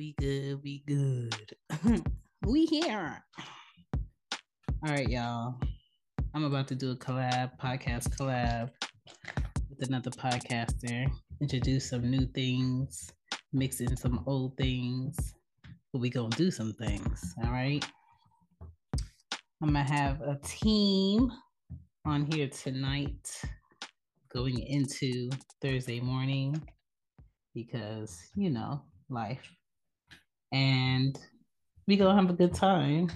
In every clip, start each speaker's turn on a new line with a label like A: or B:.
A: we good, we good. we here. All right, y'all. I'm about to do a collab, podcast collab with another podcaster. Introduce some new things, mix in some old things. But we gonna do some things, all right? I'm gonna have a team on here tonight going into Thursday morning because, you know, life. And we gonna have a good time.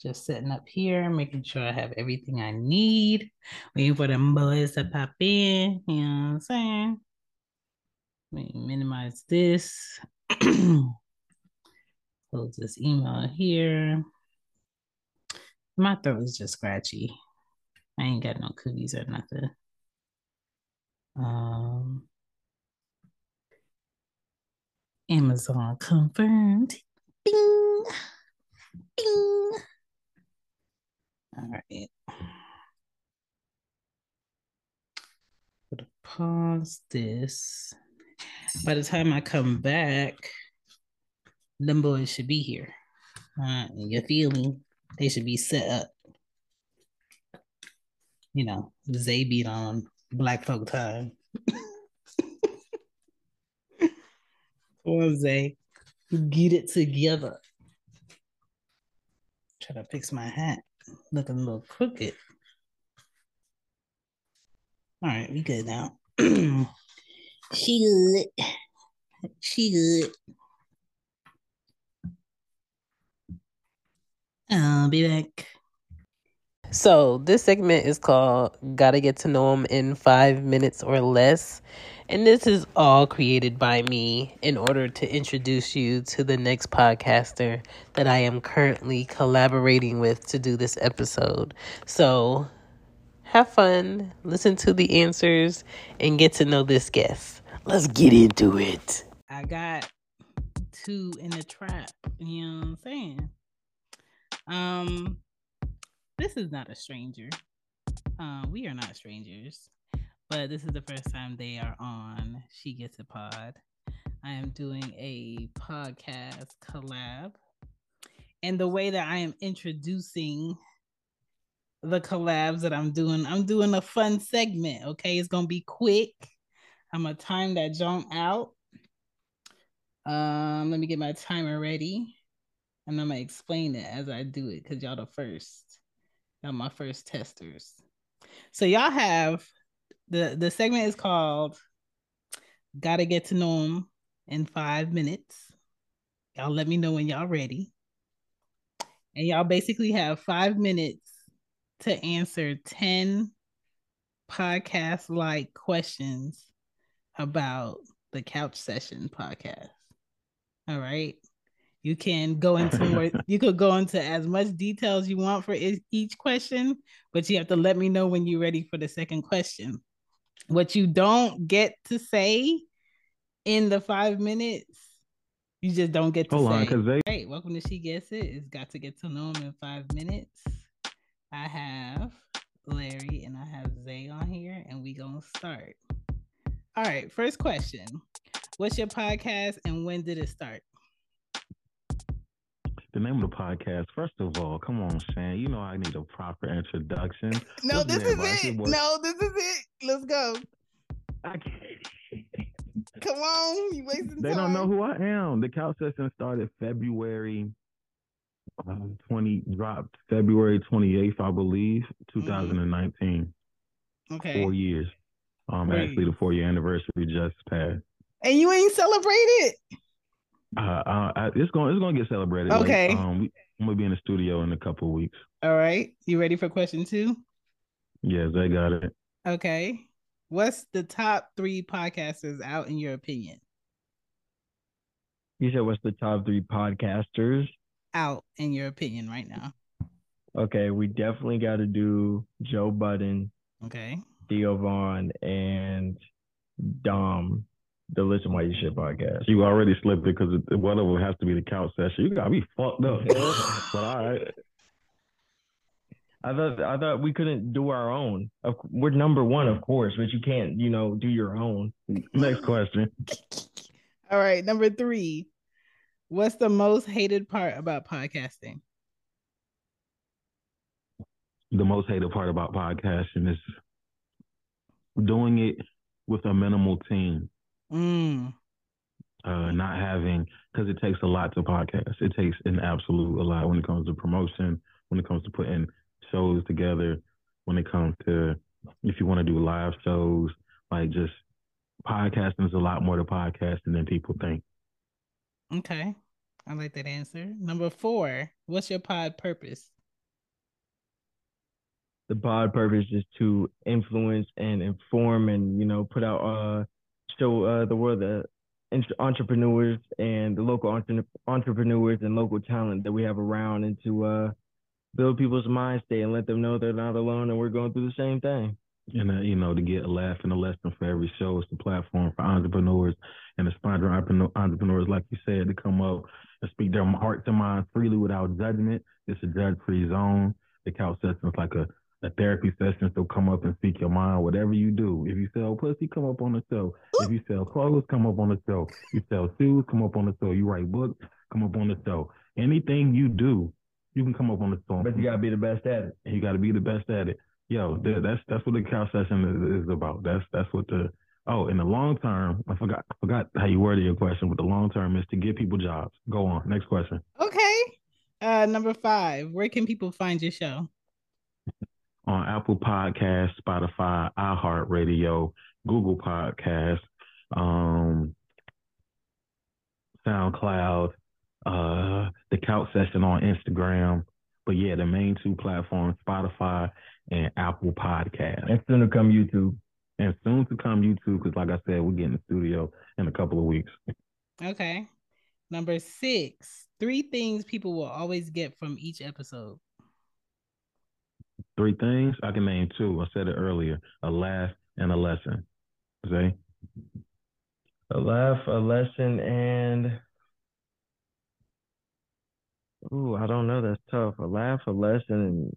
A: Just sitting up here, making sure I have everything I need, waiting for the boys to pop in. You know what I'm saying? Let me minimize this. Close this email here. My throat is just scratchy. I ain't got no cookies or nothing. Um, Amazon confirmed. Bing, bing. All right. Gonna pause this. By the time I come back, them boys should be here. Uh, you feel me? They should be set up. You know, Zay beat on black folk time. Jose, get it together. Try to fix my hat. Looking a little crooked. All right, we good now. she good. She good. I'll uh, be back.
B: So, this segment is called Gotta Get to Know Him in Five Minutes or Less. And this is all created by me in order to introduce you to the next podcaster that I am currently collaborating with to do this episode. So, have fun, listen to the answers, and get to know this guest. Let's get into it.
A: I got two in the trap. You know what I'm saying? Um, this is not a stranger. Uh, we are not strangers, but this is the first time they are on She Gets it Pod. I am doing a podcast collab. And the way that I am introducing the collabs that I'm doing, I'm doing a fun segment. Okay. It's going to be quick. I'm going to time that jump out. Um, let me get my timer ready. And I'm going to explain it as I do it because y'all the first. Y'all my first testers. So y'all have the the segment is called Gotta Get to Know Him in Five Minutes. Y'all let me know when y'all ready. And y'all basically have five minutes to answer 10 podcast like questions about the Couch Session podcast. All right. You can go into more, you could go into as much detail as you want for each question, but you have to let me know when you're ready for the second question. What you don't get to say in the five minutes, you just don't get to
C: Hold
A: say.
C: on, because they.
A: Hey, welcome to She Gets It. It's got to get to know him in five minutes. I have Larry and I have Zay on here, and we gonna start. All right, first question. What's your podcast and when did it start?
C: The name of the podcast, first of all, come on, Chan. You know I need a proper introduction.
A: No, this is
C: name? I should
A: it. No, this is it. Let's go.
C: I can't.
A: Come on, you wasting time.
C: They
A: time.
C: don't know who I am. The couch session started February uh, 20, dropped February 28th, I believe,
A: Mm-hmm.
C: 2019.
A: Okay.
C: Four years. Um,
A: Four
C: actually, the four year anniversary just passed.
A: And you ain't celebrated?
C: Uh, uh, I- it's going, it's going to get celebrated. Like,
A: Okay.
C: um, we, I'm gonna be in the studio in a couple of weeks.
A: All right. You ready for question two?
C: Yes, I got it.
A: Okay. What's the top three podcasters out in your opinion?
D: You said what's the top three podcasters?
A: Out in your opinion right now.
D: Okay, we definitely got to do Joe Budden,
A: Okay.
D: Theo Von, and Dom, the Listen Why You Shit podcast.
C: You already slipped it because one of them has to be the couch session. You got me fucked up. but all right.
D: I thought I thought we couldn't do our own. We're number one, of course, but you can't, you know, do your own.
C: Next question.
A: All right. Number three. What's the most hated part about podcasting?
C: The most hated part about podcasting is doing it with a minimal team.
A: Mm.
C: Uh, not having because it takes a lot to podcast. It takes an absolute a lot when it comes to promotion, when it comes to putting shows together, when it comes to if you want to do live shows, like just podcasting is a lot more to podcasting than people think.
A: Okay. I like that answer. Number four, what's your pod purpose?
D: The pod purpose is to influence and inform and, you know, put out, uh, show uh, the world the entrepreneurs and the local entre- entrepreneurs and local talent that we have around and to uh, build people's mind state and let them know they're not alone and we're going through the same thing.
C: And uh, you know, to get a laugh and a lesson for every show, it's the platform for entrepreneurs and aspiring entrepreneurs, like you said, to come up and speak their hearts and minds freely without judgment. It's a judge-free zone. The couch session is like a, a therapy session, so come up and speak your mind. Whatever you do, if you sell pussy, come up on the show. If you sell clothes, come up on the show. You sell shoes, come up on the show. You write books, come up on the show. Anything you do, you can come up on the show.
D: But you gotta be the best at it.
C: You gotta be the best at it. Yo, that's that's what the couch session is, is about. That's that's what the Oh, in the long term, I forgot I forgot how you worded your question, but the long term is to give people jobs. Go on. Next question.
A: Okay. Uh number five. Where can people find your show?
C: On Apple Podcast, Spotify, iHeartRadio, Google Podcast, um, SoundCloud, uh, the Couch Session on Instagram. But yeah, the main two platforms, Spotify and Apple Podcast.
D: And soon to come YouTube
C: and soon to come YouTube because, like I said, we're getting the studio in a couple of weeks.
A: Okay. Number six, three things people will always get from each episode.
C: Three things I can name two. I said it earlier: a laugh and a lesson. Say.
D: A laugh, a lesson, and Ooh, I don't know. That's tough. A laugh, a lesson, and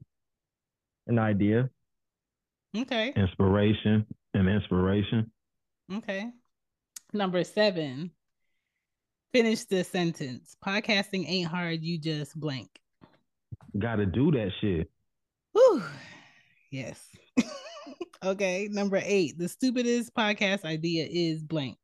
D: an idea.
A: Okay.
C: Inspiration and inspiration.
A: Okay. Number seven. Finish the sentence. Podcasting ain't hard. You just blank.
C: Got to do that shit.
A: Whew. Yes. okay. Number eight. The stupidest podcast idea is blank.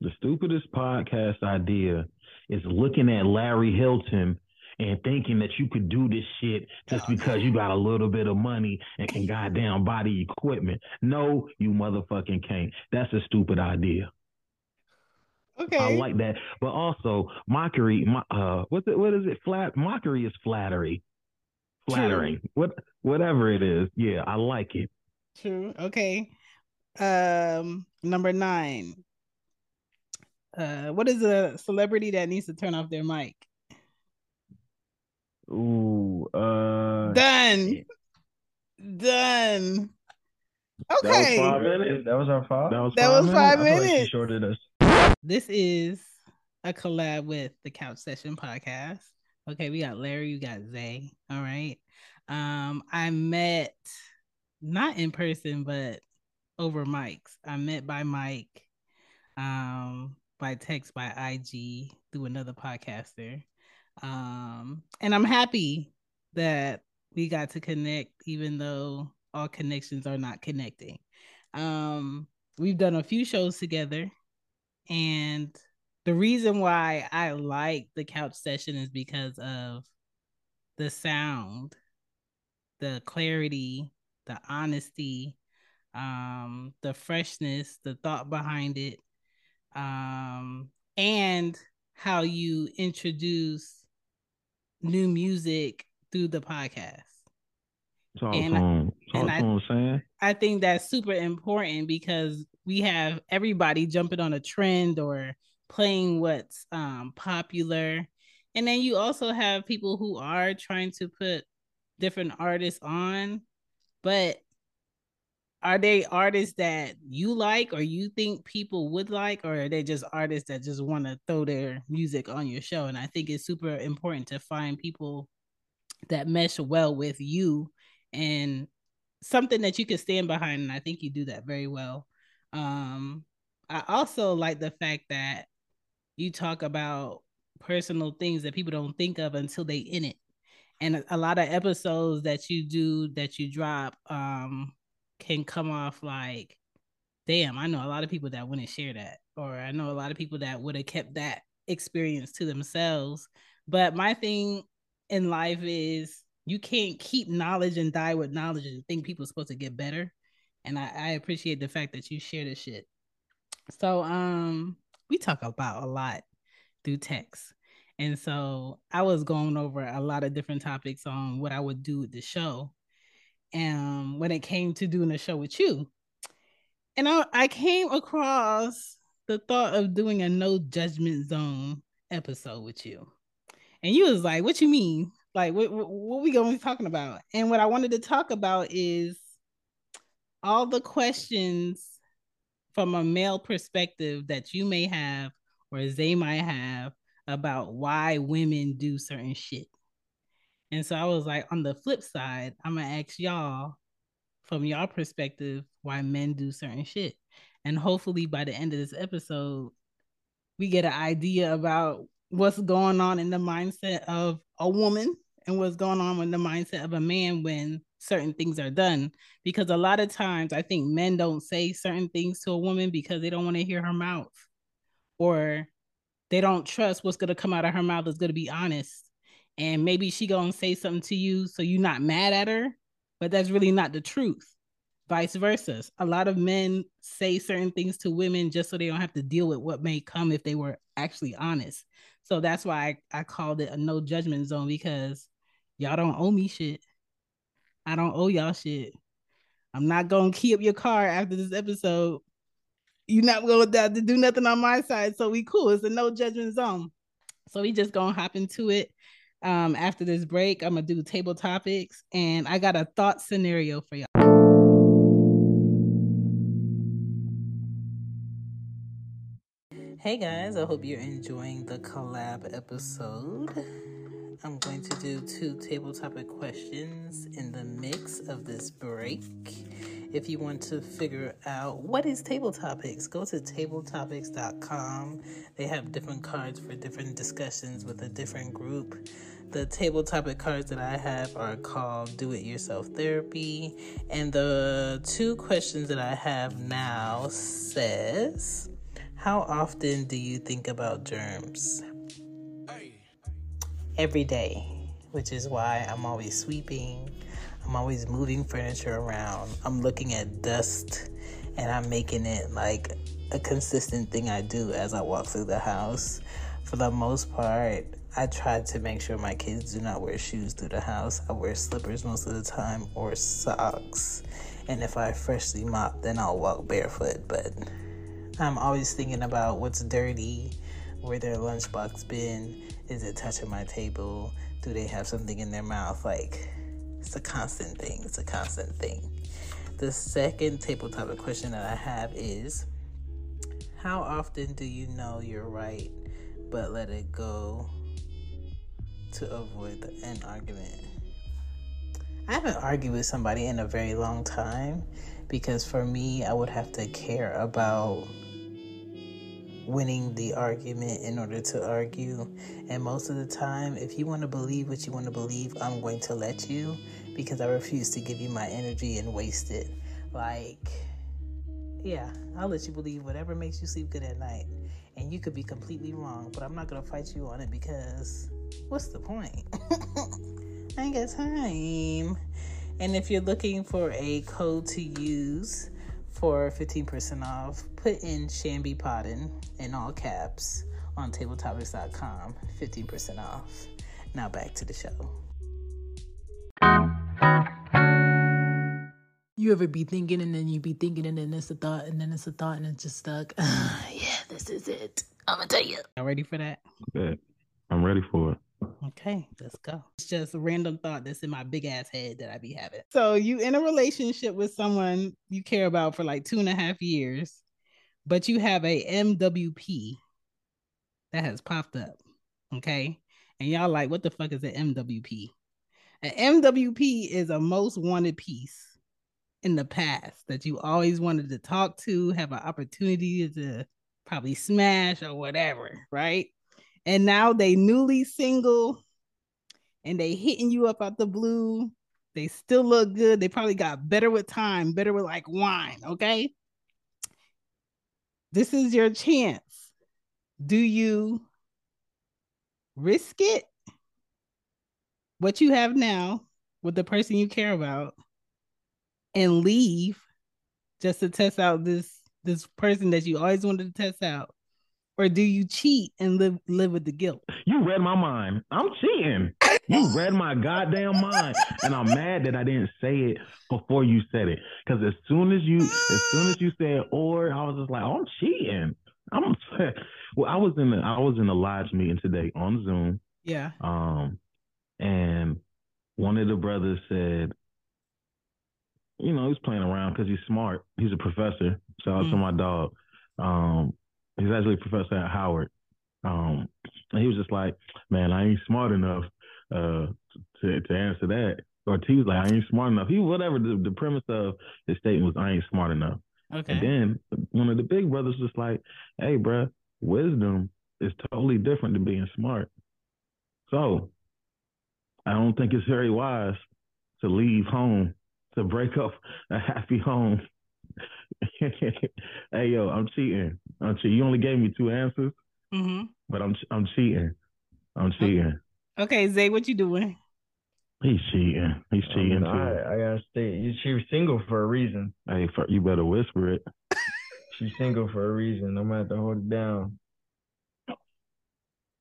C: The stupidest podcast idea is looking at Larry Hilton and thinking that you could do this shit just because you got a little bit of money and can goddamn body equipment. No, you motherfucking can't. That's a stupid idea.
A: Okay.
C: I like that. But also mockery, uh what's it what is it? Flat mockery is flattery. Flattering. True. What whatever it is. Yeah, I like it.
A: True. Okay. Um number nine. Uh what is a celebrity that needs to turn off their mic?
D: Ooh, uh
A: done. Done. Okay.
D: That was five minutes. That was our five.
C: That was
A: that
C: five
A: was five
D: minutes.
A: minutes.
D: shorted us.
A: This is a collab with the Couch Session podcast. Okay, we got Larry, you got Zay. All right. Um, I met not in person, but over mics. I met by mic, um, by text, by IG through another podcaster. Um, and I'm happy that we got to connect, even though all connections are not connecting. Um, we've done a few shows together, and the reason why I like the couch session is because of the sound, the clarity, the honesty, um, the freshness, the thought behind it, um, and how you introduce new music through the podcast.
C: Talk and, on. Talk and I, on, saying.
A: I think that's super important because we have everybody jumping on a trend or playing what's um, popular. And then you also have people who are trying to put different artists on, but are they artists that you like or you think people would like or are they just artists that just want to throw their music on your show and i think it's super important to find people that mesh well with you and something that you can stand behind and i think you do that very well um i also like the fact that you talk about personal things that people don't think of until they in it. And a lot of episodes that you do that you drop um can come off like, damn, I know a lot of people that wouldn't share that. Or I know a lot of people that would have kept that experience to themselves. But my thing in life is you can't keep knowledge and die with knowledge and think people are supposed to get better. And I, I appreciate the fact that you share this shit. So um we talk about a lot through text. And so I was going over a lot of different topics on what I would do with the show. Um, when it came to doing a show with you, and I, I came across the thought of doing a no judgment zone episode with you. And you was like, what you mean? Like, what, what, what we going to be talking about? And what I wanted to talk about is all the questions from a male perspective that you may have or they might have about why women do certain shit. And so I was like, on the flip side, I'm gonna ask y'all from y'all perspective why men do certain shit. And hopefully by the end of this episode, we get an idea about what's going on in the mindset of a woman and what's going on in the mindset of a man when certain things are done. Because a lot of times I think men don't say certain things to a woman because they don't want to hear her mouth or they don't trust what's going to come out of her mouth is going to be honest. And maybe she to say something to you so you're not mad at her, but that's really not the truth. Vice versa. A lot of men say certain things to women just so they don't have to deal with what may come if they were actually honest. So that's why I, I called it a no judgment zone because y'all don't owe me shit. I don't owe y'all shit. I'm not gonna key up your car after this episode. You're not to do nothing on my side, so we cool. It's a no judgment zone. So we just gonna hop into it. Um, after this break, I'm gonna do table topics, and I got a thought scenario for y'all. Hey guys, I hope you're enjoying the collab episode. I'm going to do two table topic questions in the mix of this break. If you want to figure out what is table topics, go to tabletopics.com. They have different cards for different discussions with a different group. The table topic cards that I have are called Do It Yourself Therapy, and the two questions that I have now says, how often do you think about germs? Every day, which is why I'm always sweeping. I'm always moving furniture around. I'm looking at dust and I'm making it like a consistent thing I do as I walk through the house. For the most part, I try to make sure my kids do not wear shoes through the house. I wear slippers most of the time or socks. And if I freshly mop, then I'll walk barefoot. But I'm always thinking about what's dirty, where their lunchbox been, is it touching my table? Do they have something in their mouth? Like, it's a constant thing. It's a constant thing. The second table topic question that I have is How often do you know you're right, but let it go to avoid the, an argument? I haven't argued with somebody in a very long time because for me, I would have to care about winning the argument in order to argue. And most of the time, if you want to believe what you want to believe, I'm going to let you because I refuse to give you my energy and waste it. Like, yeah, I'll let you believe whatever makes you sleep good at night. And you could be completely wrong, but I'm not going to fight you on it because what's the point? I ain't got time. And if you're looking for a code to use, for 15% off, put in CHANBEPODDIN in all caps on tabletopics.com. 15% off. Now back to the show. You ever be thinking and then you be thinking and then it's a thought and then it's a thought and it's just stuck. yeah, this is it. I'm gonna tell you. Y'all ready for that?
C: Okay. I'm ready for it.
A: Okay, let's go. It's just a random thought that's in my big ass head that I be having. So you in a relationship with someone you care about for like two and a half years, but you have a MWP that has popped up. Okay. And y'all like, what the fuck is an MWP? An MWP is a most wanted piece in the past that you always wanted to talk to, have an opportunity to probably smash or whatever, right? And now they newly single and they hitting you up out the blue. They still look good. They probably got better with time, better with like wine. Okay. This is your chance. Do you risk it? What you have now with the person you care about and leave just to test out this this person that you always wanted to test out? Or do you cheat and live live with the guilt?
C: You read my mind. I'm cheating. You read my goddamn mind, and I'm mad that I didn't say it before you said it. Because as soon as you, as soon as you said "or," I was just like, oh, "I'm cheating." I'm well. I was in the I was in a lodge meeting today on Zoom.
A: Yeah.
C: Um, and one of the brothers said, you know, he's playing around because he's smart. He's a professor. Shout out mm. to my dog. Um, he's actually a professor at Howard. Um, and he was just like, man, I ain't smart enough uh, to to answer that. Or T was like, I ain't smart enough. He whatever the, the premise of his statement was, I ain't smart enough.
A: Okay.
C: And then one of the big brothers was like, hey, bro, wisdom is totally different than being smart. So I don't think it's very wise to leave home to break up a happy home. hey yo, I'm cheating. I'm cheating. You only gave me two answers,
A: mm-hmm.
C: but I'm I'm cheating. I'm cheating.
A: Okay, Zay, what you doing?
C: He's cheating. He's cheating I, mean,
D: too. I, I, gotta stay. She was single for a reason.
C: Hey, for, you better whisper it.
D: She's single for a reason. I'm gonna have to hold it down.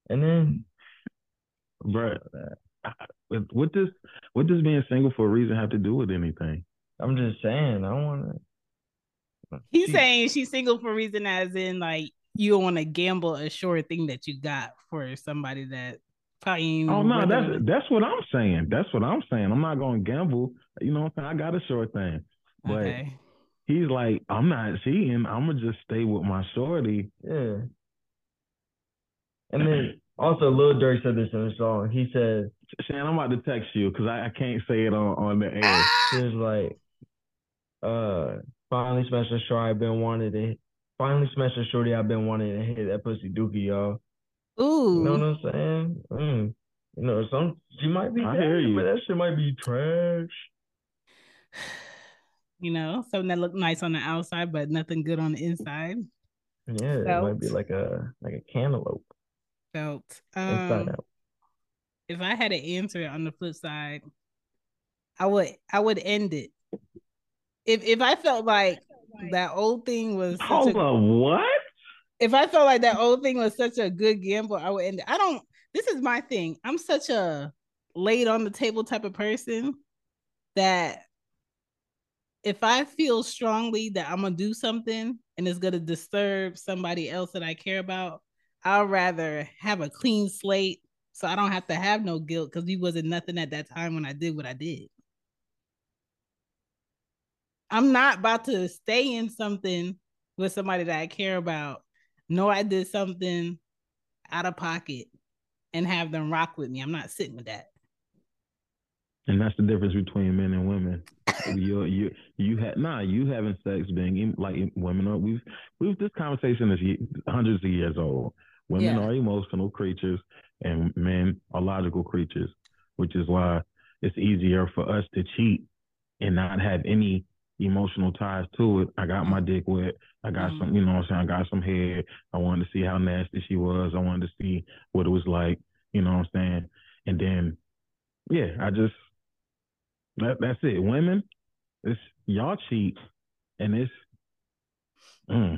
D: And then,
C: bro, what does what does being single for a reason have to do with anything?
D: I'm just saying. I want to.
A: He's she, saying she's single for a reason, as in like you don't want to gamble a sure thing that you got for somebody that probably.
C: Oh no, that's that's what I'm saying. That's what I'm saying. I'm not going to gamble. You know what I'm saying? I got a sure thing, but. Okay. He's like, I'm not cheating. I'm gonna just stay with my shorty.
D: Yeah. And then also, Lil Durk said this in the song. He said,
C: "Chan, I'm about to text you because I, I, can't say it on on the air."
D: He was like, "Uh, finally smashed the shorty I've been wanting to. Finally smashed the shorty I've been wanting to hit that pussy dookie, y'all."
A: Ooh,
D: you know what I'm saying? Mm. You know, some she might be, I hear you, but that shit might be trash.
A: You know, something that looked nice on the outside, but nothing good on the inside.
D: Yeah, Felt. it might be like a like a cantaloupe
A: felt. Um, if I had to answer it on the flip side, I would I would end it. If if I felt like that old thing was
C: hold a, on what?
A: If I felt like that old thing was such a good gamble, I would end it. I don't. This is my thing. I'm such a laid on the table type of person that if I feel strongly that I'm gonna do something and it's gonna disturb somebody else that I care about, I'd rather have a clean slate so I don't have to have no guilt because we wasn't nothing at that time when I did what I did. I'm not about to stay in something with somebody that I care about. Know I did something out of pocket and have them rock with me. I'm not sitting with that.
C: And that's the difference between men and women. you you you had nah you having sex being like women are we've we've this conversation is hundreds of years old Women yeah. are emotional creatures and men are logical creatures, which is why it's easier for us to cheat and not have any emotional ties to it. I got my dick wet. I got mm some, you know what I'm saying? I got some head. I wanted to see how nasty she was. I wanted to see what it was like, you know what I'm saying? And then, yeah, I just, that, that's it. Women, it's y'all cheat and it's, mm,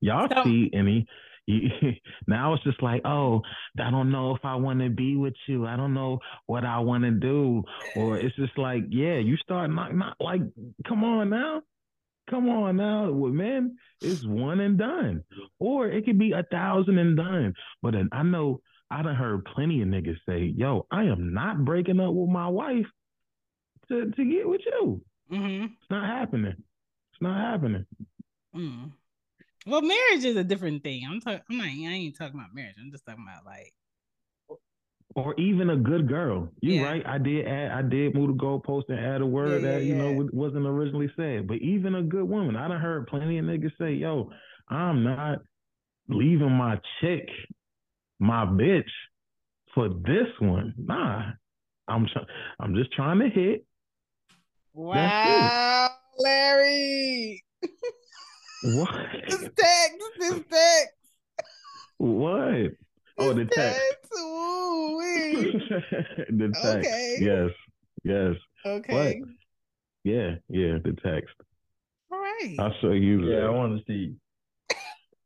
C: y'all so, cheat and he, now it's just like, oh, I don't know if I want to be with you. I don't know what I want to do. Or it's just like, yeah, you start not not like, come on now. Come on now. With men, it's one and done. Or it could be a thousand and done. But then I know I done heard plenty of niggas say, yo, I am not breaking up with my wife to, to get with you.
A: Mm-hmm.
C: It's not happening. It's not happening.
A: Mm. Well, marriage is a different thing. I'm talking. I'm not. I ain't talking about marriage. I'm just talking about like,
C: or even a good girl. You yeah. right? I did add. I did move the goalpost and add a word yeah, that yeah, you know wasn't originally said. But even a good woman, I done heard plenty of niggas say, "Yo, I'm not leaving my chick my bitch for this one. Nah, I'm try- I'm just trying to hit.
A: Wow,
C: What?
A: This text, this text.
C: what? Oh, the text. The text.
A: Okay.
C: Yes. Yes.
A: Okay.
C: Yeah. Yeah. The text.
A: All right.
C: I'll show you.
D: Yeah, I want to see.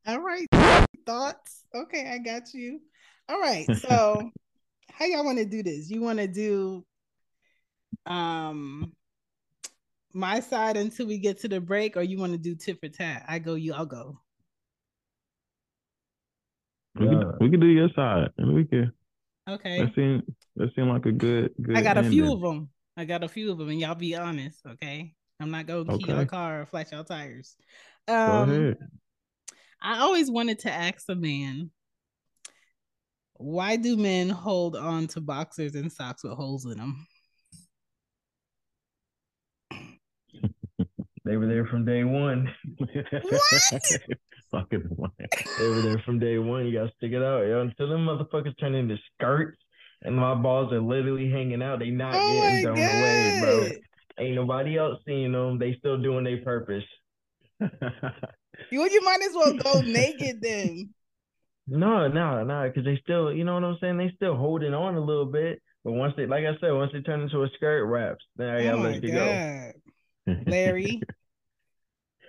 A: All right. Thoughts? Okay, I got you. All right. So how y'all want to do this? You want to do um my side until we get to the break, or you want to do tit for tat? I go, you, I'll go.
C: We, can, we can do your side, and we can.
A: Okay.
C: That seem that seem like a good good.
A: I got a few of them. I got a few of them, and y'all be honest, okay? I'm not gonna key your car or flash your tires.
C: Go
A: Um,
C: ahead.
A: I always wanted to ask a man, why do men hold on to boxers and socks with holes in them?
D: They were there from day one. What?
C: Fucking what?
D: They were there from day one. You gotta stick it out, yo. Until them motherfuckers turn into skirts and my balls are literally hanging out, they not
A: Oh
D: getting thrown away, bro. Ain't nobody else seeing them. They still doing their purpose.
A: You you might as well go naked then.
D: No, no, no, because they still, you know what I'm saying? They still holding on a little bit. But once they, like I said, once they turn into a skirt wraps, then I
A: Oh
D: gotta
A: my
D: let you go.
A: Larry,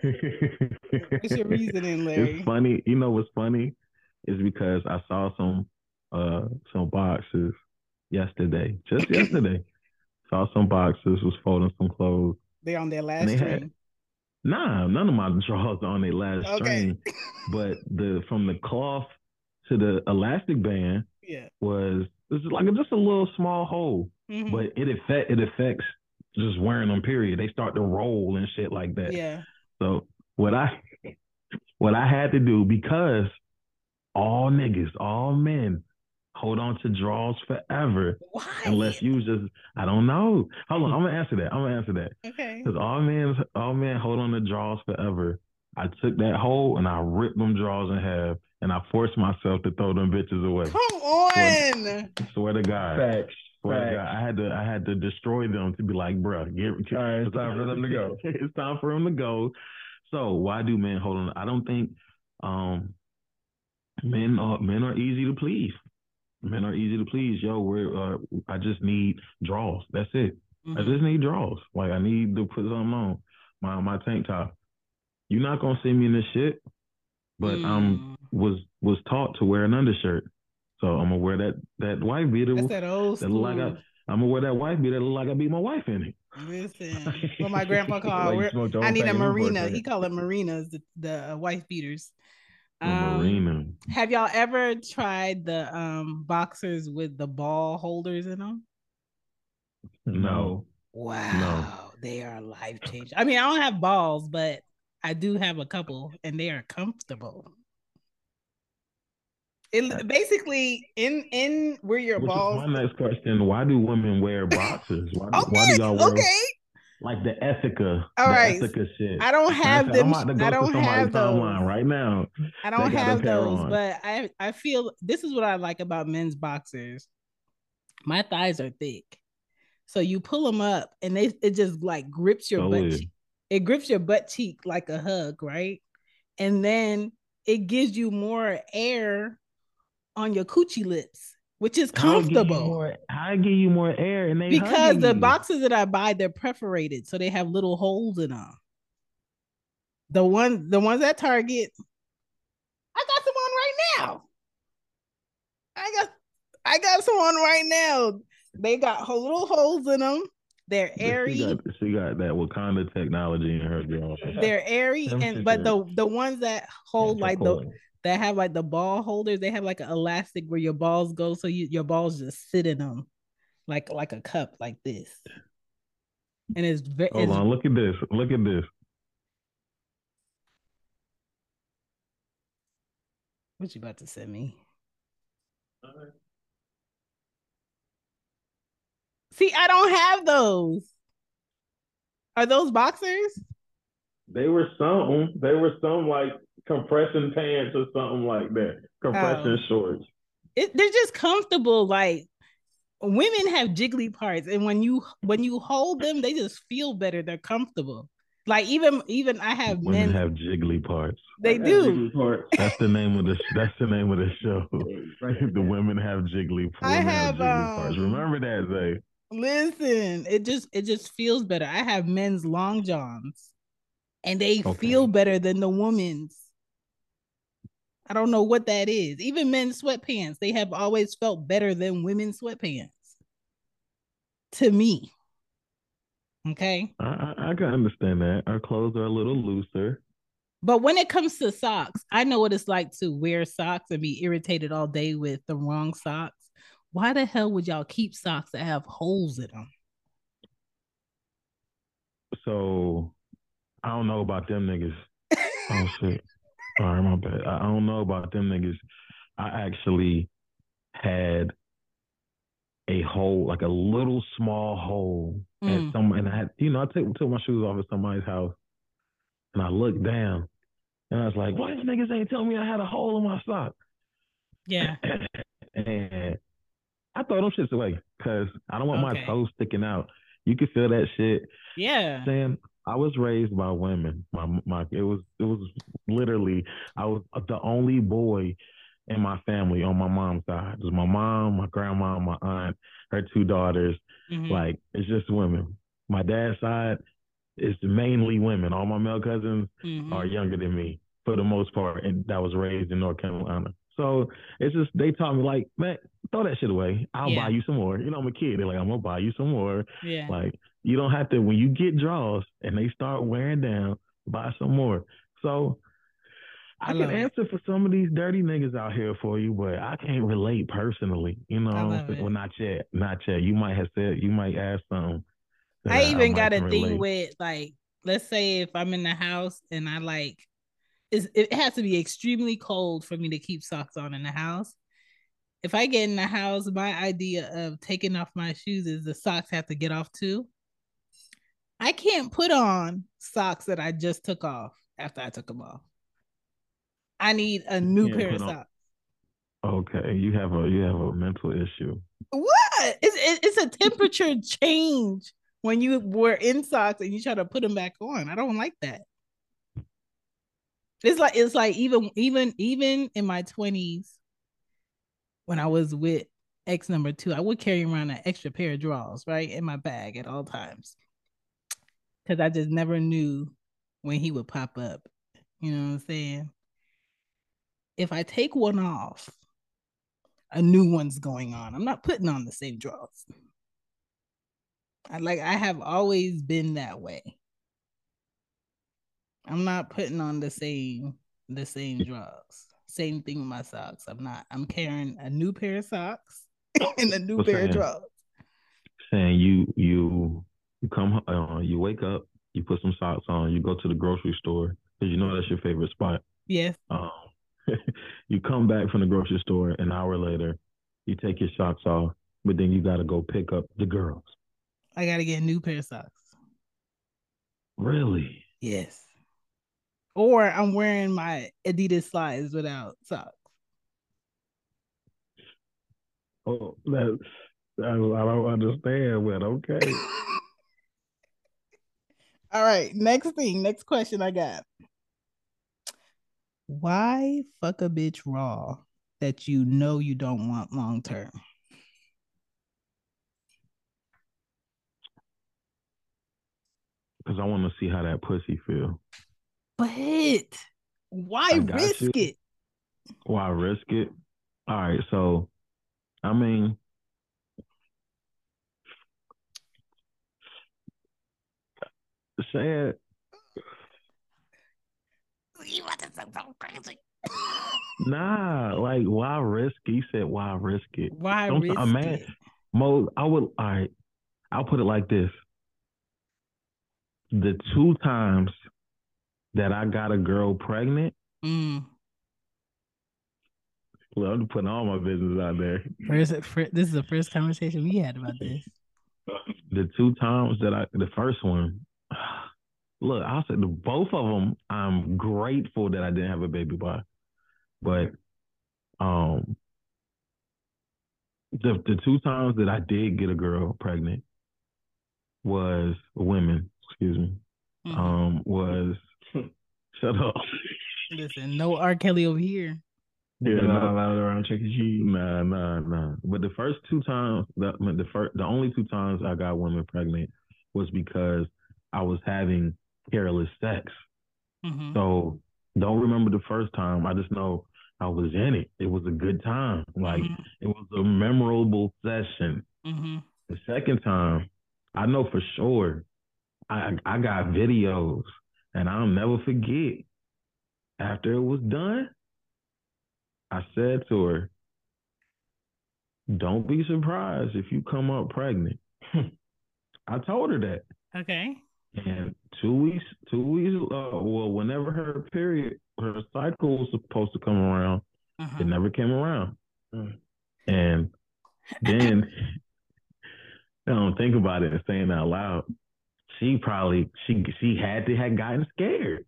A: what's your reasoning, Larry?
C: It's funny. You know what's funny is because I saw some uh some boxes yesterday, just yesterday. saw some boxes, was folding some clothes.
A: They're on their last
C: they had-
A: string.
C: Nah, none of my drawers are on their last
A: Okay.
C: string. But the from the cloth to the elastic band
A: Yeah.
C: was this is like just a little small hole.
A: Mhm.
C: But it affect it affects just wearing them, period. They start to roll and shit like that.
A: yeah.
C: So what I what I had to do because all niggas, all men hold on to draws forever
A: Why?
C: unless you just I don't know. Hold on, I'm gonna answer that. I'm gonna answer that.
A: Okay.
C: Because all men all men hold on to draws forever. I took that hole and I ripped them draws in half and I forced myself to throw them bitches away.
A: Come on.
C: Swear to God.
D: Facts.
C: Swear to I had to I had to destroy them to be like, bruh, get
D: All right, it's time for them to go.
C: it's time for them to go. So why do men hold on? I don't think um men are men are easy to please. Men are easy to please. Yo, we're uh, I just need draws. That's it. I
A: Mhm.
C: just need draws. Like I need to put something on my my tank top. You're not gonna see me in this shit, but um
A: Mm.
C: was was taught to wear an undershirt. So I'm gonna wear that that white beater.
A: That's that old
C: that look like I, I'm gonna wear that white beater that look like I beat my wife in it.
A: Listen, what my grandpa called.
D: you
A: we're-
D: smoked the
A: I need a
D: pack of Newports
A: marina. He called it marinas, the, the uh, wife beaters. Um,
C: marina.
A: Have y'all ever tried the um boxers with the ball holders in them?
C: No.
A: Wow, No. they are life changing. I mean, I don't have balls, but I do have a couple, and they are comfortable. It uh, basically in in where your
C: Which
A: balls.
C: my next question: Why do women wear boxers? Why, do- why do y'all wear
A: okay.
C: like the Ethika?
A: All
C: the
A: right.
C: Ethika shit.
A: I don't have them. I don't have those.
C: right now.
A: I don't have those,
C: on.
A: but I I feel this is what I like about men's boxers. My thighs are thick, so you pull them up, and they it just like grips your
C: So
A: butt. cheek. It grips your butt cheek like a hug, right? And then it gives you more air on your coochie lips, which is
C: How it give you
A: comfortable.
C: more- it give you more air and they
A: Because the
C: you?
A: boxes that I buy, they're perforated, so they have little holes in them. The one, the ones at Target, I got some on right now. I got, I got some on right now. They got little holes in them. They're
C: She
A: airy.
C: got, she got that Wakanda technology in her drawers.
A: They're airy, and but the the ones that hold like the that have like the ball holders, they have like an elastic where your balls go, so you, your balls just sit in them, like like a cup, like this. And it's very.
C: Hold on, look at this. Look at this.
A: What you about to send me? See, I don't have those. Are those boxers?
C: They were some. They were some like compression pants or something like that. Compression
A: Oh.
C: shorts.
A: it, they're just comfortable. Like women have jiggly parts, and when you when you hold them, they just feel better. They're comfortable. Like even even I have
C: Women
A: men.
C: have jiggly parts.
A: they do.
C: That's the name of the that's the name of the show. the women have jiggly. Parts.
A: I
C: women
A: have,
C: jiggly parts.
A: um,
C: Remember that, Zay.
A: Listen, it just it just feels better. I have men's long johns, and they
C: Okay.
A: feel better than the women's. I don't know what that is. Even men's sweatpants, they have always felt better than women's sweatpants. To me. Okay.
C: I, I I can understand that. Our clothes are a little looser.
A: But when it comes to socks, I know what it's like to wear socks and be irritated all day with the wrong socks. Why the hell would y'all keep socks that have holes in them?
C: So I don't know about them niggas. Oh shit. All right, my bad. I I don't know about them niggas. I actually had a hole, like a little small hole
A: Mm.
C: at some, and I had, you know, I took took my shoes off at somebody's house, and I looked down, and I was like, "Why these niggas ain't telling me I had a hole in my sock?"
A: Yeah.
C: and I throw them shits away because I don't want
A: Okay.
C: my toes sticking out. You can feel that shit.
A: Yeah.
C: Sam, I was raised by women. My my it was it was literally I was the only boy in my family on my mom's side. It was my mom, my grandma, my aunt, her two daughters.
A: Mhm.
C: Like it's just women. My dad's side is mainly women. All my male cousins
A: Mhm.
C: are younger than me for the most part, and that was raised in North Carolina. So it's just they taught me like, man, throw that shit away. I'll
A: Yeah.
C: buy you some more. You know, I'm a kid. They're like, I'm gonna buy you some more.
A: Yeah.
C: Like you don't have to when you get draws and they start wearing down, buy some more. So I,
A: I
C: can
A: love it.
C: answer for some of these dirty niggas out here for you, but I can't relate personally. You know,
A: I
C: what I'm
A: love
C: saying?
A: it.
C: well, not yet, not yet. You might have said, you might ask that
A: I even
C: might
A: got a thing with like, let's say if I'm in the house and I like, it has to be extremely cold for me to keep socks on in the house. If I get in the house, my idea of taking off my shoes is the socks have to get off too. I can't put on socks that I just took off after I took them off. I need a new pair of
C: on-
A: socks.
C: Okay, you have a you have a mental issue.
A: What? It's it's a temperature change when you were in socks and you try to put them back on. I don't like that. It's like it's like even even even in my twenties, when I was with ex number two, I would carry around an extra pair of drawers right in my bag at all times because I just never knew when he would pop up. You know what I'm saying? If I take one off, a new one's going on. I'm not putting on the same drawers. I like I have always been that way. I'm not putting on the same the same drawers. Same thing with my socks. I'm not. I'm carrying a new pair of socks and a new
C: What's
A: pair of
C: that?
A: drawers.
C: Saying you you you come uh, you wake up, you put some socks on, you go to the grocery store because you know that's your favorite spot.
A: Yes.
C: Um, you come back from the grocery store an hour later, you take your socks off, but then you got to go pick up the girls.
A: I gotta get a new pair of socks.
C: Really?
A: Yes. Or I'm wearing my Adidas slides without socks.
C: Oh, that's that I don't understand, but okay.
A: All right. Next thing, next question I got. Why fuck a bitch raw that you know you don't want long term?
C: Because I want to see how that pussy feel.
A: But why risk
C: you.
A: it?
C: Why risk it? All right, so I mean, say it.
A: You want to sound so crazy.
C: Nah, like why risk it? You said why risk it?
A: Why
C: Don't-
A: risk
C: a man-
A: it?
C: Mo, I would. All right, I'll put it like this: the two times that I got a girl pregnant,
A: Mm.
C: well, I'm putting all my business out there.
A: First, fir- this is the first conversation we had about this.
C: The two times that I, the first one, look, I'll say the both of them. I'm grateful that I didn't have a baby by, but um, the the two times that I did get a girl pregnant was women, excuse me.
A: Mhm.
C: Um, was shut up.
A: Listen, no R. Kelly over here.
C: Yeah,
D: not allowed around Chuck E. Cheese.
C: Nah, nah, nah. But the first two times, the, the first, the only two times I got women pregnant was because I was having careless sex.
A: Mhm.
C: So don't remember the first time. I just know I was in it. It was a good time. Like
A: Mhm.
C: it was a memorable session.
A: Mhm.
C: The second time, I know for sure, I I got videos, and I'll never forget. After it was done, I said to her, "Don't be surprised if you come up pregnant." I told her that,
A: Okay.
C: and two weeks, two weeks, uh, well, whenever her period, her cycle was supposed to come around,
A: Uh-huh.
C: it never came around.
D: Mm.
C: And then I don't think about it and saying out loud. She probably she she had to have gotten scared.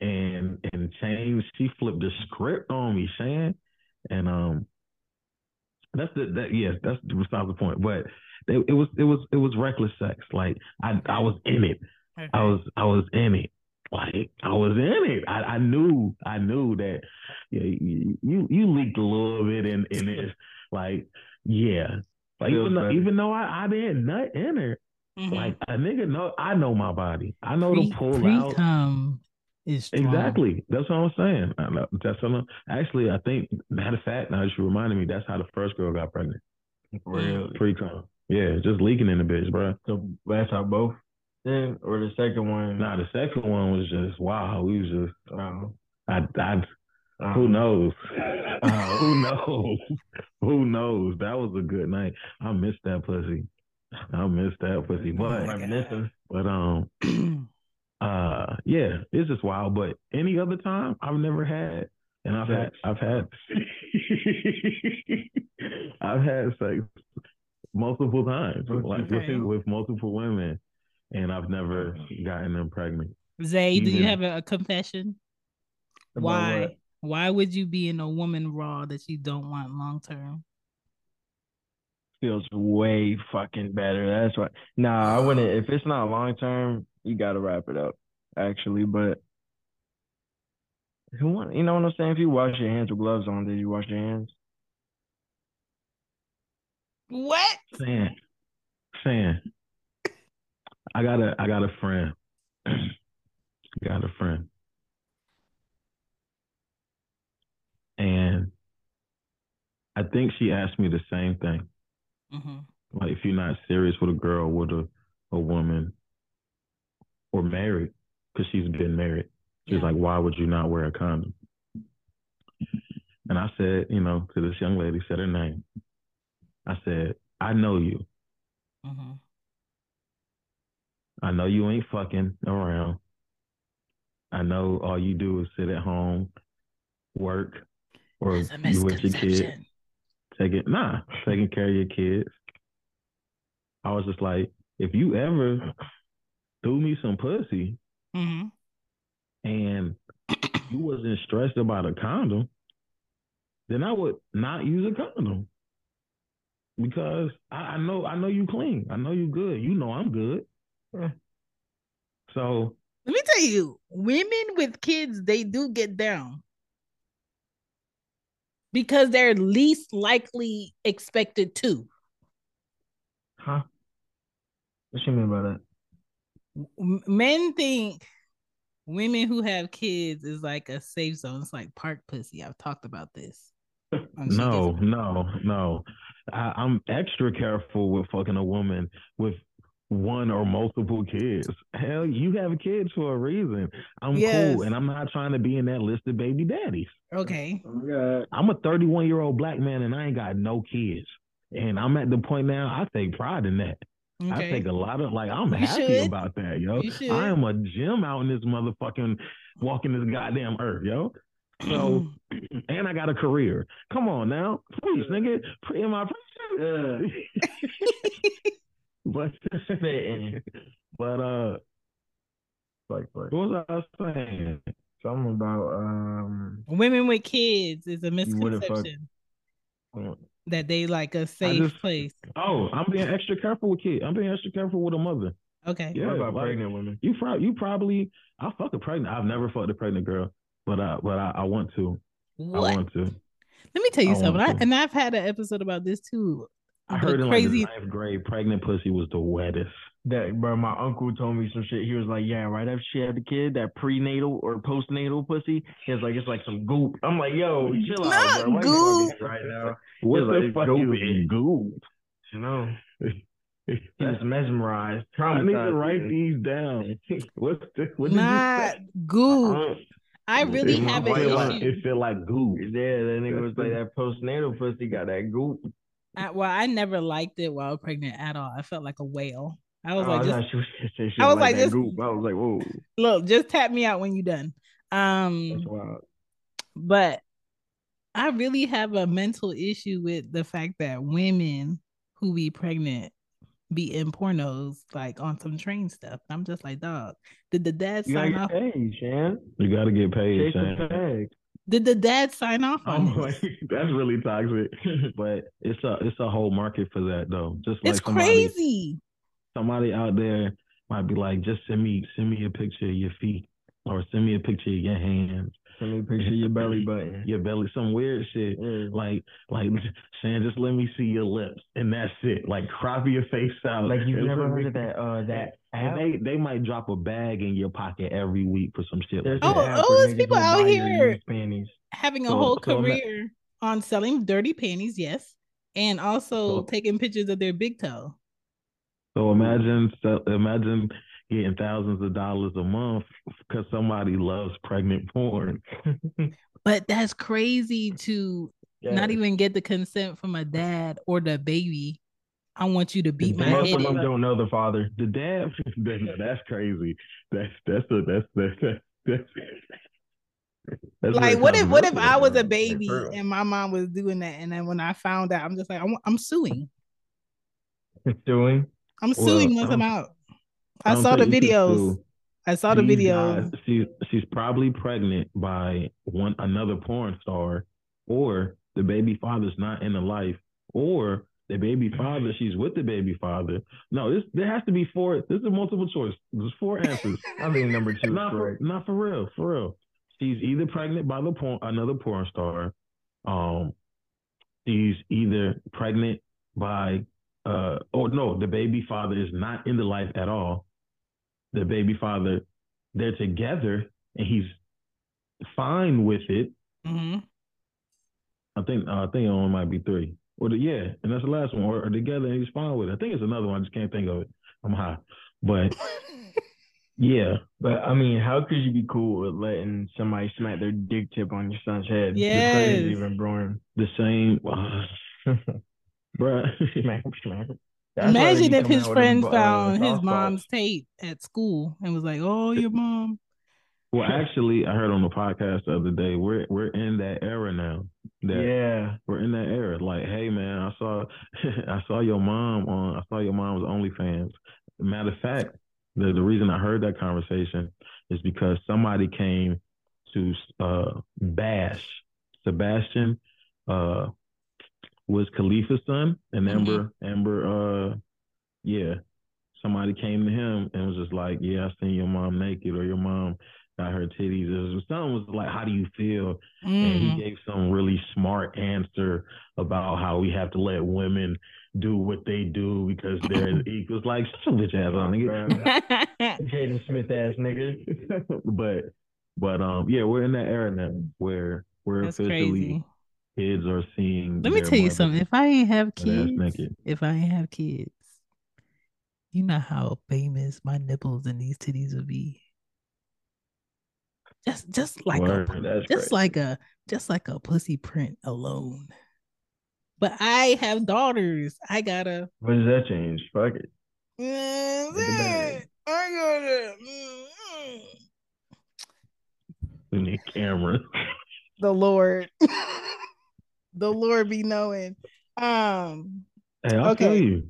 C: And and changed she flipped the script on me, Chan. And um that's the that yes, that's besides the point. But it, it was it was it was reckless sex. Like I I was in it.
A: Okay.
C: I was I was in it. Like I was in it. I, I knew I knew that you you you leaked a little bit in in it. Like yeah, like even though, even though I, I didn't nut in her,
A: Mhm.
C: like a nigga know I know my body. I know
A: Pre-
C: to pull out.
A: is strong.
C: Exactly. That's what I'm saying. I know, that's what I'm, actually I think matter of fact now you reminded me that's how the first girl got pregnant.
D: Really?
C: Pre cum. Yeah, just leaking in the bitch, bro.
D: So that's how both then, or the second one?
C: Nah, the second one was just wow. We was just
D: Oh.
C: I I
D: Oh.
C: Who knows?
D: Oh.
C: Who knows? Who knows? That was a good night. I missed that pussy. I missed that pussy. But
D: Reminiscing.
C: but um uh yeah, it's just wild. But any other time I've never had and I've had I've had I've had sex multiple times like with, with multiple women and I've never gotten them pregnant.
A: Zay, do you have a, a confession?
D: About
A: Why?
D: what?
A: Why would you be in a woman raw that you don't want long term?
D: feels way fucking better. That's why. Nah, I wouldn't. If it's not long term, you gotta wrap it up. Actually, but who want? You know what I'm saying? If you wash your hands with gloves on, did you wash your hands?
A: What?
C: Saying, saying, I got a, I got a friend. got a friend, and I think she asked me the same thing.
A: hmm
C: Like, if you're not serious with a girl, with a, a woman, or married, because she's been married, she's
A: Yeah.
C: like, why would you not wear a condom? And I said, you know, to this young lady, said her name. I said, I know you.
A: hmm
C: I know you ain't fucking around. I know all you do is sit at home, work, or you with your kids, taking nah, taking care of your kids. I was just like, if you ever threw me some pussy
A: hmm
C: and you wasn't stressed about a condom, then I would not use a condom. Because I, I know I know you clean. I know you good. You know I'm good.
D: Yeah.
C: So
A: Let me tell you, women with kids, they do get down because they're least likely expected to.
D: Huh? What you mean by that?
A: Men think women who have kids is like a safe zone. It's like park pussy. I've talked about this.
C: No, no, no. I, I'm extra careful with fucking a woman with one or multiple kids. Hell, you have kids for a reason. I'm
A: Yes.
C: cool, and I'm not trying to be in that list of baby daddies.
A: Okay.
D: Oh god.
C: I'm a 31 year old black man, and I ain't got no kids. And I'm at the point now. I take pride in that.
A: Okay.
C: I take a lot of like. I'm
A: You
C: happy
A: should.
C: about that, yo. I am a gym out in this motherfucking walking this goddamn earth, yo. So, and I got a career. Come on now, please, nigga. Put in my. but,
D: Spitting.
C: but uh,
D: Like, like
C: what was I saying?
D: something about um.
A: women with kids is a misconception. that they like a safe
C: just-
A: place.
C: Oh, I'm being extra careful with kids. I'm being extra careful with a mother.
A: Okay.
C: Yeah,
D: what about
C: like-
D: pregnant women?
C: You probably, you probably, I fuck a pregnant. I've never fucked a pregnant girl, but I, but I, I want to. I want to.
A: Let me tell you
C: I
A: something. I, and I've had an episode about this too.
C: I heard in
A: crazy-
C: like ninth grade, pregnant pussy was the wettest.
D: That bro, my uncle told me some shit. He was like, "Yeah, right after she had the kid, that prenatal or postnatal pussy, he was like, it's like some goop." I'm like, "Yo, chill
A: Not
D: out, bro. Why
A: goop.
D: right now?"
C: What
D: like,
C: the
D: it's
C: fuck
D: goop.
C: is goop?
D: You know, he mesmerized.
C: I need to write these down. What's the, what did
A: Not
C: you
A: goo.
D: Uh,
A: I really
C: say? It
A: have
C: feel
A: an
C: like,
A: issue.
C: it feel like goop.
D: Yeah, that nigga was like that postnatal pussy got that goop.
A: I, well, I never liked it while pregnant at all. I felt like a whale. I was
D: Oh,
A: like,
D: I
A: just
D: thought she was gonna
A: I was like,
D: that
A: just-
D: goop. I was like, whoa,
A: look, just tap me out when you're done. Um, but I really have a mental issue with the fact that women who be pregnant be in pornos like on some train stuff. I'm just like, dog, did the dad
D: You gotta
A: sign
D: get
A: off?
D: paid, Chan.
C: You got to get paid,
D: Chase the
C: Shane.
D: bag.
A: Did the dad sign off
C: Oh,
A: on
C: my,
A: this?
C: that's really toxic. But it's a it's a whole market for that though. Just like
A: It's
C: somebody,
A: crazy.
C: somebody out there might be like, just send me send me a picture of your feet or send me a picture of your hands,
D: Send me a picture of your belly button.
C: your belly, some weird shit.
D: Yeah.
C: Like like saying, just let me see your lips and that's it. Like crop your face out.
D: Like you've never heard of that uh that
C: And they they might drop a bag in your pocket every week for some shit.
D: There's
C: Like
A: Oh,
D: an
C: that.
D: app
A: oh, there's people out here.
D: panties.
A: Having a
C: So-
A: whole
C: so ima-
A: career on selling dirty panties, yes, and also
C: So-
A: taking pictures of their big toe.
C: So imagine so imagine getting thousands of dollars a month because somebody loves pregnant porn.
A: But that's crazy to not even get the consent from a dad or the baby. I want you to beat my
D: Most
A: head.
D: of them don't know the father.
C: The dad, that- that's crazy. That's that's a, that's that's that's. that's
A: Like, what if what if I was a baby and my mom was doing that, and then when I found out, I'm just like, I'm, I'm suing.
D: Doing.
A: I'm
C: Well,
A: suing once I'm
C: I
A: out. I,
C: don't
A: saw the
C: think you can
A: videos. I saw the videos.
C: guys- she's she's probably pregnant by one another porn star, or the baby father's not in the life, or the baby father she's with the baby father. No, this there has to be four. This is a multiple choice. There's four answers.
D: I think number two is
C: not for,
D: correct.
C: not for real, for real. She's either pregnant by the porn another porn star, um, she's either pregnant by uh oh no, the baby father is not in the life at all. The baby father, they're together and he's fine with it.
A: hmm
C: I think uh, I think it only might be three. Or the, yeah, and that's the last one. Or, or together and he's fine with it. I think it's another one. I just can't think of it. I'm high, but yeah,
D: But I mean, how could you be cool with letting somebody smack their dick tip on your son's head?
A: Yes.
D: Before he's even born.
C: the same, bruh.
D: smack him, smack him. That's
A: Imagine if his
D: out with
A: friend
D: them, uh,
A: found his mom's
D: spots.
A: tape at school and was like, "Oh, your mom."
C: Well, actually, I heard on the podcast the other day, we're we're in that era now. That
D: Yeah.
C: we're in that era. Like, hey man, I saw I saw your mom on I saw your mom's OnlyFans. Matter of fact, the the reason I heard that conversation is because somebody came to uh bash Sebastian uh Wiz Khalifa's son and
A: Mhm.
C: Amber Amber uh yeah. Somebody came to him and was just like, Yeah, I seen your mom naked or your mom got her titties. It was something was like, How do you feel? and he
A: Mm.
C: gave some really smart answer about how we have to let women do what they do because they're equals. Like, shut your bitch ass on, nigga.
D: Jaden Smith ass nigga.
C: but, but um, yeah, we're in that era now where we're
A: That's
C: officially
A: crazy.
C: kids are seeing.
A: Let me tell you something. If I ain't have kids, if I ain't have kids, you know how famous my nipples and these titties would be. Just, just like
C: Word.
A: a,
D: That's
A: just
D: crazy.
A: like a, just like a pussy print alone. But I have daughters. I gotta.
D: What does that change? Fuck it.
A: Mm,
D: bag.
A: I gotta. mm, mm.
C: in the camera.
A: The Lord, the Lord be knowing. Um,
C: Hey, I
A: Okay.
C: you.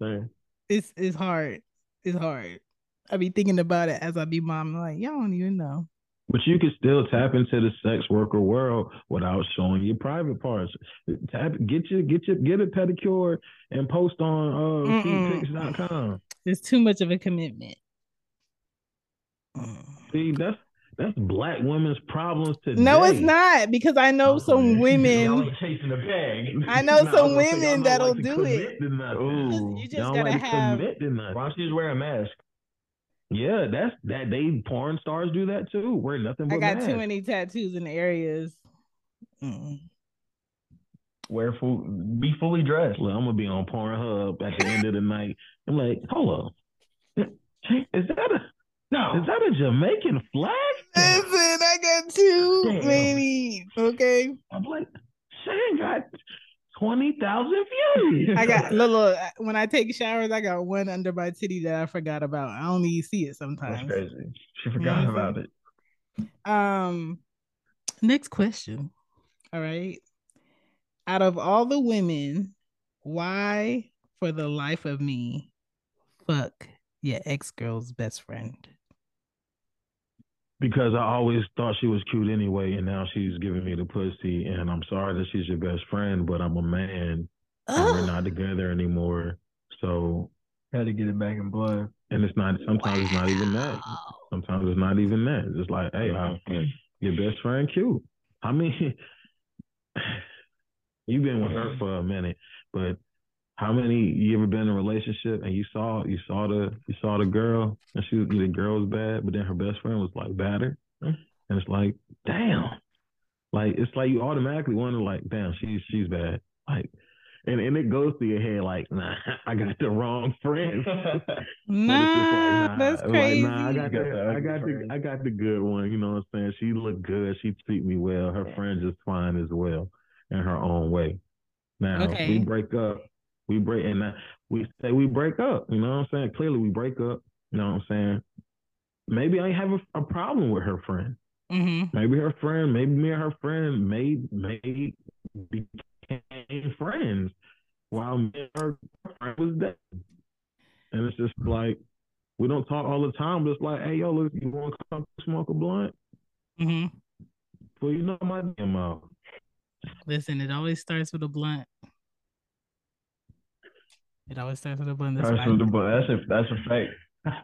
C: Same.
A: it's it's hard. It's hard. I be thinking about it as I be mom. I'm like, y'all don't even know.
C: But you can still tap into the sex worker world without showing your private parts. Tap, get your get your get a pedicure and post on uh, feedpics.com.
A: It's too much of a commitment. Mm.
C: See, that's that's black women's problems today.
A: No, it's not because I know
C: Oh,
A: some
C: man.
A: women.
C: Y'all ain't chasing the bag.
A: I know
C: Nah,
A: some
C: was gonna say,
A: women that'll
C: like
A: do it.
C: to nothing.
D: Ooh.
A: You just
C: Y'all
A: gotta
C: like to
A: have.
C: commit to.
D: Why don't you just wear a mask?
C: Yeah, that's that. They porn stars do that too. Wear nothing but
A: I got
C: masks.
A: too many tattoos in areas. Mm.
D: Wear full, be fully dressed.
C: Look, I'm gonna be on Pornhub at the end of the night. I'm like, hold up, is that a
D: No,
C: is that a Jamaican flag?
A: Listen, I got too
C: Damn.
A: many. Okay,
C: I'm like, Shane got twenty thousand views.
A: I got look, look. When I take showers, I got one under my titty that I forgot about. I only see it sometimes.
D: that's crazy. She forgot about it.
A: Um, next question. All right. Out of all the women, why, for the life of me, fuck your ex girl's best friend?
C: Because I always thought she was cute anyway, and now she's giving me the pussy, and I'm sorry that she's your best friend, but I'm a man, and we're not together anymore. So,
D: Had to get it back in blood.
C: and it's not. Sometimes it's not even that. Sometimes it's not even that. It's like, hey, I, your best friend cute. I mean, you've been with her for a minute, but how many you ever been in a relationship and you saw you saw the you saw the girl and she was the girl was bad, but then her best friend was like better, and it's like, damn, like it's like you automatically wonder like, damn, she's she's bad, like. And, and it goes through your head like, nah, I got the wrong friend.
A: Nah,
C: like, nah,
A: that's
C: like,
A: crazy.
C: nah, I got
D: You got
C: the,
D: the
C: I got the. I got the good one. You know what I'm saying? She look good. She treat me well. Her friends just fine as well in her own way. Now
A: Okay.
C: we break up. We break and now we say we break up. You know what I'm saying? Clearly we break up. You know what I'm saying? Maybe I ain't have a, a problem with her friend.
A: hmm
C: Maybe her friend, maybe me and her friend made made became friends while me and her friend was dead. And it's just like we don't talk all the time, but it's like, hey yo, look, you want to come smoke a blunt?
A: Mm-hmm.
C: Well, you know my damn mouth.
A: Listen, it always starts with a blunt. It always starts with a blunt. That's,
D: That's,
A: why, I,
D: the, but that's a that's a fact.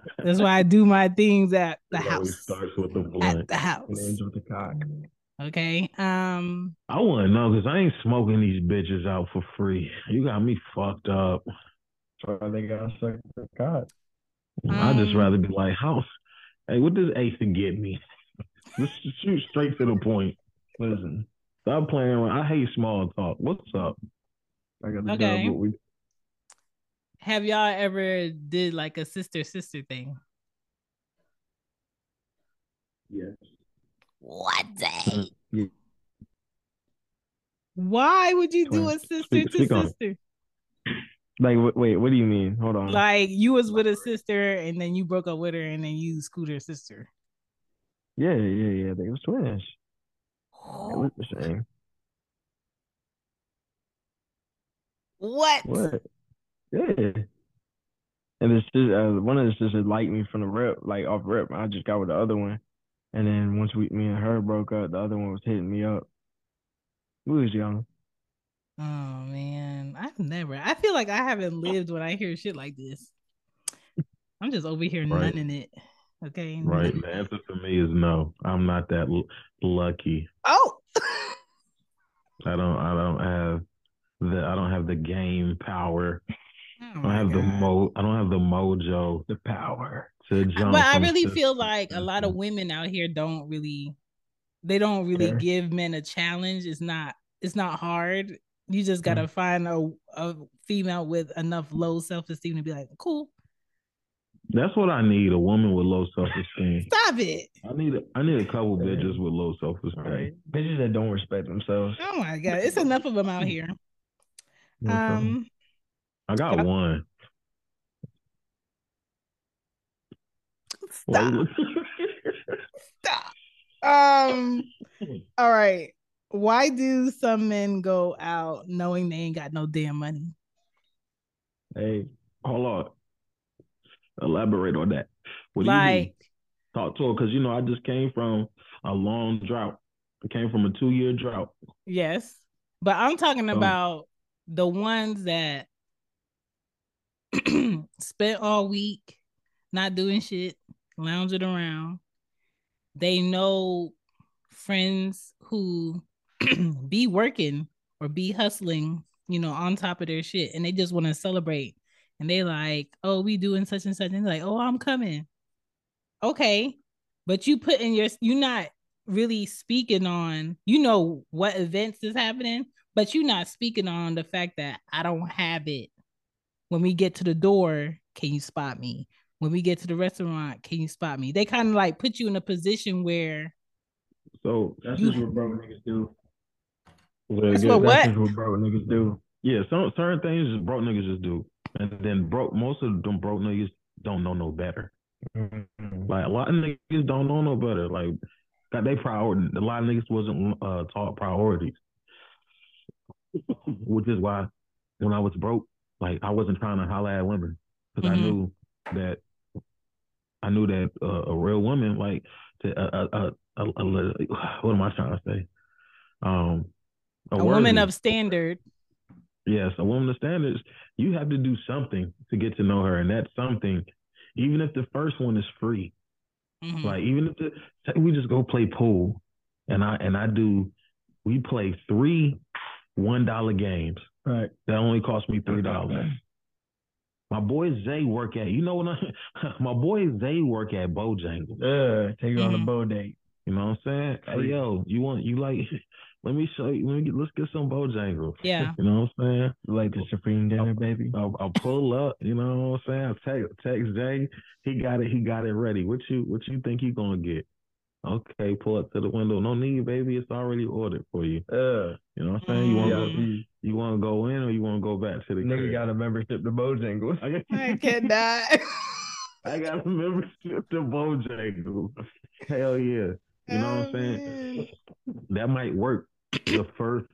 A: that's why I do my things at the house.
C: It always
A: house.
C: starts with the
A: At the house.
D: And ends with the cock.
A: Okay. Um.
C: I want to know because I ain't smoking these bitches out for free. You got me fucked up.
D: So they got suck the cock.
C: I'd just
A: Um,
C: rather be like, how? Hey, what does Ethan get me? Let's just shoot straight to the point.
D: Listen,
C: Stop playing around. I hate small talk. What's up?
D: I got the
A: Okay.
D: What we
A: Have y'all ever did like a sister sister thing?
D: yes.
A: What
C: Mm, yeah.
A: Why would you do a sister
C: Speak-
A: to
C: speak on
A: sister?
D: Like wait, wait, what do you mean? Hold on.
A: Like you was with a sister and then you broke up with her and then you schooled her sister.
D: yeah, yeah, yeah. They was twins. They look the same.
A: What?
D: What? Yeah. And this just uh, one of the sisters liked me from the rip, like off rip. I just got with the other one, and then once we, me and her broke up, the other one was hitting me up. We was young.
A: Oh man, I've never. I feel like I haven't lived when I hear shit like this. I'm just over here
C: Right.
A: nunning it. Okay.
C: Right. The answer for me is no. I'm not that l- lucky.
A: Oh.
C: I don't. I don't have the. I don't have the game power.
A: Oh
C: I don't
A: my
C: have the mo. I don't have the mojo
D: The power.
C: to jump.
A: But I really feel
C: to
A: like a lot of women out here don't really they don't really
D: Care.
A: give men a challenge. It's not it's not hard. You just
C: Mm.
A: gotta find a, a female with enough low self esteem to be like, cool,
C: That's what I need. A woman with low self esteem.
A: stop it.
C: I need. A, I need a couple
D: Yeah.
C: bitches with low self esteem.
D: right. Bitches that don't respect themselves.
A: Oh my god, it's enough of them out here. Um,
C: I got
A: Yeah.
C: one.
A: Stop, stop. Um, all right. Why do some men go out knowing they ain't got no damn money?
C: hey, hold on. Elaborate on that. What do you?
A: Like,
C: talk to her because you know I just came from a long drought. It came from a two year drought.
A: Yes. But I'm talking about the ones that spent all week not doing shit, lounging around. They know friends who be working or be hustling, you know, on top of their shit, and they just want to celebrate. And they like, oh, we doing such and such, and like, oh, I'm coming. Okay, but you put in your, you're not really speaking on, you know, what events is happening, but you're not speaking on the fact that I don't have it. When we get to the door, can you spot me? When we get to the restaurant, can you spot me? They kind of like put you in a position where
C: So
D: That's
A: You-
D: just what broke niggas do.
A: That's
C: yeah,
A: what what?
D: That's just what broke niggas do.
C: yeah, some certain things just broke niggas just do. And then broke most of them broke niggas don't know no better. Like a lot of niggas don't know no better. Like got they priority. A lot of niggas wasn't uh, taught priorities, which is why when I was broke, like I wasn't trying to holler at women because I
A: Mhm.
C: knew that I knew that uh, a real woman, like to a, a, a, a, a what am I trying to say? Um,
A: a woman of standard.
C: Yes, a woman of standards, you have to do something to get to know her. And that's something, even if the first one is free,
A: Mhm.
C: like even if the say we just go play pool and I and I do we play three one dollar games.
D: Right.
C: That only cost me three dollars. My boy Zay work at you know what I my boy Zay work at Bojangles.
D: Uh, take you on a
A: Mhm.
D: bow date.
C: You know what I'm saying? Hey yo, you want you like let me show you let me get let's get some Bojangles.
A: Yeah.
C: You know what I'm saying?
D: You like the supreme dinner, baby?
C: I'll, I'll pull up, you know what I'm saying? I'll text, text Jay. He got it. He got it ready. What you what you think he gonna get? Okay, pull up to the window. No need, baby. It's already ordered for you.
D: Uh,
C: You know what I'm saying? You want
D: yeah,
C: to
D: he-
C: you want to go in or you want to go back to the
D: nigga
C: crib?
D: got a membership to Bojangles.
C: I got,
A: I cannot.
C: I got a membership to Bojangles. Hell yeah. You know what I'm saying? That might work the first.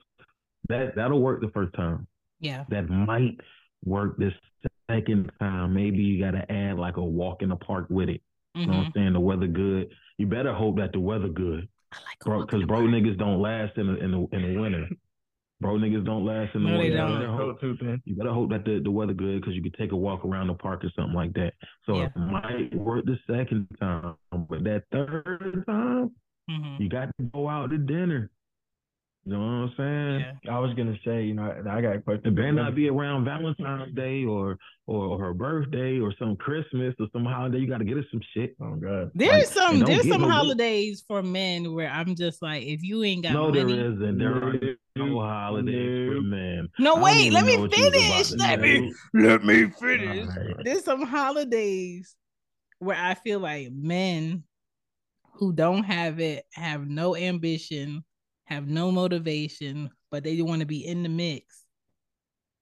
C: That that'll work the first time.
A: Yeah.
C: that might work this second time. Maybe you got to add like a walk in the park with it. You know what. I'm saying? The weather good. You better hope that the weather good,
A: I like a
C: bro. Because
A: in
C: bro
A: park.
C: niggas don't last in the in the in the winter. Bro niggas don't last in the
A: No, they
C: winter.
A: don't.
C: You better hope,
D: too
C: you better hope that the, the weather good because you could take a walk around the park or something like that. So
A: Yeah.
C: it might work the second time, but that third time
A: Mhm.
C: you got to go out to dinner. You know what I'm saying?
A: Yeah.
D: I was gonna say, you know, I, I got a question.
C: It better not be around Valentine's Day or, or or her birthday or some Christmas or some holiday. You got to get her some shit.
D: Oh God.
A: There's
C: Like,
A: some there's
C: get
A: some
C: no-
A: holidays for men where I'm just like, if you ain't got
C: no,
A: money,
C: there isn't. There are no
D: No.
C: holidays for
D: No.
C: men.
A: no wait, let me
C: what you was about
A: finish.
C: to
A: Let
C: say.
A: me let me finish.
C: Alright.
A: There's some holidays where I feel like men who don't have it have no ambition, have no motivation, but they want to be in the mix.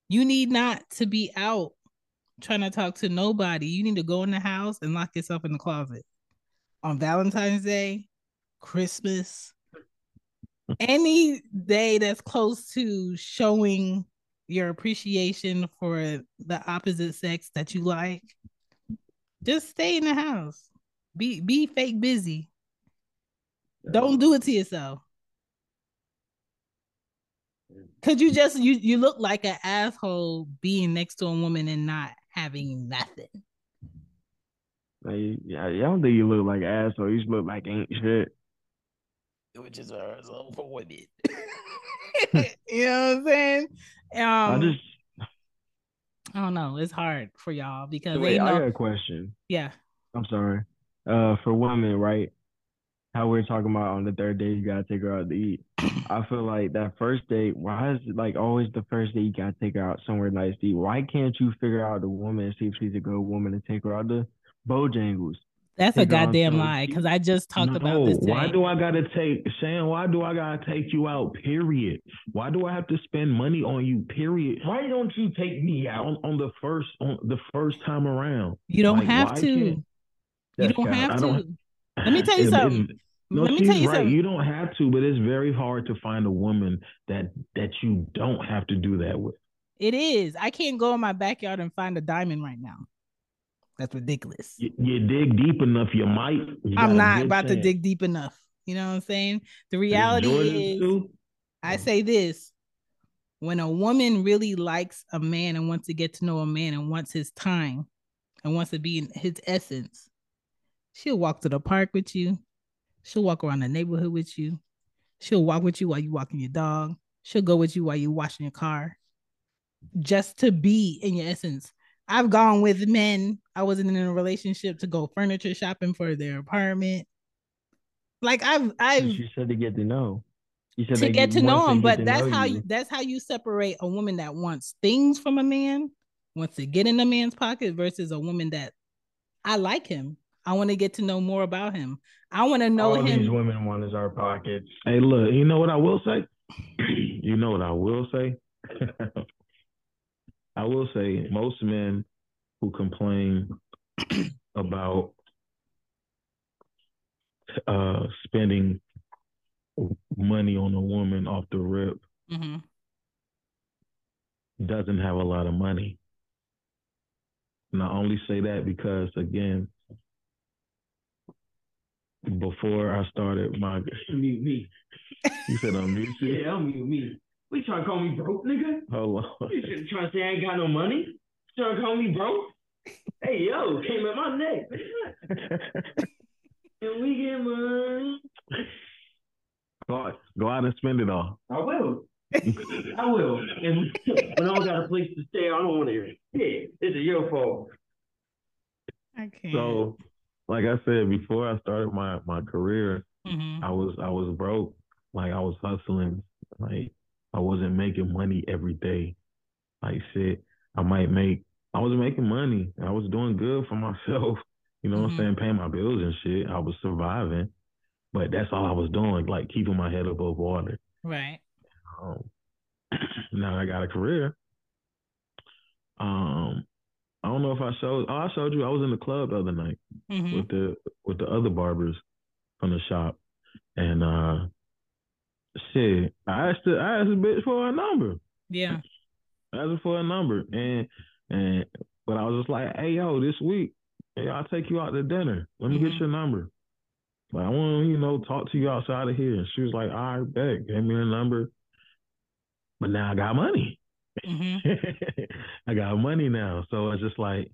A: You need not to be out trying to talk to nobody. You need to go in the house and lock yourself in the closet. On Valentine's Day, Christmas, any day that's close to showing your appreciation for the opposite sex that you like, just stay in the house. Be be fake busy. Don't do it to yourself. Cause you just you you look like an asshole being next to a woman and not having nothing.
D: Like, yeah, I don't think you look like an asshole. You just look like ain't shit.
A: Which is a result for women. you know what I'm saying? Um,
D: I just
A: I don't know. It's hard for y'all because
D: so
A: they
D: wait. I
A: know.
D: got a question.
A: Yeah.
D: I'm sorry. Uh, for women, right? How we're talking about on the third day, you gotta take her out to eat. I feel like that first date. Why is it like always the first day you gotta take her out somewhere nice to eat? Why can't you figure out the woman and see if she's a good woman and take her out to Bojangles?
A: That's a
D: Take on
A: goddamn lie. Because I just talked about this today.
C: why do I gotta take Chan? Why do I gotta take you out? Period. Why do I have to spend money on you? Period. Why don't you take me out on, on the first on the first time around?
A: you don't
C: Like,
A: have to. You don't have
C: I
A: to.
C: don't-
A: Let me tell you something.
C: No,
A: Let me
C: she's
A: tell you
C: right.
A: something.
C: You don't have to, but it's very hard to find a woman that that you don't have to do that with.
A: It is. I can't go in my backyard and find a diamond right now. That's ridiculous.
C: You, you dig deep enough, you might. You
A: I'm not about to dig deep enough. You know what I'm saying? The reality is, too? I oh. say this when a woman really likes a man and wants to get to know a man and wants his time and wants to be in his essence, she'll walk to the park with you. She'll walk around the neighborhood with you. She'll walk with you while you're walking your dog. She'll go with you while you're washing your car. Just to be in your essence. I've gone with men. I wasn't in a relationship to go furniture shopping for their apartment. Like I've I've
D: you said to get to know. You said
A: to get to know him, but that's how you. that's how you separate a woman that wants things from a man, wants to get in a man's pocket versus a woman that I like him. I want to get to know more about him. I want to know
D: All
A: him.
D: These women want is our pockets.
C: Hey, look, you know what I will say? you know what I will say? I will say most men who complain about uh, spending money on a woman off the rip mm-hmm. doesn't have a lot of money. And I only say that because, again, before I started my
D: mute me.
C: You said I'm mute you?
D: Yeah, I'm mute me. We trying to call me broke, nigga?
C: Hold on.
D: You trying to say I ain't got no money? You trying to call me broke? hey yo, came at my neck. and we get money.
C: Go, go out and spend it all.
D: I will. I will. And when I don't got a place to stay, I don't want to hear it. Yeah, it's your fault.
A: I can't.
C: So, like I said before, I started my my career. Mm-hmm. I was I was broke. Like I was hustling. Like I wasn't making money every day. Like shit, I might make. I was making money. I was doing good for myself. You know mm-hmm. what I'm mm-hmm. saying? Paying my bills and shit. I was surviving, but that's all I was doing, like keeping my head above water.
A: Right.
C: Um, now I got a career. Um, I don't know if I showed. Oh, I showed you. I was in the club the other night mm-hmm. with the with the other barbers from the shop, and uh, shit, I asked the, I asked a bitch for a number.
A: Yeah.
C: I asked her for a number, and and but I was just like, hey yo, this week hey, I'll take you out to dinner. Let me mm-hmm. get your number. Like, I want to, you know, talk to you outside of here. And she was like, all right, bet. Gave me a number. But now I got money. Mm-hmm. I got money now. So it's just like,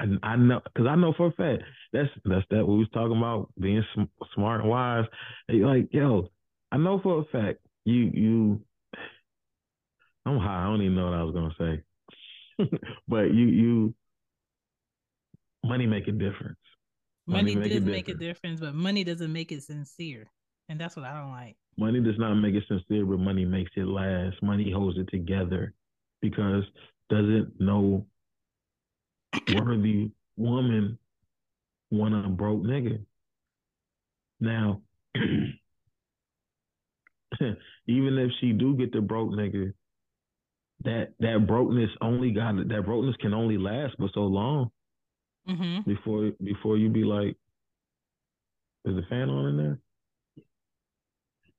C: I, I know, because I know for a fact, that's that's that we was talking about being sm- smart and wise. And like, yo, I know for a fact you you. I'm high. I don't even know what I was gonna say, but you you money make a difference.
A: Money, money does make a difference, but money doesn't make it sincere, and that's what I don't like.
C: Money does not make it sincere, but money makes it last. Money holds it together because doesn't no worthy woman want a broke nigga. Now, even if she do get the broke nigga, that that brokenness only got that brokenness can only last for so long mm-hmm. before before you be like, is the fan on in there?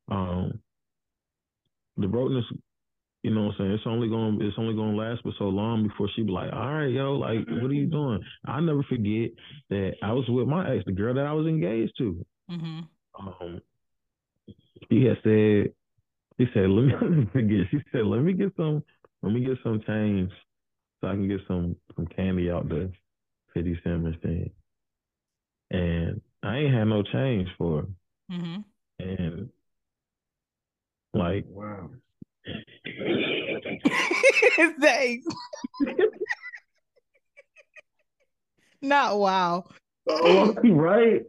C: Um, the brokenness, you know what I'm saying? It's only going it's only going to last for so long before she be like, all right, yo, like, what are you doing? I never forget that I was with my ex, the girl that I was engaged to. Mm-hmm. Um, she had said, she said, let me forget. She said, let me get some, let me get some change so I can get some some candy out there. 50 Cent machine. And I ain't had no change for Mm-hmm. And like,
D: wow.
A: Thanks. Not wow.
C: Oh, right.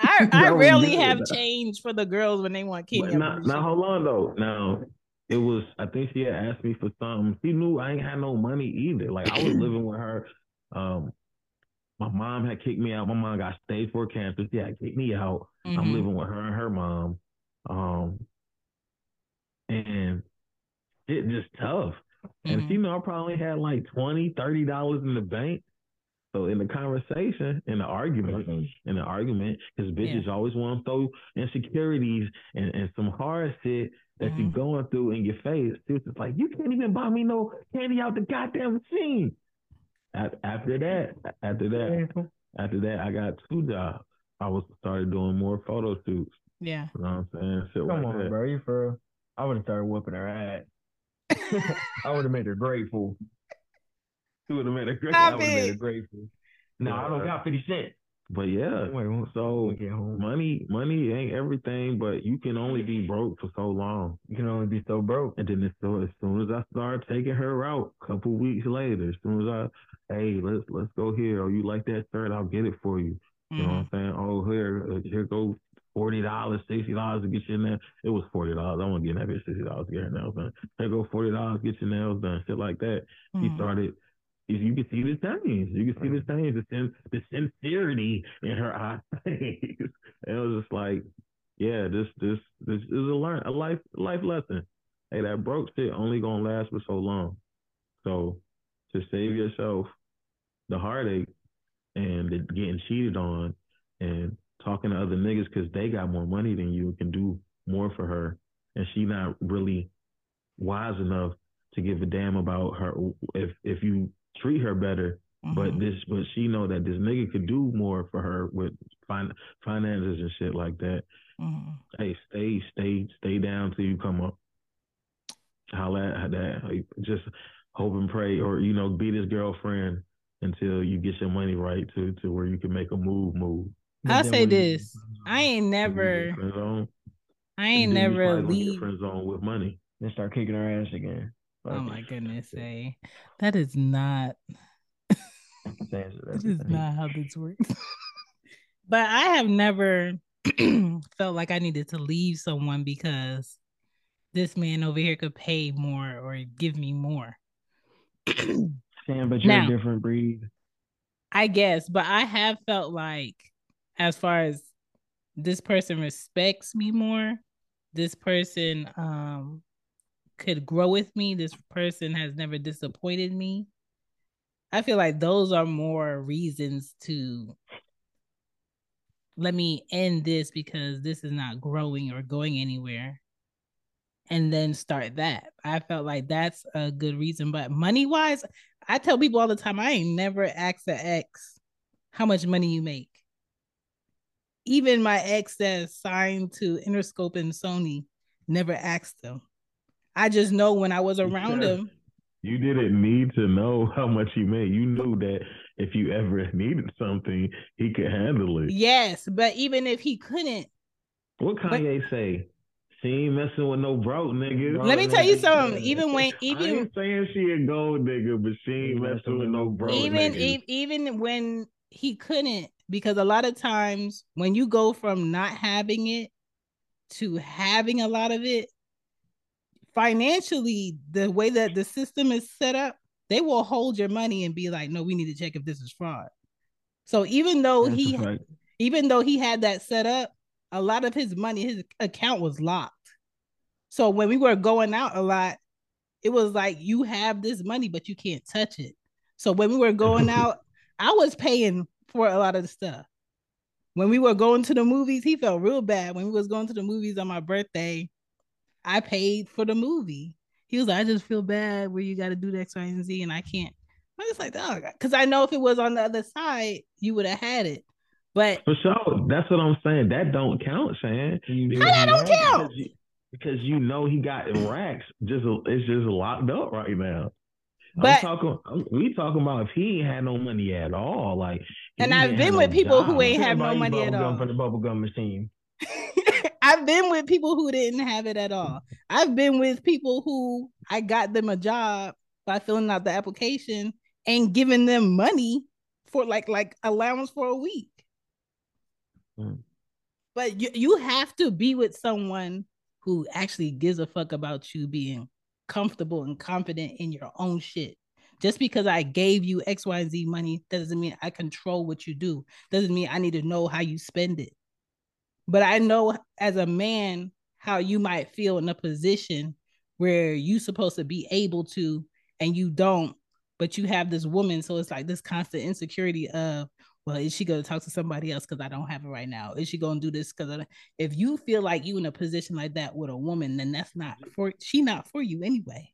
A: I, I rarely have change for the girls when they want Kenya.
C: Now, now hold on though. Now it was I think she had asked me for something. She knew I ain't had no money either. Like I was living with her. Um, my mom had kicked me out. My mom got stage four cancer. She had kicked me out. Mm-hmm. I'm living with her and her mom. Um, and it just tough. Mm-hmm. And she know I probably had like 20 $30 in the bank. So in the conversation, in the argument, mm-hmm. in the argument, because bitches yeah. always want to throw insecurities and, and some hard shit that mm-hmm. you're going through in your face. She was just like, you can't even buy me no candy out the goddamn machine. After that, after that, after that, I got two jobs. I was started doing more photo shoots.
A: Yeah.
C: You know what I'm saying? Shit
D: Come
C: like
D: on,
C: that.
D: bro. You for real? I would have started whooping her ass. I would have made her grateful.
C: You would have made a great.
A: Stop
D: I would have made her grateful. No, I don't got 50 cents.
C: But yeah,
D: Wait, when
C: so
D: get home.
C: money, money ain't everything, but you can only be broke for so long.
D: You can only be so broke.
C: And then as soon, as soon as I start taking her out, a couple weeks later, as soon as I, hey, let's let's go here. Oh, you like that shirt? I'll get it for you. You know what I'm
A: Mhm.
C: saying? Oh, here, uh, here go forty dollars, sixty dollars to get your nails. It was forty dollars. I want to get that bitch sixty dollars to get her nails done. Here go forty dollars, get your nails done. Shit like that. He
A: Mhm.
C: started. You you can see the change. You can see the change, the, sin, the sincerity in her eyes. and it was just like, yeah, this this this is a learn a life life lesson. Hey, that broke shit only gonna last for so long. So to save yourself the heartache and the getting cheated on and talking to other niggas because they got more money than you can do more for her, and she not really wise enough to give a damn about her if if you treat her better but
A: Mhm.
C: this, but she know that this nigga could do more for her with fin- finances and shit like that.
A: Mhm.
C: Hey, stay, stay, stay down till you come up. Holla at that. Like, just hope and pray, or you know, be this girlfriend until you get your money right to to where you can make a move. Move.
D: But
A: I'll say
D: when you get
A: this. I ain't never,
C: zone,
A: I ain't never
C: probably gonna get
A: leave.
C: friend zone with money.
D: and start kicking her ass again.
A: Oh my goodness, say that is not
D: Says
A: This is not how this works. but I have never felt like I needed to leave someone because this man over here could pay more or give me more.
D: Sam, but you're
A: Now-
D: a different breed.
A: I guess, but I have felt like, as far as this person respects me more, this person um could grow with me, this person has never disappointed me. I feel like those are more reasons to let me end this because this is not growing or going anywhere. And then start that. I felt like that's a good reason. But money wise, I tell people all the time, I ain't never asked an ex how much money you make. Even my ex that's signed to Interscope and Sony never asked them. I just know when I was around
C: Because
A: him.
C: You didn't need to know how much he made. You knew that if you ever needed something, he could handle it.
A: Yes, but even if he couldn't,
C: What Kanye say? She ain't messing with no broke niggas.
D: Bro,
A: let me tell you
D: nigga,
A: something. Even when,
C: I
A: even
C: ain't saying she a gold nigga, but she ain't
D: Ain't
C: messing with no broke
A: even
C: niggas.
A: e- even when he couldn't because a lot of times when you go from not having it to having a lot of it financially the way that the system is set up they will hold your money and be like no we need to check if this is fraud. So even though
C: That's
A: he
C: fact.
A: even though he had that set up a lot of his money his account was locked. So when we were going out a lot it was like you have this money but you can't touch it. So when we were going out i was paying for a lot of the stuff when we were going to the movies he felt real bad when we was going to the movies on my birthday i paid for the movie he was like i just feel bad where you got to do the x y and z and i can't i was like oh because i know if it was on the other side you would have had it but
C: For sure. That's what I'm saying. That don't count,
D: Chan.
A: How that don't count?
C: Because you, because you know he got in racks. Just it's just locked up right now. I'm
A: but
C: talking. I'm- We talking about if he ain't had no money at all, like.
A: And I've been with
C: no
A: people who ain't have no money at all.
D: from the bubblegum machine.
A: I've been with people who didn't have it at all. I've been with people who I got them a job by filling out the application and giving them money for like like allowance for a week.
C: Mm.
A: But you you have to be with someone who actually gives a fuck about you being comfortable and confident in your own shit. Just because I gave you X, Y, Z money doesn't mean I control what you do. Doesn't mean I need to know how you spend it. But I know as a man how you might feel in a position where you're supposed to be able to and you don't, but you have this woman. So it's like this constant insecurity of, well, is she going to talk to somebody else because I don't have it right now? Is she going to do this because if you feel like you in a position like that with a woman, then that's not for she not for you anyway.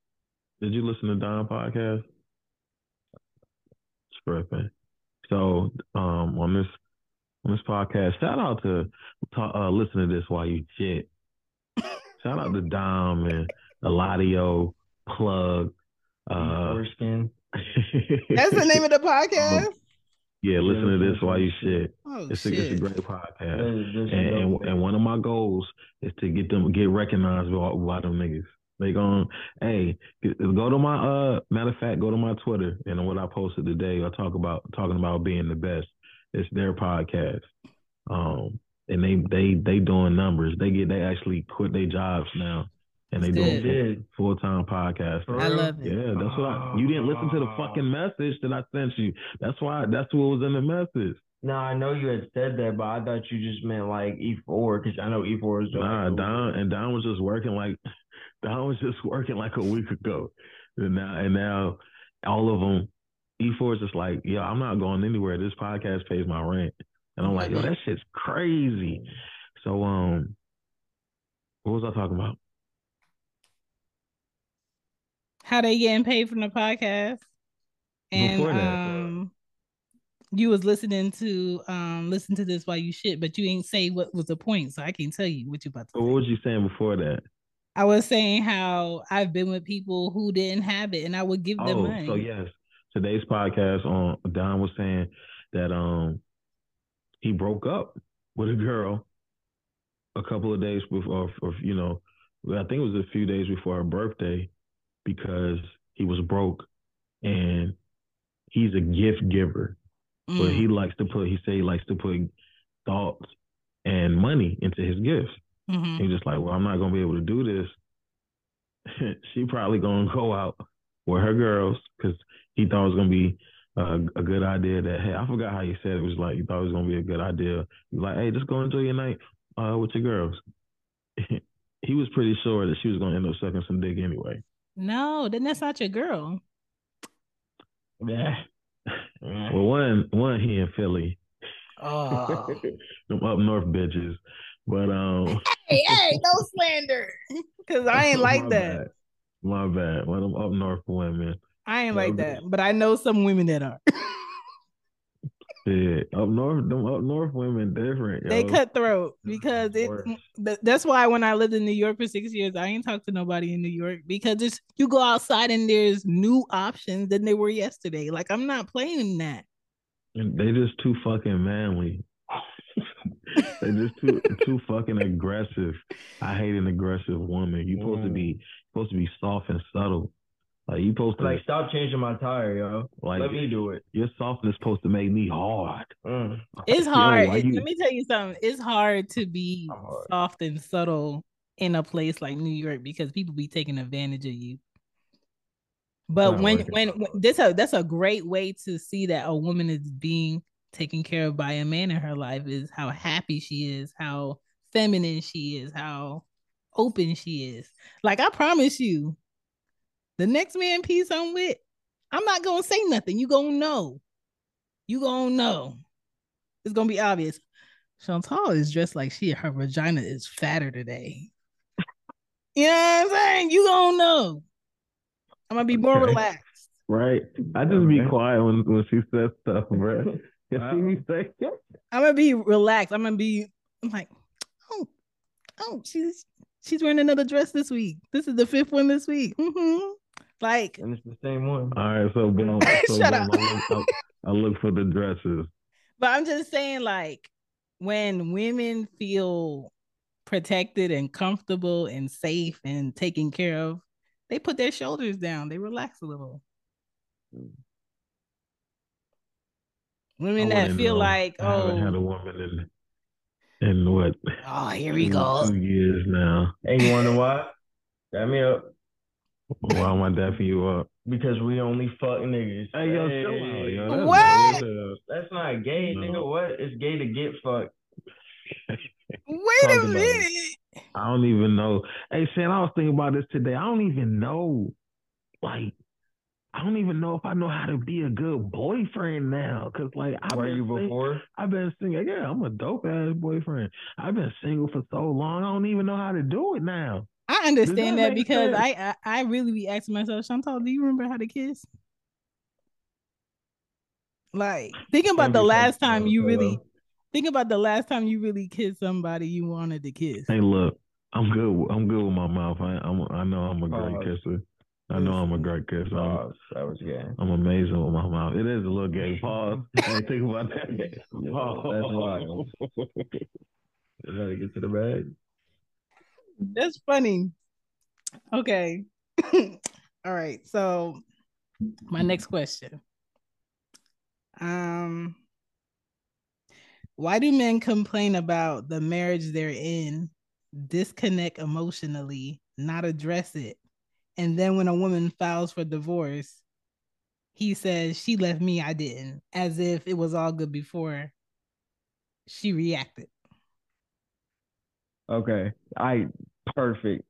C: Did you listen to Don podcast? Scrapping. So um on this on this podcast. Shout out to uh, listen to this while you shit. Shout out to Dom and Eladio, Plug, uh,
A: That's the name of the podcast.
C: Yeah, listen to this while you shit.
A: Oh
C: It's a, it's a great podcast.
D: This- this
C: and, and and one of my goals is to get them get recognized by, by them niggas. They gon' hey go to my uh matter of fact go to my Twitter and what I posted today I talk about talking about being the best. It's their podcast, um and they they they doing numbers. They get they actually quit their jobs now and they doing
D: good.
C: full time podcast.
A: I love it.
C: Yeah, that's what I. You didn't listen to the fucking message that I sent you. That's why. That's what was in the message.
D: No, I know you had said that, but I thought you just meant like E4 because I know E4 is doing
C: Nah. Don and Don was just working like Don was just working like a week ago, and now and now all of them. E4 is just like, yo, I'm not going anywhere. This podcast pays my rent, and I'm like, yo, that shit's crazy. So, um, what was I talking about?
A: How they getting paid from the podcast? And
C: that.
A: um, you was listening to um listen to this while you shit, but you ain't say what was the point, so I can't tell you what you about to
C: What
A: say.
C: was you saying before that?
A: I was saying how I've been with people who didn't have it, and I would give them
C: Oh,
A: money.
C: so yes, today's podcast on Don was saying that um he broke up with a girl a couple of days before, or, you know, I think it was a few days before her birthday because he was broke and he's a gift giver, but
A: Mm.
C: he likes to put he say he likes to put thoughts and money into his gifts.
A: Mhm.
C: He's just like, well, I'm not gonna be able to do this. she probably gonna go out with her girls because he thought it was gonna be a, a good idea. That hey, I forgot how you said it. it was like you thought it was gonna be a good idea. Like, hey, just go enjoy your night uh, with your girls. he was pretty sure that she was gonna end up sucking some dick anyway.
A: No, then that's not your girl.
D: Yeah.
C: Well, one one here in Philly,
A: Oh,
C: them up north bitches, but um,
A: hey, hey, no slander, because I ain't like that.
C: Bad. My bad. One of them up north women.
A: I ain't
C: Yeah,
A: like that, but I know some women that are.
C: Yeah, up north, them up north women different.
A: they
C: yo.
A: cutthroat because it. That's why when I lived in New York for six years, I ain't talked to nobody in New York because it's you go outside and there's new options than there were yesterday. Like I'm not playing that.
C: And they just too fucking manly. they just too too fucking aggressive. I hate an aggressive woman. You supposed to
D: Mm.
C: be supposed to be soft and subtle. Like you supposed to
D: Like,
C: like,
D: stop changing my tire, yo. Like, Let me do it.
C: your softness supposed to make me hard.
D: Mm.
A: It's hard.
C: why
A: It-
C: you-
A: let me tell you something. It's hard to be
D: hard.
A: soft and subtle in a place like New York because people be taking advantage of you. But when, when when this a that's a great way to see that a woman is being taken care of by a man in her life is how happy she is, how feminine she is, how open she is. Like I promise you, the next man piece I'm with, I'm not gonna say nothing. You gonna know. You gonna know. It's gonna be obvious. Chantal is dressed like she her vagina is fatter today. You know what I'm saying? You gonna know. I'm gonna be more
C: Okay.
A: relaxed.
C: Right? I just be quiet when, when she says stuff, bro. You see me say
A: I'm gonna be relaxed. I'm gonna be I'm like, oh, oh, she's she's wearing another dress this week. This is the fifth one this week. hmm Like,
D: And it's the same one.
C: All right, so boom, so
A: Shut
C: boom,
A: up.
C: I, look, I, I look for the dresses.
A: but I'm just saying, like, when women feel protected and comfortable and safe and taken care of, they put their shoulders down. They relax a little. Women that feel
C: know.
A: like,
C: I haven't had a
A: oh,
C: woman in in what
A: oh, here we go.
C: two years now.
D: And you wonder why? Dap me up.
C: Why am I dapping you up?
D: Because we only fuck niggas.
C: Hey yo, chill out, yo. That's
A: What?
C: bullshit.
D: That's not gay,
C: No.
D: nigga. What? It's gay to get fucked.
A: Wait
D: Talk
A: a minute.
C: I don't even know. Hey, Chan, I was thinking about this today. I don't even know. Like, I don't even know if I know how to be a good boyfriend now. Cause like, I've
D: Were
C: been
D: you
C: sing-
D: before?
C: I've been single. Yeah, I'm a dope ass boyfriend. I've been single for so long. I don't even know how to do it now.
A: I understand
C: that
A: that, because? I, I I really be asking myself, Chantal, do you remember how to kiss? Like thinking about the last time
D: though,
A: you
D: so-
A: really Think about the last time you really kissed somebody you wanted to kiss.
C: Hey, look, I'm good. I'm good with my mouth. I, I'm, I know I'm a great
D: Pause.
C: kisser. I know I'm a great kisser. I'm,
D: that was gay.
C: I'm amazing with my mouth. It is a little gay. Pause. hey, think about that. Pause.
D: That's wild. Gotta get to the bag.
A: That's funny. Okay. All right. So my next question. Um why do men complain about the marriage they're in, disconnect emotionally, not address it? And then when a woman files for divorce, he says she left me, I didn't, as if it was all good before she reacted.
D: Okay. I perfect.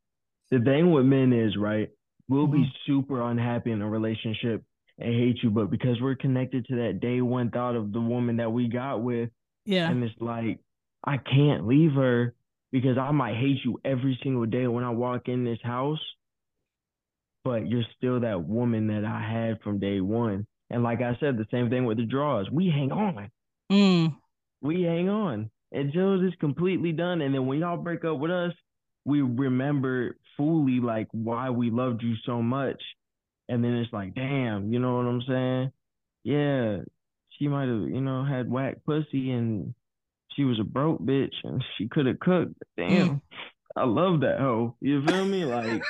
D: The thing with men is, right, we'll be super unhappy in a relationship and hate you, but because we're connected to that day one thought of the woman that we got with,
A: Yeah.
D: and it's like, I can't leave her because I might hate you every single day when I walk in this house, but you're still that woman that I had from day one. And like I said, the same thing with the draws. We hang on.
A: Mm.
D: we hang on until it's completely done. And then when y'all break up with us, we remember fully like why we loved you so much. And then it's like, damn, you know what I'm saying? Yeah, she might have, you know, had whack pussy and she was a broke bitch and she could have cooked. Damn, mm. I love that hoe. You feel me? Like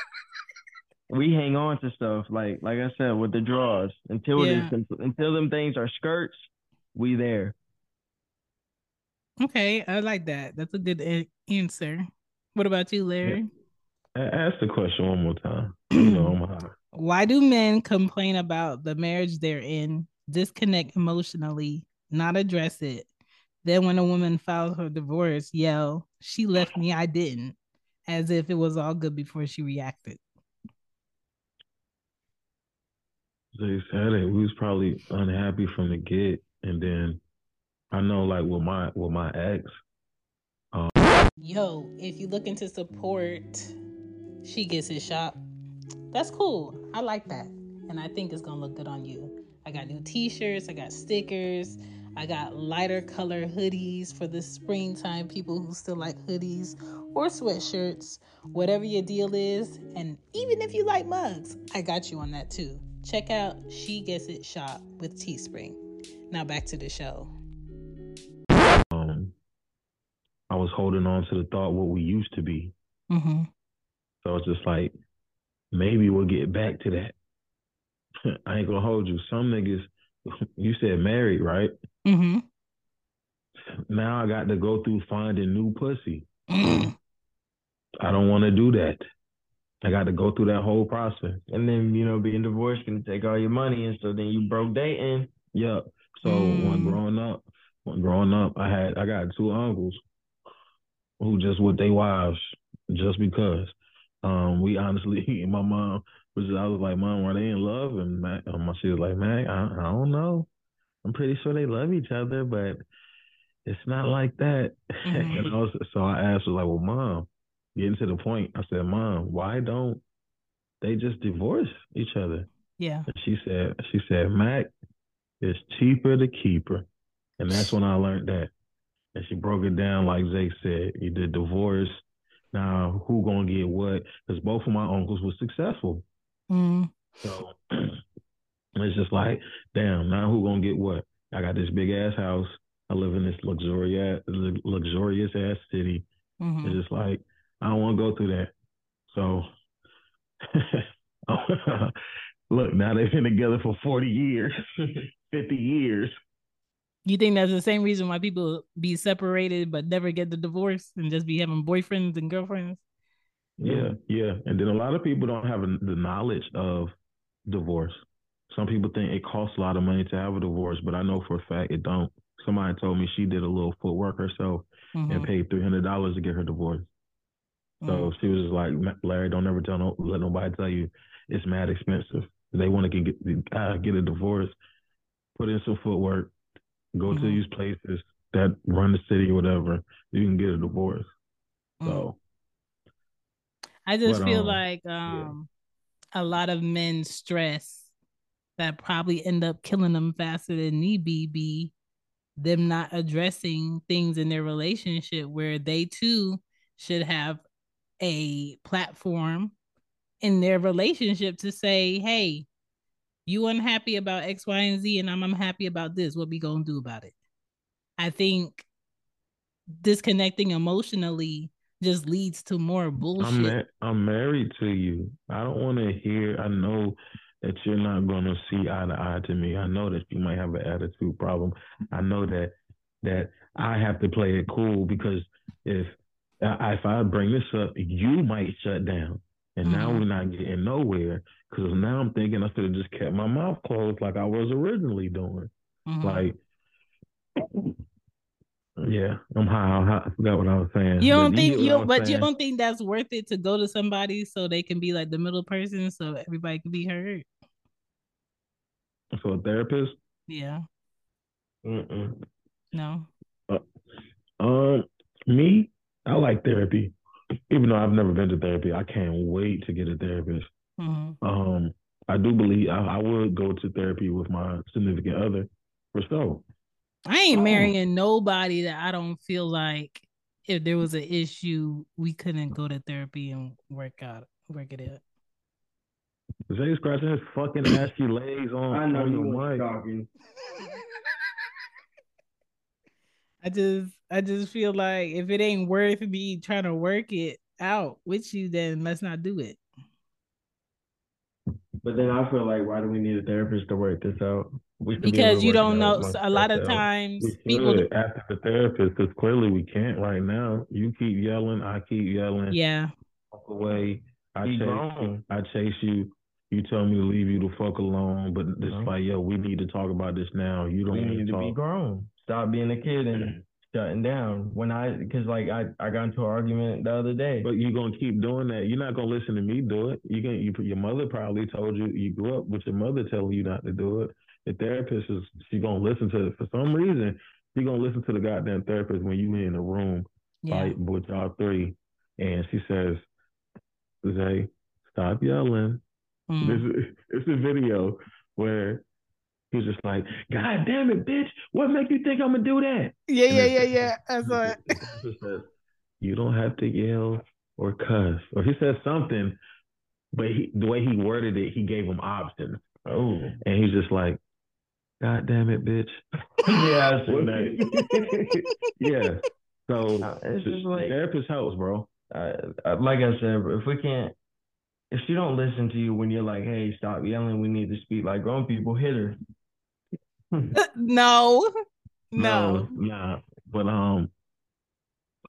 D: we hang on to stuff like like I said with the draws until
A: Yeah.
D: is until them things are skirts. We there.
A: Okay, I like that. That's a good eh, answer. What about you, Larry?
C: Ask the question one more time. You know,
A: Why do men complain about the marriage they're in, disconnect emotionally, not address it? Then when a woman files for divorce, yell, "She left me, I didn't," as if it was all good before she reacted.
C: They said it. We was probably unhappy from the get, and then I know, like with my with my ex, um,
A: Yo, if you looking to support She Gets It Shop, that's cool. I like that. And I think it's gonna look good on you. I got new t-shirts, I got stickers, I got lighter color hoodies for the springtime people who still like hoodies or sweatshirts, whatever your deal is. And even if you like mugs, I got you on that too. Check out She Gets It Shop with Teespring. Now back to the show.
C: Was holding on to the thought what we used to be.
A: Mm-hmm.
C: So it's just like maybe we'll get back to that. I ain't gonna hold you. Some niggas, you said married, right?
A: Mm-hmm.
C: Now I got to go through finding new pussy. I don't want to do that. I got to go through that whole process.
D: And then, you know, being divorced can take all your money. And so then you broke dating.
C: Yep. So when
A: Mm.
C: growing up, when growing up, I had I got two uncles who just with their wives just because. Um, we honestly, my mom was. I was like, Mom, were they in love? And my, um, she was like, Mac, I, I don't know. I'm pretty sure they love each other, but it's not like that.
A: Mhm.
C: and I was, so I asked her like, Well, Mom, getting to the point, I said, Mom, why don't they just divorce each other?
A: Yeah.
C: And she said, she said, Mac, it's cheaper to keep her. And that's when I learned that. And she broke it down like Zay said. You did divorce. Now who gonna get what? Because both of my uncles were successful.
A: Mm.
C: So it's just like, damn, now who gonna get what? I got this big ass house. I live in this luxurious luxurious ass city.
A: hmm
C: It's just like I don't want to go through that. So look, now they've been together for 40 years, 50 years.
A: You think that's the same reason why people be separated but never get the divorce and just be having boyfriends and girlfriends?
C: Yeah, yeah. And then a lot of people don't have the knowledge of divorce. Some people think it costs a lot of money to have a divorce, but I know for a fact it don't. Somebody told me she did a little footwork herself and
A: Mhm.
C: paid three hundred dollars to get her divorce. So she was just like, Larry, don't ever tell no, let nobody tell you it's mad expensive. They want to get uh, get a divorce, put in some footwork, go to
A: Mhm.
C: these places that run the city or whatever. You can get a divorce.
A: Mm.
C: So
A: I just
C: But,
A: feel
C: um,
A: like um a lot of men stress that probably end up killing them faster than need be be them not addressing things in their relationship where they too should have a platform in their relationship to say, hey, you unhappy about X, Y, and Z, and I'm unhappy about this. What we gonna do about it? I think disconnecting emotionally just leads to more bullshit.
C: I'm ma- I'm married to you. I don't want to hear. I know that you're not to see eye to eye to me. I know that you might have an attitude problem. I know that that I have to play it cool because if if I bring this up, you might shut down, and now
A: Mhm.
C: we're not getting nowhere. Because now I'm thinking I should have just kept my mouth closed like I was originally doing.
A: Mhm.
C: Like, yeah, I'm high. I forgot what I was saying.
A: you don't
C: But
A: think you but you don't think that's worth it to go to somebody so they can be like the middle person so everybody can be heard.
C: So a therapist.
A: Yeah.
C: Mm-mm.
A: No.
C: Um, me, I like therapy. Even though I've never been to therapy, I can't wait to get a therapist.
A: Hmm
C: Um, I do believe I, I would go to therapy with my significant other for sure.
A: I ain't
C: Oh.
A: marrying nobody that I don't feel like if there was an issue, we couldn't go to therapy and work out, work it out.
C: Jay scratching his fucking ashy legs on,
D: I know
C: on
D: you
C: your
D: was
C: mic.
D: talking.
A: I just, I just feel like if it ain't worth me trying to work it out with you, then let's not do it.
D: But then I feel like, why do we need a therapist to work this out? We be
A: Because you don't know. so a lot of times,
C: We
A: people,
C: should ask the therapist because clearly we can't right now. You keep yelling, I keep yelling.
A: yeah,
C: Walk away. I
D: Be
C: chase,
D: grown.
C: I chase you. You tell me to leave you the fuck alone, but it's
D: No.
C: like, yo, we need to talk about this now. You don't
D: We
C: want
D: need
C: to
D: to be
C: talk.
D: grown. Stop being a kid and shutting down. When I, because like I, I got into an argument the other day.
C: But you're gonna keep doing that. You're not gonna listen to me do it. You can. You, your mother probably told you. You grew up with your mother telling you not to do it. The therapist is. She gonna listen to it for some reason. She gonna listen to the goddamn therapist when you in the room
A: yeah.
C: like with y'all three, and she says, "Zay, stop yelling."
A: Mm.
C: This is it's a video where he's just like, "God damn it, bitch! What make you think I'm gonna do that?"
A: Yeah, yeah, yeah, yeah. Saw it.
C: says, "You don't have to yell or cuss," or he says something, but he, the way he worded it, he gave him options,
D: oh,
C: and he's just like, "God damn it, bitch!"
D: yeah, I seen that.
C: yeah. So
D: Uh, it's just like-
C: therapist helps, bro.
D: I, like I said, if we can't, if she don't listen to you when you're like, hey, stop yelling, we need to speak like grown people, hit her.
A: no, no.
C: nah. But um,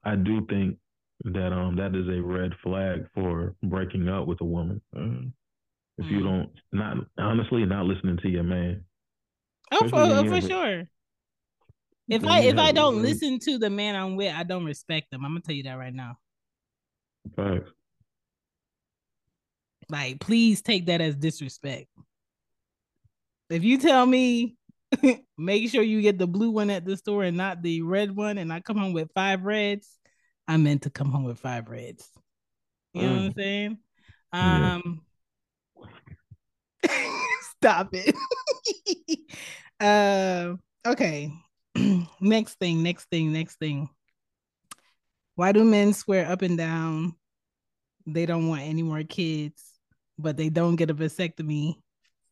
C: I do think that um that is a red flag for breaking up with a woman.
D: Mhm.
C: If you
A: Mm.
C: don't, not honestly, not listening to your man.
A: Oh, for,
C: Especially
A: oh, for sure. If I if I don't listen to the man I'm with, I don't respect them. I'm gonna tell you that right now.
C: Facts.
A: Like, please take that as disrespect. If you tell me, make sure you get the blue one at the store and not the red one, and I come home with five reds, I meant to come home with five reds. You know what I'm saying?
C: Yeah.
A: Um, stop it. uh, okay. next thing, next thing, next thing. Why do men swear up and down they don't want any more kids, but they don't get a vasectomy,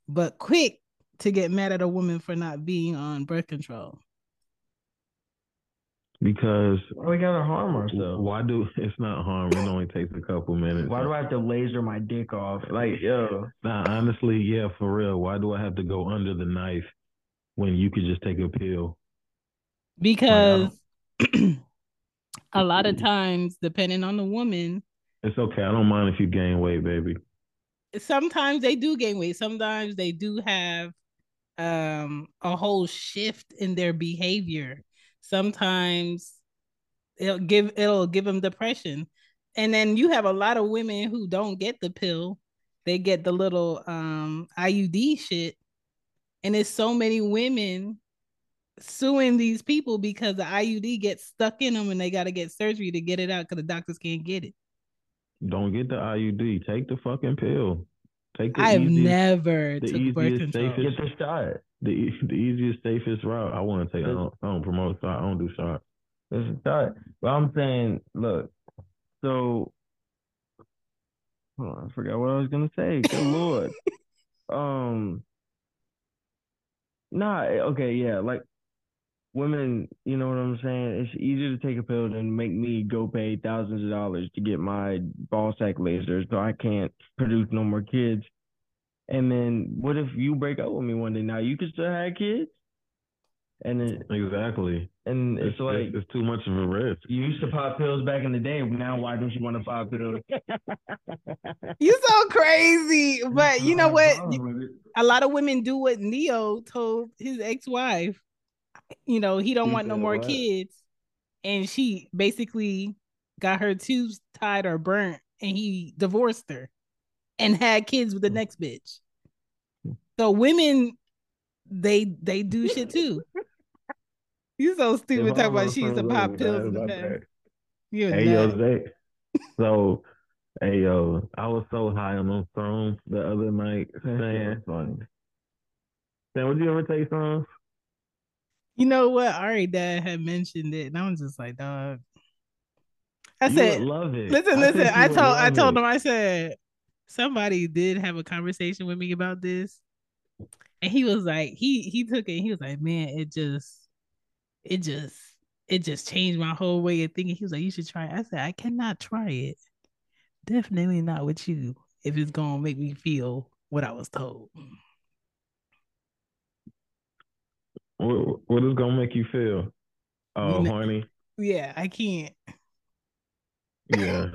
A: but quick to get mad at a woman for not being on birth control?
C: Because
D: Why we gotta harm ourselves?
C: why do it's not harm? It only takes a couple minutes.
D: Why do I have to laser my dick off? Like, yo,
C: Nah, honestly, yeah, for real. Why do I have to go under the knife when you could just take a pill?
A: Because a lot of times, depending on the woman,
C: It's okay. I don't mind if you gain weight, baby.
A: sometimes they do gain weight. Sometimes they do have um a whole shift in their behavior. Sometimes it'll give it'll give them depression. And then you have a lot of women who don't get the pill. They get the little um IUD shit. And it's so many women suing these people because the IUD gets stuck in them and they got to get surgery to get it out because the doctors can't get it.
C: Don't get the IUD. Take the fucking pill. Take the
A: I have
C: easiest-
A: never
C: the
A: took birth
C: easiest,
A: control.
C: safest-
D: get the shot.
C: the the easiest, safest route. I want to take. I don't, I don't promote shot. I don't do shots.
D: It's a shot. But I'm saying, look, so hold on, I forgot what I was gonna say. Good lord. Um Nah, okay, yeah, like women, you know what I'm saying? It's easier to take a pill than make me go pay thousands of dollars to get my ball sack lasers so I can't produce no more kids. And then what if you break up with me one day? Now you can still have kids? And it,
C: Exactly.
D: and it's,
C: It's
D: like
C: it's, it's too much of a risk.
D: you used to pop pills back in the day. Now why don't you want to pop pills?
A: You so crazy, but you know what?
D: What's wrong with it?
A: A lot of women do what Neo told his ex-wife. You know, he don't
D: He
A: want no more
D: what?
A: kids, and she basically got her tubes tied or burnt, and he divorced her and had kids with the mm. next bitch. So women, they they do shit too. You so stupid talking about
C: was
A: she used to pop
C: with
A: pills
C: her,
A: in the
C: my
A: You're
C: Hey yo,
A: nuts.
C: So, hey yo, I was so high on those songs the other night. Saying,
D: funny.
C: Sam, would you ever take songs?
A: You know what? Ari dad had mentioned it, and I was just like, dog. I
C: you
A: said,
C: love it.
A: listen, listen.
C: you
A: I told I told
C: it.
A: him, I said, somebody did have a conversation with me about this. And he was like, he he took it, he was like, man, it just, it just, it just changed my whole way of thinking. He was like, you should try it. I said, I cannot try it. Definitely not with you if it's gonna make me feel what I was told.
C: What, what is gonna make you feel? Uh, oh,
A: You
C: horny.
A: Yeah, I can't.
C: Yeah.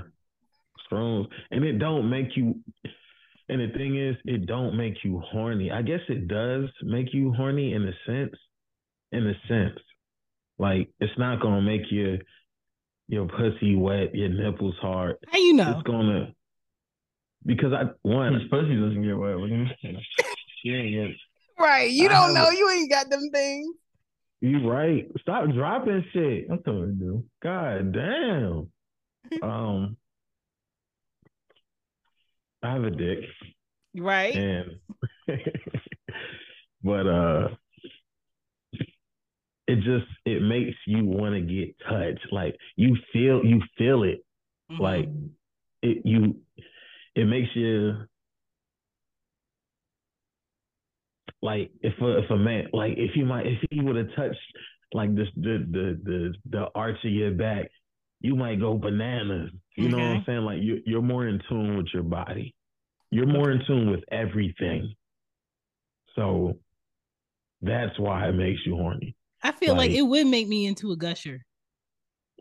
C: Strong. And it don't make you and the thing is, it don't make you horny. I guess it does make you horny in a sense. In a sense. Like it's not gonna make your your pussy wet, your nipples hard.
A: How you know?
C: It's gonna because I
D: His
C: one
D: pussy doesn't get wet. What do you mean?
C: you ain't get
A: Right. You don't know. You ain't got them things.
C: you right. Stop dropping shit.
D: I'm telling you.
C: God damn. Um I have a dick.
A: Right.
C: and but uh it just it makes you want to get touched like you feel you feel it
A: Mhm.
C: like it you it makes you like if a if a man like if you might if he would have touched like this the the the the arch of your back you might go bananas you know what i'm saying like you you're more in tune with your body you're more in tune with everything so that's why it makes you horny
A: I feel like,
C: like-
A: it would make me into a gusher.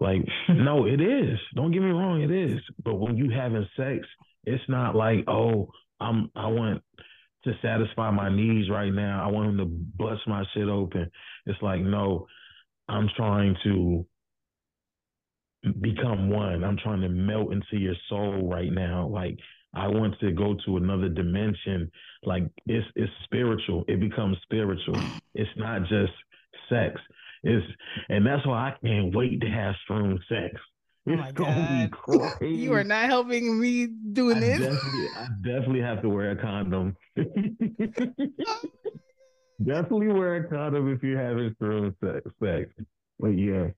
C: Like, no, it is. Don't get me wrong, it is. But when you having sex, it's not like, oh, I'm I want to satisfy my needs right now. I want him to bust my shit open. It's like, no, I'm trying to become one. I'm trying to melt into your soul right now. Like I want to go to another dimension. Like it's it's spiritual. It becomes spiritual. It's not just sex. It's and that's why I can't wait to have strong sex.
A: Oh my God. You are not helping me
C: I
A: doing this.
C: definitely, I definitely have to wear a condom. definitely wear a condom if you're having strong sex. sex. But yeah,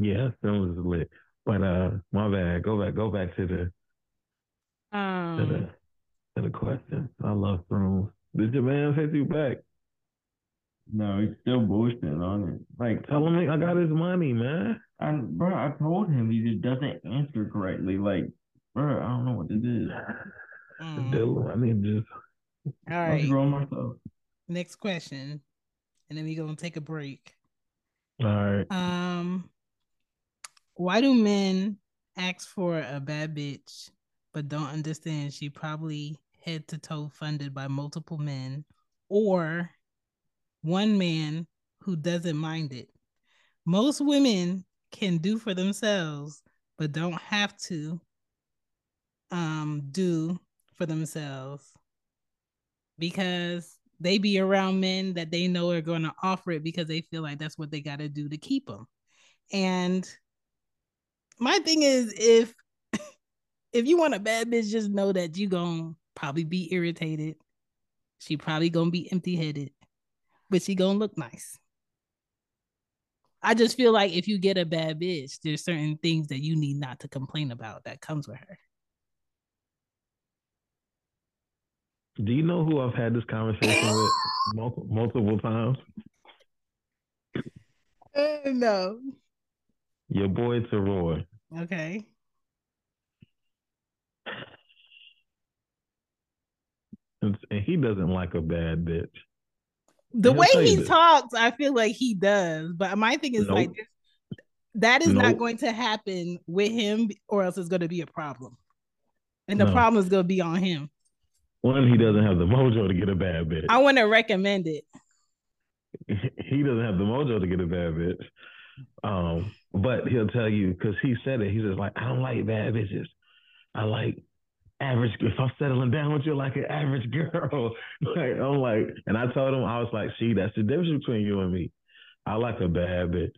C: yeah, film is lit. But uh, my bad. Go back. Go back to the to the
A: Um,
C: to the question. I love throne. Did your man hit you back?
D: No, he's still bullshitting on it. Like,
C: Tell him I got his money, man.
D: I, bro, I told him he just doesn't answer correctly. Like, bro, I don't know what to do.
A: mm.
C: Dude, I mean, just
A: all
D: I'll
A: right.
D: grow myself.
A: Next question, and then we're gonna take a break.
C: all right.
A: Um, why do men ask for a bad bitch but don't understand she probably head to toe funded by multiple men or one man who doesn't mind it? Most women can do for themselves but don't have to um do for themselves because they be around men that they know are going to offer it because they feel like that's what they got to do to keep them. And my thing is if if you want a bad bitch just know that you going to probably be irritated. She probably going to be empty-headed but she gonna look nice. I just feel like if you get a bad bitch, there's certain things that you need not to complain about that comes with her.
C: Do you know who I've had this conversation with multiple, multiple times?
A: Uh, no.
C: Your boy Teroy.
A: Okay.
C: And, and he doesn't like a bad bitch.
A: The way he
C: this.
A: talks, I feel like he does. But my thing is like this, that is not going to happen with him, or else it's going to be a problem. And the
C: No.
A: problem is going to be on him.
C: One, he doesn't have the mojo to get a bad bitch.
A: I want to recommend it.
C: he doesn't have the mojo to get a bad bitch. Um, but he'll tell you because he said it. He's just like, I don't like bad bitches. I like average. If I'm settling down with you, like an average girl. like I'm like, and I told him I was like, see, that's the difference between you and me. I like a bad bitch.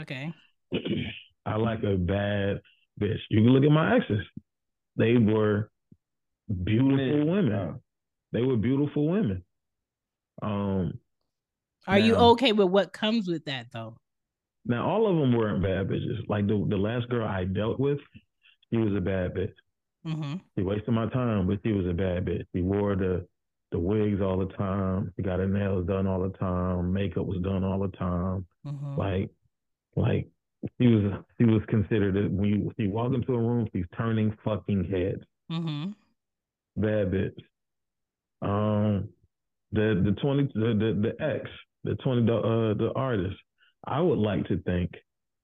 A: Okay.
C: I like a bad bitch. You can look at my exes. They were beautiful women. They were beautiful women. Um,
A: Are you okay with what comes with that though?
C: Now, all of them weren't bad bitches. Like the the last girl I dealt with, she was a bad bitch.
A: Mm-hmm.
C: She wasted my time, but she was a bad bitch. She wore the the wigs all the time. She got her nails done all the time. Makeup was done all the time.
A: Mm-hmm.
C: Like, like she was she was considered a- when you she walk into a room, she's turning fucking heads.
A: Mm-hmm.
C: Bad bitch. Um, the the twenty the the, the ex the twenty the uh the artist. I would like to think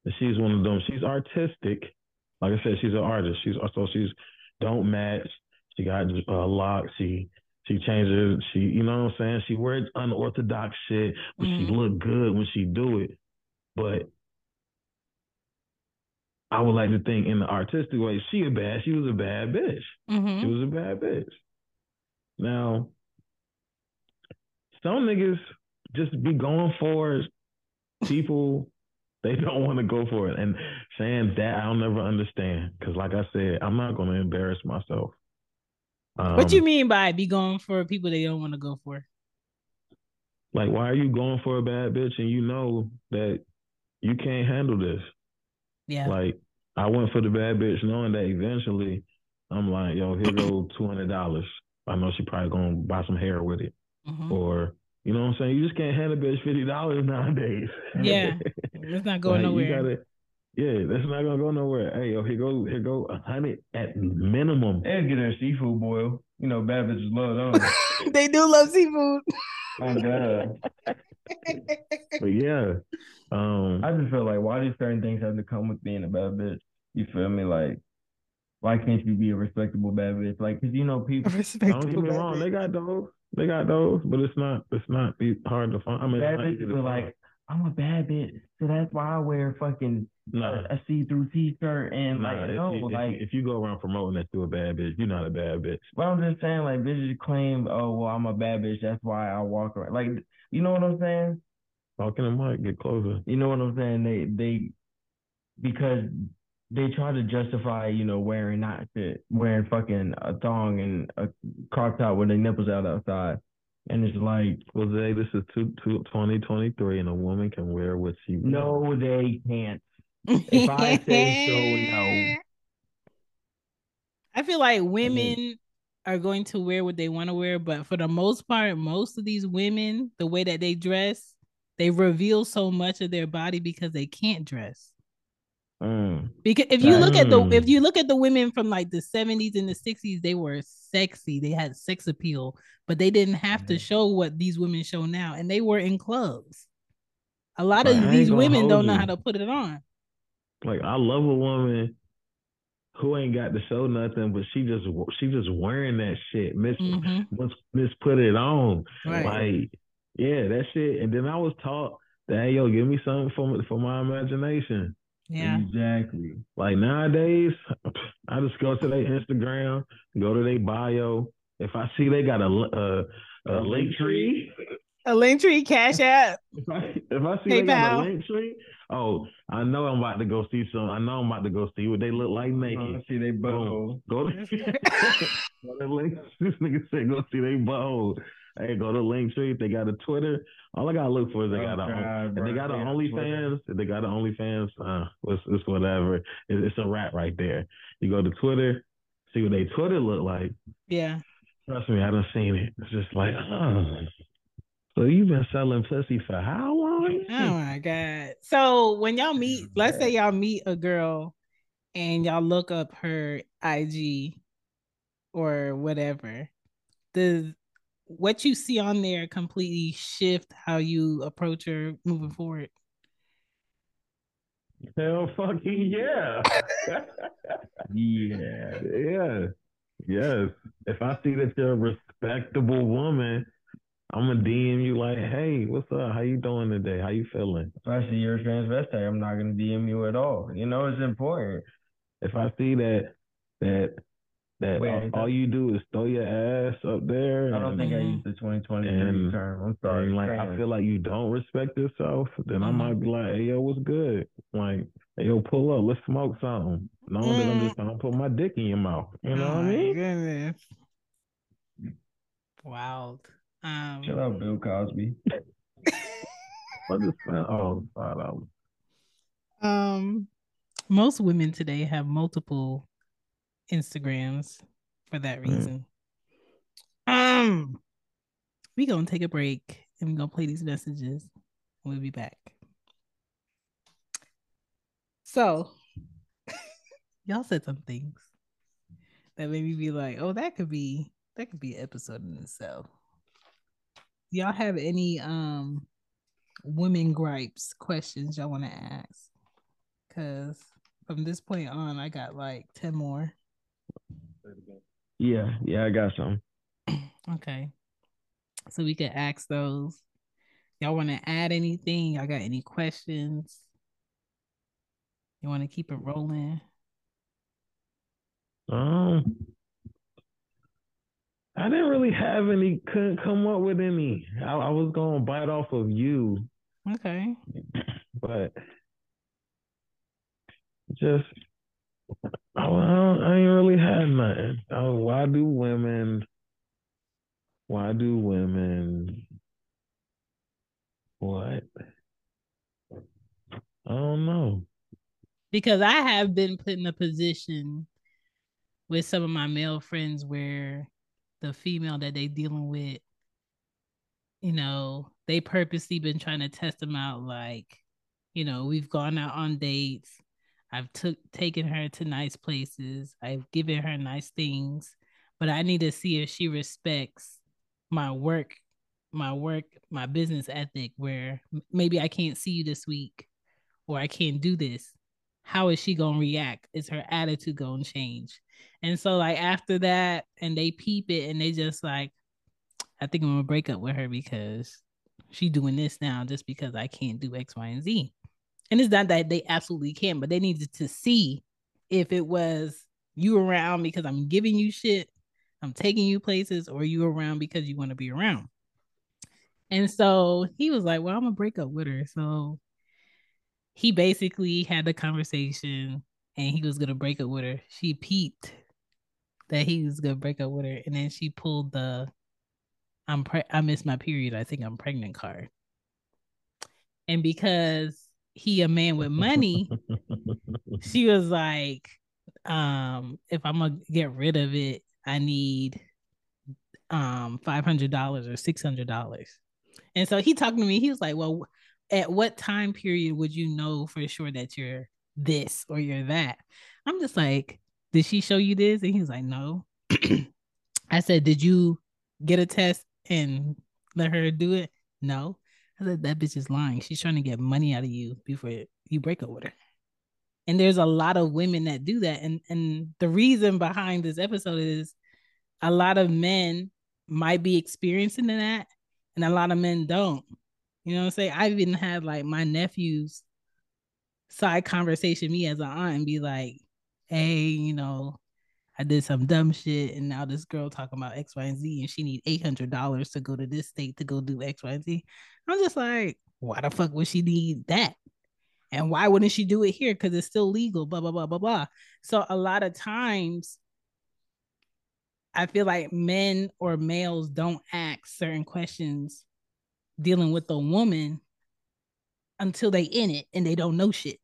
C: that she's one of them. She's artistic. Like I said, she's an artist. She's so she's don't match. She got uh, locks. She she changes. She you know what I'm saying. She wears unorthodox shit, but she
A: Mhm.
C: look good when she do it. But I would like to think in the artistic way, she a bad. She was a bad bitch. She
A: Mm-hmm.
C: was a bad bitch. Now, some niggas just be going for people they don't want to go for it. And saying that I'll never understand. Cause like I said, I'm not gonna embarrass myself. Um,
A: what do you mean by be going for people they don't want to go for?
C: Like, why are you going for a bad bitch and you know that you can't handle this?
A: Yeah.
C: Like, I went for the bad bitch knowing that eventually I'm like, yo, here go two hundred dollars. I know she probably gonna buy some hair with it.
A: Mhm.
C: Or you know what I'm saying? You just can't hand a bitch fifty dollars nowadays.
A: Yeah. It's not going
C: Like, you
A: nowhere.
C: gotta- yeah, that's not gonna go nowhere. Hey, yo, here go here go a hundred at minimum.
D: And get her a seafood boil. You know, bad bitches love those.
A: they do love seafood.
D: My God.
C: But yeah. Um
D: I just feel like why do certain things have to come with being a bad bitch? You feel me? Like, why can't you be a respectable bad bitch? Like, cause you know people
C: don't get me wrong,
A: bitch.
C: they got those. They got those, but it's not it's not hard to find. I mean,
D: bad bitches are like, I'm a bad bitch, so that's why I wear fucking uh,
C: Nah.
D: a see-through t-shirt and
C: Nah,
D: like
C: if,
D: no,
C: you, if,
D: like
C: if you go around promoting that you're a bad bitch, you're not a bad bitch.
D: But I'm just saying, like, bitches claim, oh, well, I'm a bad bitch. That's why I walk around. Like, you know what I'm saying?
C: Talking to Mike, get closer.
D: You know what I'm saying? They, they, because they try to justify, you know, wearing not shit, wearing fucking a thong and a crop top with their nipples out outside. And it's like, well,
C: Jose, this is two, two, 2023, and a woman can wear what she wants.
D: no, they can't. If I say so, no.
A: I feel like women are going to wear what they want to wear, but for the most part, most of these women, the way that they dress, they reveal so much of their body because they can't dress.
D: Mm.
A: Because if you look at the
C: Mm.
A: if you look at the women from like the 70s and the 60s, they were sexy. They had sex appeal, but they didn't have to
D: Mhm.
A: show what these women show now. And they were in clubs. A lot
C: But
A: of these women don't know
C: you.
A: how to put it on.
C: Like I love a woman who ain't got to show nothing, but she just she just wearing that shit. Miss
A: Mhm.
C: Miss, Miss put it on.
A: Right.
C: Like yeah, that shit. And then I was taught that hey, yo, give me something for for my imagination.
A: Yeah.
D: Exactly.
C: Like nowadays, I just go to their Instagram, go to their bio. If I see they got a a, a link tree,
A: A link tree cash app.
C: if I if I see they got a link tree, oh, I know I'm about to go see some. I know I'm about to go see what they look like naked.
D: Uh, see they butthole.
C: Boom. Go to go to link. This nigga said go see they butthole. Hey, go to Linktree. If they got a Twitter, all I gotta look for is they
D: Oh,
C: got a.
D: God,
C: If they got an
D: Yeah,
C: OnlyFans, if they got an OnlyFans, uh, it's, it's whatever. It, it's a wrap right there. You go to Twitter, see what they Twitter look like.
A: Yeah.
C: Trust me, I done seen it. It's just like, oh. So you've been selling pussy for how long?
A: Oh my god. So when y'all meet, let's say y'all meet a girl and y'all look up her IG or whatever. Does what you see on there completely shift how you approach her moving forward?
C: Hell fucking yeah.
D: Yeah.
C: yeah. Yes. If I see that you're a respectable woman, I'm gonna DM you like, hey, what's up? How you doing today? How you feeling?
D: If I see you're a transvestite, I'm not gonna DM you at all. You know, it's important.
C: If I see that that that
D: Wait,
C: all, all you do is throw your ass up there,
D: I don't
C: and,
D: think I used the 2023
C: And-
D: term. I'm sorry.
C: like I feel like you don't respect yourself, then I might be like, hey yo, what's good? Like, hey yo, pull up, let's smoke something. No, that I'm just gonna put my dick in your mouth. You know
A: oh
C: what I mean?
A: goodness. Wild. Um
D: Shout out Bill Cosby.
C: What is that? Oh, five dollars.
A: Um, most women today have multiple Instagrams for that
C: Mm.
A: reason. Um, we gonna take a break and we gonna play these messages. We'll be back. So, y'all said some things that made me be like, "Oh, that could be that could be an episode in itself." Y'all have any um women gripes questions y'all want to ask? Cause from this point on, I got like ten more.
D: Yeah, yeah, I got some.
A: Okay, so we could ask those. Y'all want to add anything? Y'all got any questions? You want to keep it rolling?
C: Um, I didn't really have any. Couldn't come up with any. I, I was gonna bite off of you,
A: Okay.
C: but just I, I, I ain't really had nothing. Uh, why do women? Why do women? What? I don't know.
A: because I have been put in a position with some of my male friends where the female that they dealing with, you know, they purposely been trying to test them out. Like, you know, we've gone out on dates. I've took taken her to nice places. I've given her nice things, but I need to see if she respects my work, my work, my business ethic. Where maybe I can't see you this week, or I can't do this how is she gonna react? Is her attitude gonna change? And so like after that, and they peep it and they just like, I think I'm gonna break up with her because she doing this now just because I can't do X, Y, and Z. And it's not that they absolutely can, but they needed to see if it was you around because I'm giving you shit, I'm taking you places, or you around because you want to be around. And so he was like, Well, I'm gonna break up with her. So he basically had the conversation and he was gonna break up with her. She peeped that he was gonna break up with her, and then she pulled the I'm pre- I missed my period. I think I'm pregnant card. And because he a man with money, she was like, um, if I'm gonna get rid of it, I need um five hundred dollars or six hundred dollars. And so he talked to me, he was like, Well, at what time period would you know for sure that you're this or you're that? I'm just like, Did she show you this? And he was like, No. I said, Did you get a test and let her do it? No. I said, That bitch is lying. She's trying to get money out of you before you break up with her. And there's a lot of women that do that. And and the reason behind this episode is a lot of men might be experiencing that, and a lot of men don't. You know what I'm saying? I've even had like my nephews side conversation me as an aunt and be like, hey, you know, I did some dumb shit and now this girl talking about X, Y, and Z and she need eight hundred dollars to go to this state to go do X, Y, and Z. I'm just like, why the fuck would she need that? And why wouldn't she do it here? Because it's still legal, blah, blah, blah, blah, blah. So a lot of times I feel like men or males don't ask certain questions dealing with a woman until they in it and they don't know shit.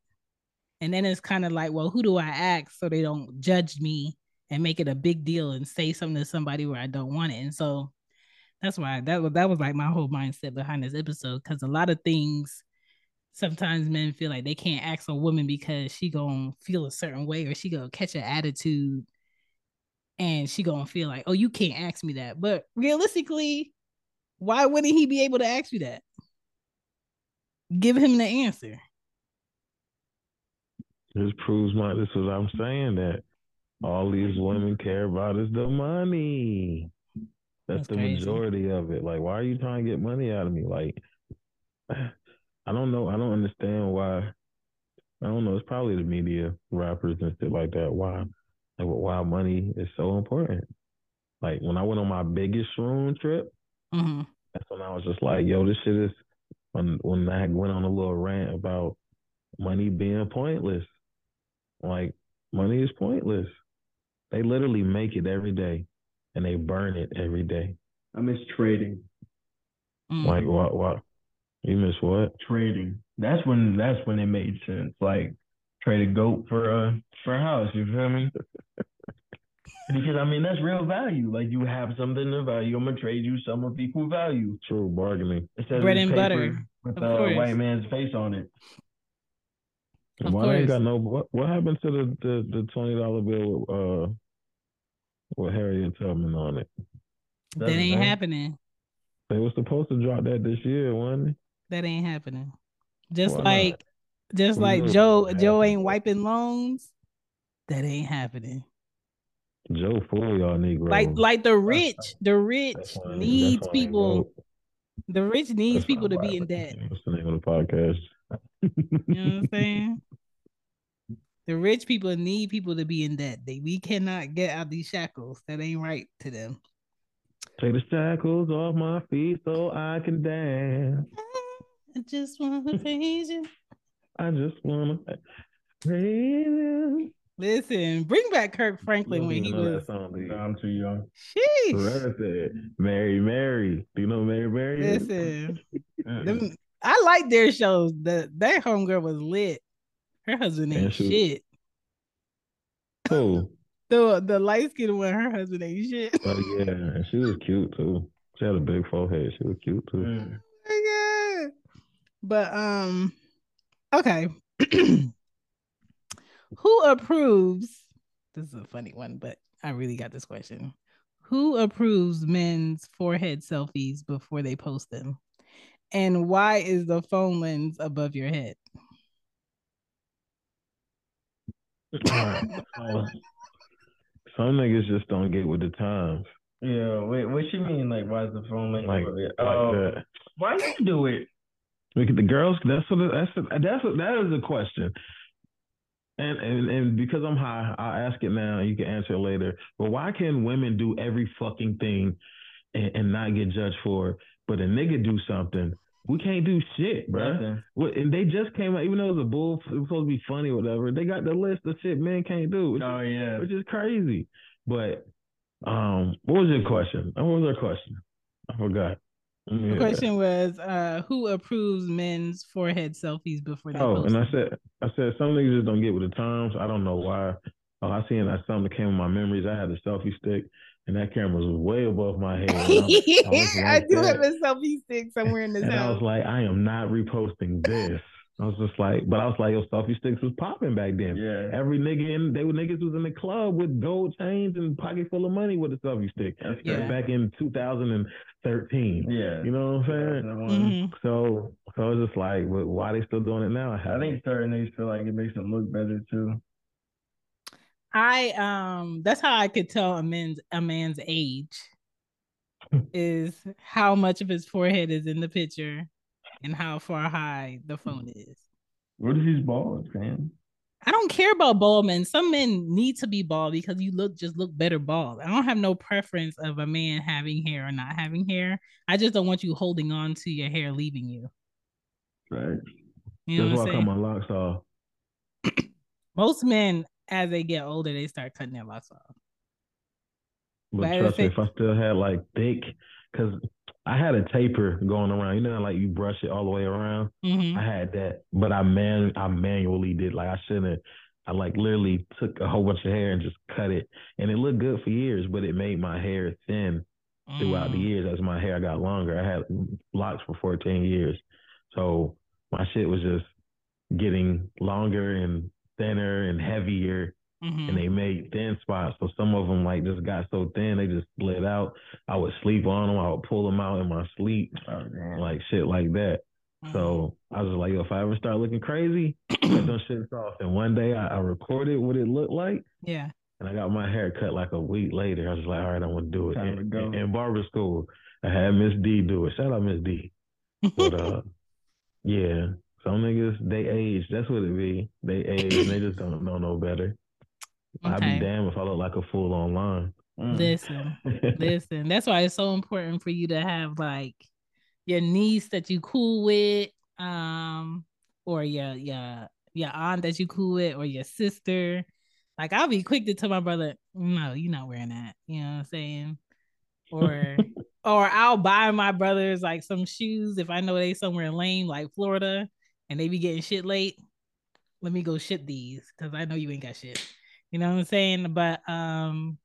A: And then it's kind of like, well, who do I ask so they don't judge me and make it a big deal and say something to somebody where I don't want it. And so that's why that was that was like my whole mindset behind this episode because a lot of things sometimes men feel like they can't ask a woman because she gonna feel a certain way or she gonna catch an attitude and she gonna feel like oh you can't ask me that. But realistically why wouldn't he be able to ask you that? Give him the answer.
C: This proves my this is i'm saying that all these women care about is the money that's, that's the crazy. majority of it like why are you trying to get money out of me like I don't know. I don't understand why. I don't know. It's probably the media, rappers and shit like that. Why, like, why money is so important. Like when I went on my biggest room trip, mm-hmm. that's when I was just like, "Yo, this shit is." When when I went on a little rant about money being pointless, like money is pointless. They literally make it every day, and they burn it every day.
D: I miss trading.
C: Mm-hmm. Like what? What? You miss what?
D: Trading. That's when that's when it made sense. Like trade a goat for a for a house. You feel me? because I mean that's real value. Like you have something of value. I'm gonna trade you some of equal value.
C: True bargaining.
A: Instead Bread and butter
D: with a uh, white man's face on it.
C: Of Why course. ain't got no what what happened to the the, the twenty dollar bill with uh with Harriet Tubman on it?
A: That ain't happening.
C: They were supposed to drop that this year, wasn't it?
A: That ain't happening. Just Why like not? just like Joe Joe ain't wiping loans. That ain't happening.
C: Joe fool y'all Negro.
A: Like like the rich, the rich needs people. The rich needs that's people to be in debt.
C: What's the name of the podcast?
A: you know what I'm saying? The rich people need people to be in debt. They we cannot get out these shackles. That ain't right to them.
C: Take the shackles off my feet so I can dance.
A: I just wanna praise you.
C: I just wanna praise you.
A: Listen, bring back Kirk Franklin when he was.
D: I'm too young.
A: Sheesh.
C: Mary, Mary. Do you know Mary, Mary?
A: Listen, them, I like their shows. The that homegirl was lit. Her husband ain't shit.
C: Who?
A: the the light skinned one. Her husband ain't shit.
C: Oh yeah, she was cute too. She had a big forehead. She was cute too. Mm.
A: Oh, my God. But um, okay. Who approves? This is a funny one, but I really got this question. Who approves men's forehead selfies before they post them? And why is the phone lens above your head?
C: Some niggas just don't get with the times.
D: Yeah, wait, what you mean? Like, why is the phone lens
C: like,
D: like
C: uh, that?
D: Why you do it?
C: Look at the girls. That's what. That's a, that's a, that is a question. And, and and because I'm high, I'll ask it now. You can answer it later. But why can women do every fucking thing and, and not get judged for it? But a nigga do something, we can't do shit, bro. And they just came out, even though it was a bull, it was supposed to be funny or whatever. They got the list of shit men can't do. Which
D: oh yeah,
C: which is crazy. But um, what was your question? What was your question? I forgot.
A: The question was, uh, who approves men's forehead selfies before they?
C: Oh, and I said, I said some niggas just don't get with the times. I don't know why. Oh, I seen that something that came in my memories. I had a selfie stick, and that camera was way above my head.
A: I, I, I, do that. have a selfie stick somewhere in this
C: and
A: house.
C: I was like, I am not reposting this. I was just like, but I was like, yo, selfie sticks was popping back then.
D: Yeah.
C: Every nigga in they were niggas was in the club with gold chains and pocket full of money with a selfie stick. Yeah. Back in 2013.
D: Yeah.
C: You know what I'm saying? Mm-hmm. So so it's just like, why they still doing it now?
D: I, I think certain niggas feel like it makes them look better too.
A: I um that's how I could tell a man's a man's age is how much of his forehead is in the picture and how far high the phone is.
D: What if he's bald, man?
A: I don't care about bald men. Some men need to be bald because you look just look better bald. I don't have no preference of a man having hair or not having hair. I just don't want you holding on to your hair leaving you.
C: Right. You know That's why I cut my locks off.
A: Most men as they get older, they start cutting their locks off.
C: But, but trust me, if I still had like thick, because I had a taper going around. You know, like you brush it all the way around.
A: Mhm.
C: I had that, but I man, I manually did. Like I shouldn't. I like literally took a whole bunch of hair and just cut it, and it looked good for years. But it made my hair thin throughout the
A: Mm.
C: years as my hair got longer. I had locks for 14 years, so my shit was just getting longer and thinner and heavier
A: Mhm.
C: and they made thin spots. So some of them like just got so thin they just split out. I would sleep on them. I would pull them out in my sleep,
D: Oh,
C: like shit like that. So I was like, yo, if I ever start looking crazy, cut them shits off. And one day I, I recorded what it looked like,
A: yeah.
C: and I got my hair cut like a week later. I was like, all right, I'm gonna do it.
D: Time to
C: In,
D: go.
C: in, in barber school, I had Miss D do it. Shout out Miss D. But uh, yeah, some niggas they age. That's what it be. They age and they just don't know no better. I'd be damned if I look like a fool online.
D: Mm.
A: Listen, listen. That's why it's so important for you to have like your niece that you cool with, um, or your your your aunt that you cool with, or your sister. Like I'll be quick to tell my brother, no, you're not wearing that. You know what I'm saying? Or or I'll buy my brothers like some shoes if I know they somewhere lame like Florida and they be getting shit late. Let me go ship these because I know you ain't got shit. You know what I'm saying? But um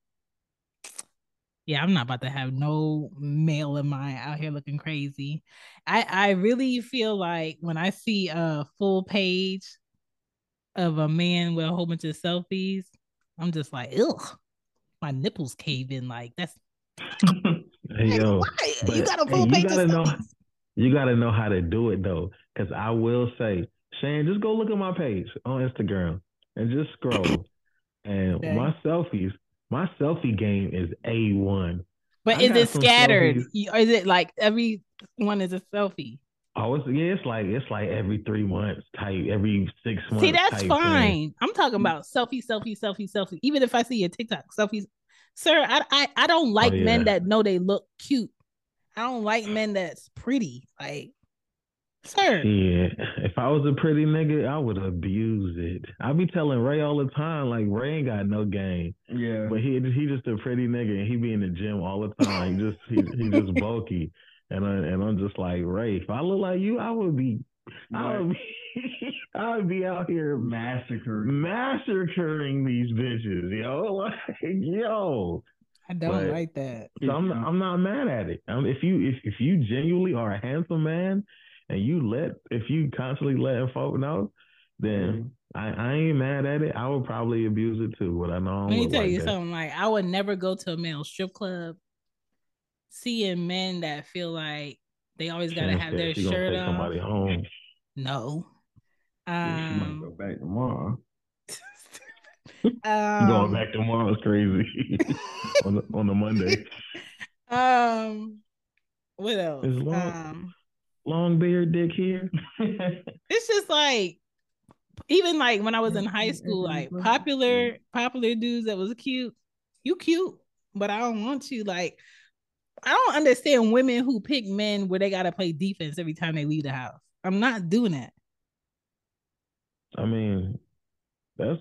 A: yeah, I'm not about to have no male of mine out here looking crazy. I I really feel like when I see a full page of a man with a whole bunch of selfies, I'm just like, ugh, my nipples cave in. Like that's
C: Hey yo,
A: why you got a
C: hey,
A: full
C: you
A: page
C: gotta
A: of
C: know- you gotta know how to do it though. Cause I will say, Shane, just go look at my page on Instagram and just scroll. and
A: Okay.
C: my selfies, my selfie game is A one.
A: But
C: I
A: is it scattered?
C: selfies.
A: Or is it like every one is a selfie?
C: Oh, it's yeah, it's like it's like every three months type, every six months.
A: See, that's
C: type thing.
A: fine. I'm talking mm. about selfie, selfie, selfie, selfie. Even if I see your TikTok selfies, sir, I I, I don't oh, like men
C: yeah.
A: that know they look cute. I don't like men that's pretty. Like, sir,
C: Yeah, if I was a pretty nigga, I would abuse it. I be telling Ray all the time, like Ray ain't got no game,
D: Yeah.
C: but he he just a pretty nigga and he be in the gym all the time. He just he, he just bulky, and I, and I'm just like Ray. If I look like you, I would be I would be I would be out here
D: massacring
C: massacring these bitches, yo. Like yo,
A: I don't
C: but-
A: like that.
C: so I'm I'm not mad at it. Um, if you if if you genuinely are a handsome man and you let if you constantly letting folk know, then I, I ain't mad at it. I would probably abuse it too, but I know I don't
A: Let me tell
C: like
A: you
C: that.
A: something. Like, I would never go to a male strip club seeing men that feel like they always got to have their
C: she
A: shirt on.
C: somebody home.
A: No.
D: Yeah, she might go
A: Um,
D: back tomorrow.
A: um,
C: Going back tomorrow is crazy on the, on the Monday.
A: Um, what else?
C: Is long-
A: Um,
C: Long beard dick here.
A: it's just like even like when I was in high school, like popular popular dudes that was cute. You cute, but I don't want you. Like I don't understand women who pick men where they gotta play defense every time they leave the house. I'm not doing that.
C: I mean, that's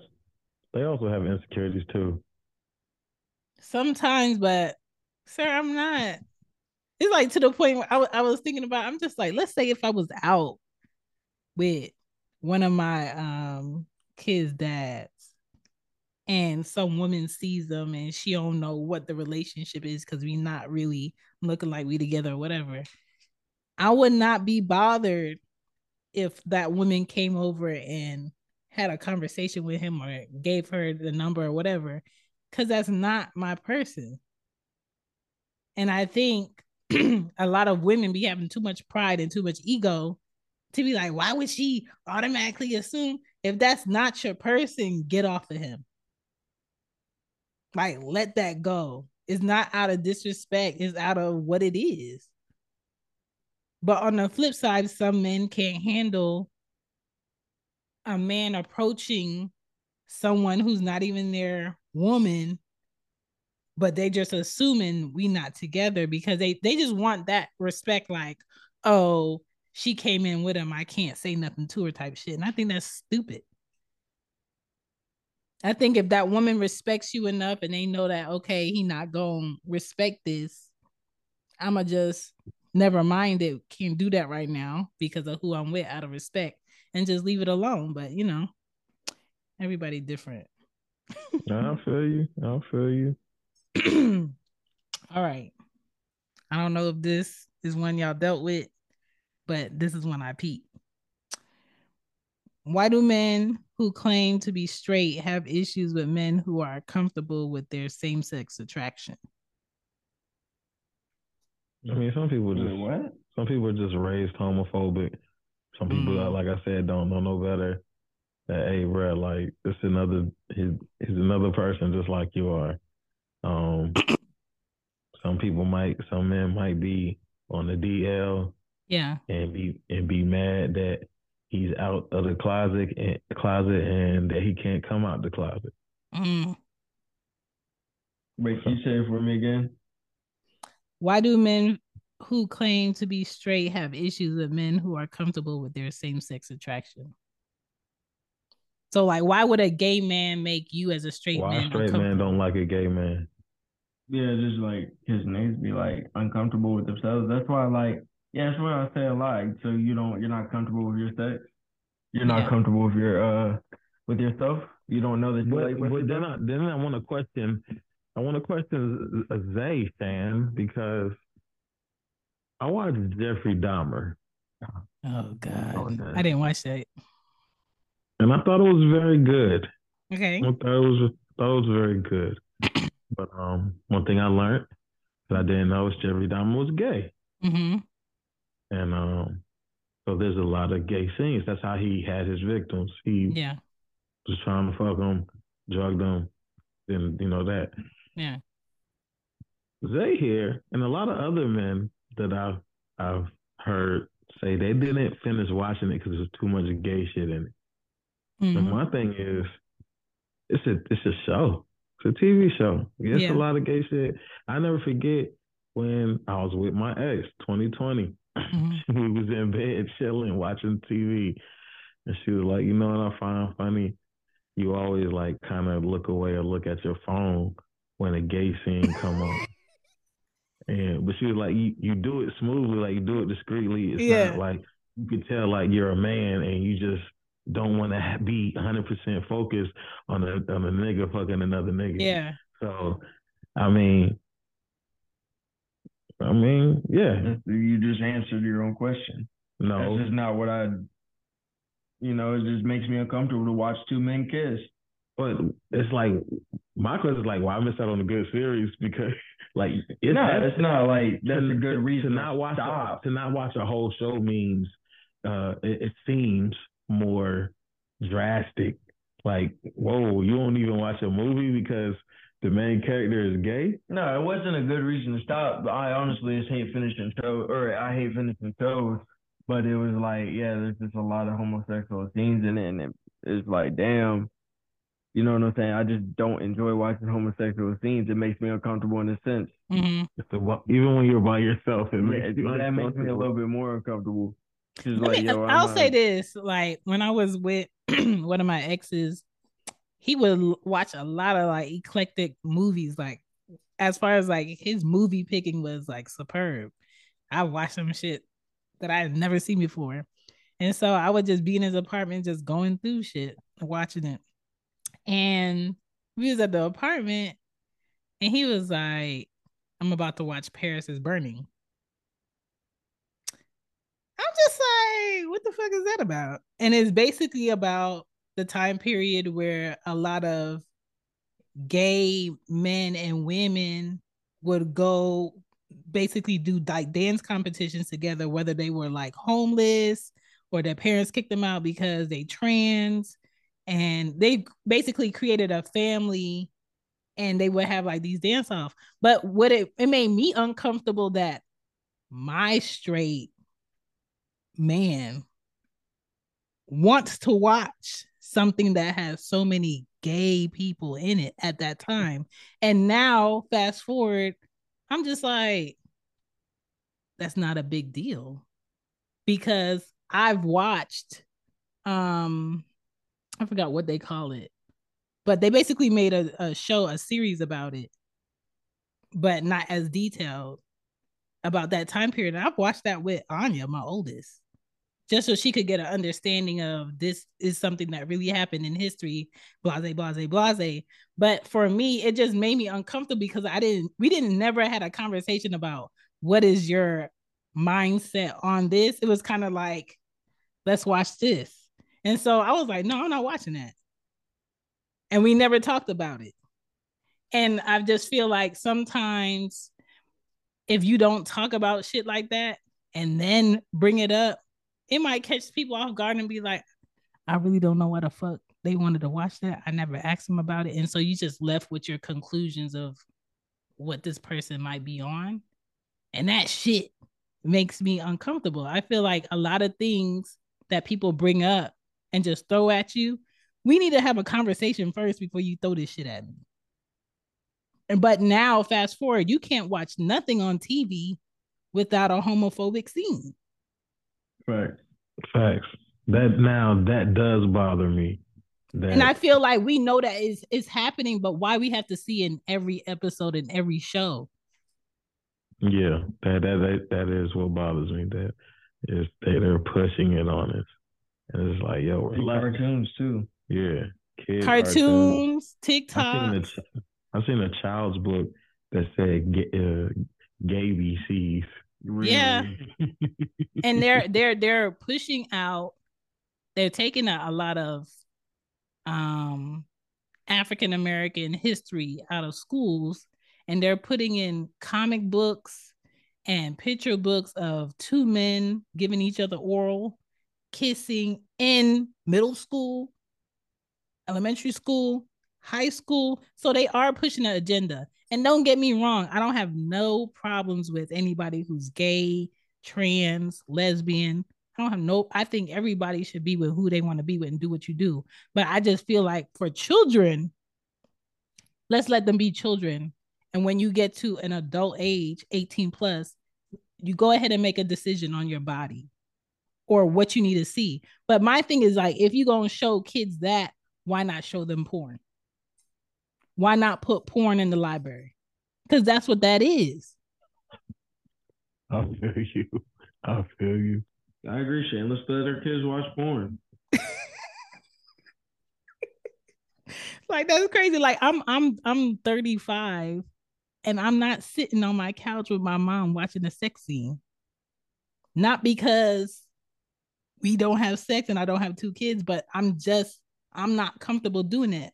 C: they also have insecurities too.
A: Sometimes, but sir, I'm not. It's like to the point where I I was thinking about. I'm just like, let's say if I was out with one of my um kids' dads, and some woman sees them and she don't know what the relationship is because we not really looking like we together or whatever. I would not be bothered if that woman came over and had a conversation with him or gave her the number or whatever, because that's not my person. And I think a lot of women be having too much pride and too much ego to be like, why would she automatically assume if that's not your person, get off of him? Like, let that go. It's not out of disrespect, it's out of what it is. But on the flip side, some men can't handle a man approaching someone who's not even their woman but they just assuming we not together because they they just want that respect like oh she came in with him i can't say nothing to her type shit and i think that's stupid i think if that woman respects you enough and they know that okay he not gonna respect this i'ma just never mind it can't do that right now because of who I'm with out of respect and just leave it alone. But you know, everybody different.
C: I feel you. I feel you.
A: All right. I don't know if this is one y'all dealt with, but this is one I peep. Why do men who claim to be straight have issues with men who are comfortable with their same sex attraction?
C: I mean, some people just
D: what?
C: some people are just raised homophobic. Some people,
A: Mm.
C: like I said, don't know no better. That hey, bro, like this another he's he's another person just like you are. Um, some people might, some men might be on the DL
A: Yeah.
C: and be and be mad that he's out of the closet and closet and that he can't come out the closet.
A: Mm.
D: Wait, can you say it for me again?
A: Why do men who claim to be straight have issues with men who are comfortable with their same sex attraction? So, like, why would a gay man make you as a straight
C: Why a
A: man
C: straight man don't like a gay man?
D: Yeah, just like his niggas be like uncomfortable with themselves. That's why, like, yeah, that's what I say a lot. So you don't, you're not comfortable with your sex. You're not
A: Yeah.
D: comfortable with your uh with yourself. You don't know that you
C: But,
D: like
C: but then. I then I want to question I want to question Z- Zay fan because I watched Jeffrey Dahmer
A: Oh God,
C: Okay.
A: I didn't watch that.
C: and I thought it was very good.
A: Okay.
C: I thought it was thought it was very good. But um, one thing I learned that I didn't know is Jeffrey Dahmer was gay,
A: Mm-hmm.
C: and um, so there's a lot of gay scenes. That's how he had his victims. He
A: Yeah.
C: was trying to fuck them, drug them, then you know that.
A: Yeah.
C: Zay here and a lot of other men that I've I've heard say they didn't finish watching it because there's too much gay shit in it. And
A: Mhm.
C: my thing is, it's a it's a show. It's a TV show. It's
A: Yeah.
C: a lot of gay shit. I never forget when I was with my ex, 2020.
A: Mhm.
C: we was in bed chilling, watching TV, and she was like, "You know what I find funny? You always like kind of look away or look at your phone when a gay scene come on." And but she was like, "You you do it smoothly, like you do it discreetly. It's
A: Yeah.
C: not like you can tell like you're a man and you just." Don't want to be 100% focused on a on a nigga fucking another nigga.
A: Yeah.
C: So, I mean, I mean, yeah,
D: You just answered your own question.
C: no,
D: That's just not what I. You know, it just makes me uncomfortable to watch two men kiss.
C: but it's like my question is like, why miss out on a good series? Because like, it's
D: no,
C: that's-
D: it's not like that's
C: to,
D: a good reason
C: to not watch a, to not watch a whole show means uh, it, it seems more drastic. Like, whoa, you won't even watch a movie because the main character is gay.
D: No, it wasn't a good reason to stop. I honestly just hate finishing shows, or I hate finishing shows. But it was like, yeah, there's just a lot of homosexual scenes in it, and it, it's like, damn, you know what I'm saying? I just don't enjoy watching homosexual scenes. It makes me uncomfortable in a sense.
A: hmm
C: So even when you're by yourself, it
D: Yeah,
C: makes you
D: that makes me a little bit more uncomfortable.
A: Let
D: like,
A: me,
D: yo, I'm
A: I'll say this: like when I was with one of my exes, he would watch a lot of like eclectic movies. Like as far as like his movie picking was like superb. I watched some shit that I had never seen before, and so I would just be in his apartment, just going through shit, watching it. And we was at the apartment, and he was like, "I'm about to watch Paris is Burning." I'm just like, what the fuck is that about? And it's basically about the time period where a lot of gay men and women would go basically do like dance competitions together, whether they were like homeless or their parents kicked them out because they trans. And they basically created a family and they would have like these dance off. But what it, it made me uncomfortable that my straight man wants to watch something that has so many gay people in it at that time. And now, fast forward, I'm just like, that's not a big deal because I've watched, um, I forgot what they call it, but they basically made a, a show, a series about it, but not as detailed. about that time period. And I've watched that with Anya, my oldest, just so she could get an understanding of this is something that really happened in history, blase, blase, blase. But for me, it just made me uncomfortable because I didn't, we didn't never had a conversation about what is your mindset on this. It was kind of like, let's watch this. And so I was like, no, I'm not watching that. And we never talked about it. And I just feel like sometimes if you don't talk about shit like that and then bring it up, it might catch people off guard and be like, I really don't know what the fuck they wanted to watch that. I never asked them about it. And so you just left with your conclusions of what this person might be on. And that shit makes me uncomfortable. I feel like a lot of things that people bring up and just throw at you, we need to have a conversation first before you throw this shit at me. And but now, fast forward, you can't watch nothing on TV without a homophobic scene.
C: Facts. Facts. That now that does bother me. That,
A: and I feel like we know that is is happening, but why we have to see in every episode in every show?
C: Yeah, that that that, that is what bothers me. That is they they're pushing it on us, and it's like yo,
D: cartoons too.
C: Yeah,
A: kids cartoons, TikTok.
C: I've seen, a, I've seen a child's book that said uh, gay BCs.
A: Really? Yeah, and they're they're they're pushing out. They're taking a, a lot of um African American history out of schools and they're putting in comic books and picture books of two men giving each other oral kissing in middle school, elementary school, high school. So they are pushing an agenda. And don't get me wrong, I don't have no problems with anybody who's gay, trans, lesbian. I don't have no, I think everybody should be with who they want to be with and do what you do. But I just feel like for children, let's let them be children and when you get to an adult age, 18 plus, you go ahead and make a decision on your body or what you need to see. But my thing is like, if you're going to show kids that, why not show them porn? Why not put porn in the library? Because that's what that is.
C: I feel you. I feel you.
E: I agree, Shane. Let's let our kids watch porn.
A: like that's crazy. Like I'm I'm I'm 35 and I'm not sitting on my couch with my mom watching a sex scene. Not because we don't have sex and I don't have two kids, but I'm just I'm not comfortable doing it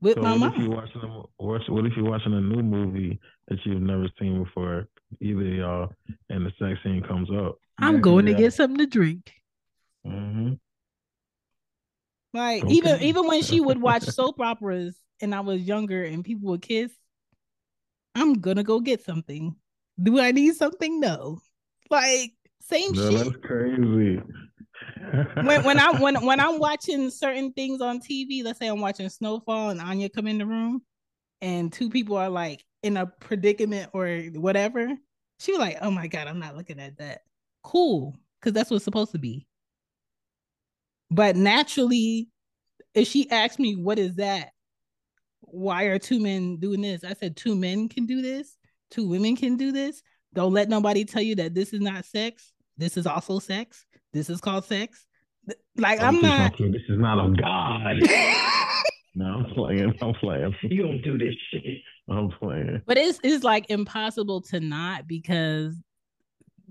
A: with so my
C: what
A: mom.
C: If you watching a, what if you're watching a new movie that you've never seen before, either y'all, and the sex scene comes up?
A: I'm going to get something to drink.
C: Mm-hmm.
A: Like okay. even even when she would watch soap operas and I was younger and people would kiss, I'm gonna go get something. Do I need something? No. Like same no, shit.
C: That's crazy.
A: When when I when when I'm watching certain things on TV, let's say I'm watching Snowfall and Anya come in the room, and two people are like in a predicament or whatever, she was like, "Oh my god, I'm not looking at that." Cool, because that's what's supposed to be. But naturally, if she asks me, "What is that?" why are two men doing this? I said two men can do this, two women can do this. Don't let nobody tell you that this is not sex. This is also sex. This is called sex. Like I'm, I'm not.
C: This is not of God. no, I'm playing. I'm playing.
D: You don't do this shit.
C: I'm playing.
A: But it's it's like impossible to not because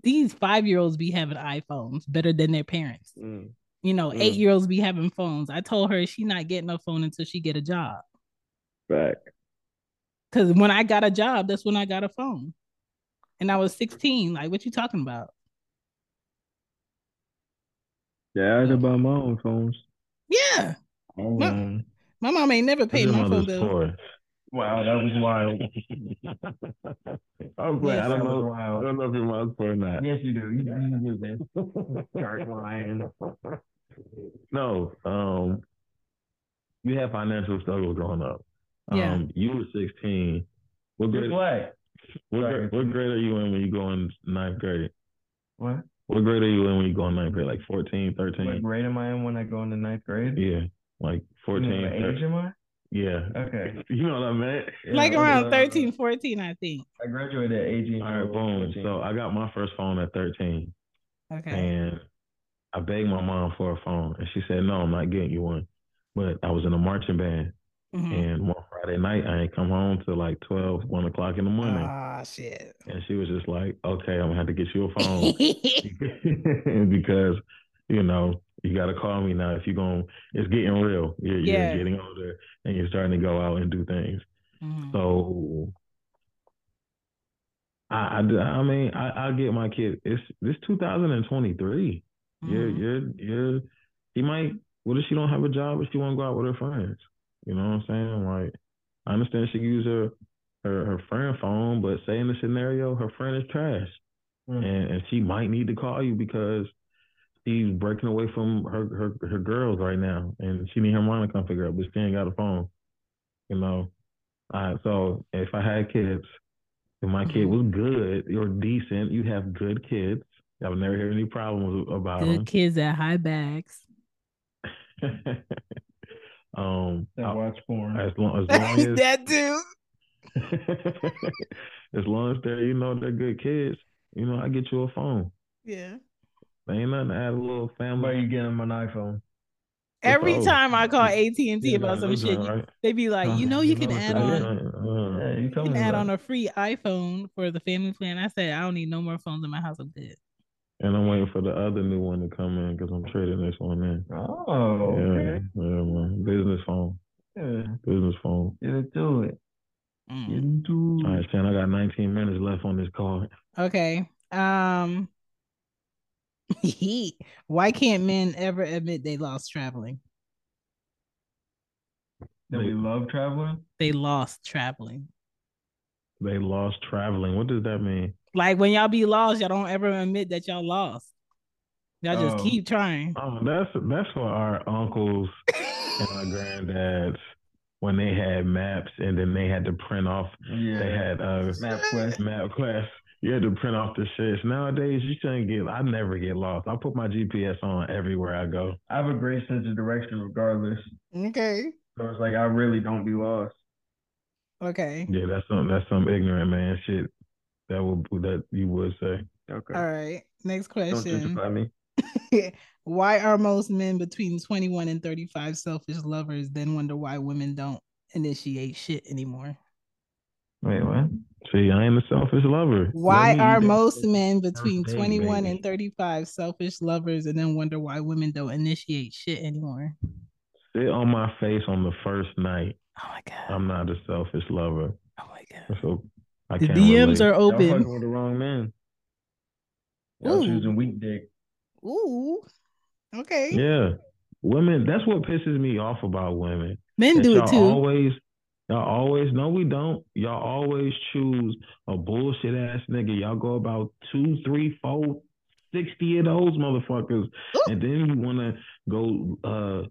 A: these five year olds be having iPhones better than their parents. Mm. You know, mm. eight year olds be having phones. I told her she not getting a phone until she get a job.
D: Back.
A: Cause when I got a job, that's when I got a phone. And I was 16. Like, what you talking about?
D: Yeah, I had to buy my own phones.
A: Yeah. Oh, my, my mom ain't never paid my phone bill.
D: Wow, that was wild.
C: I'm glad. Yes, I don't know. Wild. I don't know if your mom's for or not.
D: Yes, you do. You, you do this. Start lying.
C: No, um, you had financial struggles growing up.
A: Yeah.
C: Um, you were 16. What grade?
D: What?
C: What, grade, what grade are you in when you go in ninth grade?
D: What?
C: What grade are you in when you go in ninth grade? Like 14, 13?
D: What grade am I in when I go into ninth grade?
C: Yeah, like 14.
D: You know, age am I?
C: Yeah.
D: Okay.
C: You know what I meant?
A: like
D: Yeah,
A: around
D: uh,
A: 13, 14, I think.
D: I graduated at 18.
C: All right, boom. So I got my first phone at 13.
A: Okay.
C: And I begged my mom for a phone, and she said, "No, I'm not getting you one." But I was in a marching band,
A: Mhm.
C: and one Friday night I ain't come home till like 12, 1 o'clock in the morning,
A: Ah, shit.
C: and she was just like, "Okay, I'm gonna have to get you a phone because you know you got to call me now if you're going. to It's getting real. You're,
A: Yeah.
C: you're getting older, and you're starting to go out and do things.
A: Mhm.
C: So." I, I, I mean, I, I get my kid. It's this 2023. You're
A: Mhm.
C: you're you're he might what if she don't have a job but she wanna go out with her friends? You know what I'm saying? Like I understand she use her her, her friend phone, but say in the scenario her friend is trash.
D: Mm.
C: And and she might need to call you because she's breaking away from her her, her girls right now and she need her mom to come figure out, but she ain't got a phone. You know. Uh, so if I had kids, if my kid
A: Mhm.
C: was good or decent, you have good kids. I would never hear any problems about them.
A: Good kids at high bags.
C: um,
D: That
C: I-
D: watch porn.
C: as long as long as
A: that too.
C: as long as they're you know they're good kids, you know I get you a phone.
A: Yeah.
C: There ain't nothing to add a little
D: How about
C: family.
D: you get him an iPhone?
A: Every
C: Oh.
A: time I call AT and T about some shit,
C: right, right?
A: they be like, you know, you can
C: know,
A: add on,
C: uh,
D: Yeah, you
A: you can add
D: about
A: on a free iPhone for the family plan. I said, I don't need no more phones in my house. I'm good.
C: And I'm waiting for the other new one to come in because I'm trading this one in.
D: Oh,
C: Yeah,
D: okay.
C: yeah, man. Business phone,
D: Yeah,
C: business phone.
D: get into it. Get
A: Mm.
D: into
C: All
D: it.
C: right, Chan, I got 19 minutes left on this call.
A: Okay. Um. Why can't men ever admit they lost traveling?
D: That we love traveling.
A: They lost traveling.
C: They lost traveling. What does that mean?
A: Like when y'all be lost, y'all don't ever admit that y'all lost. Y'all just
D: Oh.
A: keep trying.
C: Oh, that's that's for our uncles and our granddads when they had maps and then they had to print off.
D: Yeah.
C: They had uh
D: MapQuest.
C: map quest. You had to print off the shits. Nowadays, you shouldn't get. I never get lost. I put my GPS on everywhere I go.
D: I have a great sense of direction regardless.
A: Okay.
D: So it's like I really don't be lost.
A: Okay.
C: Yeah, that's some that's some ignorant man shit. That would that you would say.
D: Okay.
A: All right. Next question.
D: Don't
A: question.
D: gentrify me.
A: why are most men between 21 and 35 selfish lovers, then wonder why women don't initiate shit anymore?
D: Wait, what?
C: See, I am a selfish lover.
A: Why are
C: eat that
A: most men between
C: day,
A: 21
C: baby.
A: and 35 selfish lovers and then wonder why women don't initiate shit anymore?
C: sit on my face on the first night?
A: Oh my god.
C: I'm not a selfish lover.
A: oh my god.
C: So I
A: The DMs
C: relate.
A: are
D: Y'all
A: open.
D: fucking with the wrong man. Y'all
A: Ooh.
D: choosing weak dick.
A: Ooh. Okay.
C: Yeah, women. That's what pisses me off about women.
A: Men
C: that
A: do it
C: y'all
A: too.
C: Always, y'all always. No, we don't. Y'all always choose a bullshit ass nigga. Y'all go about two, three, four, sixty of those motherfuckers,
A: Ooh.
C: and then you want to go uh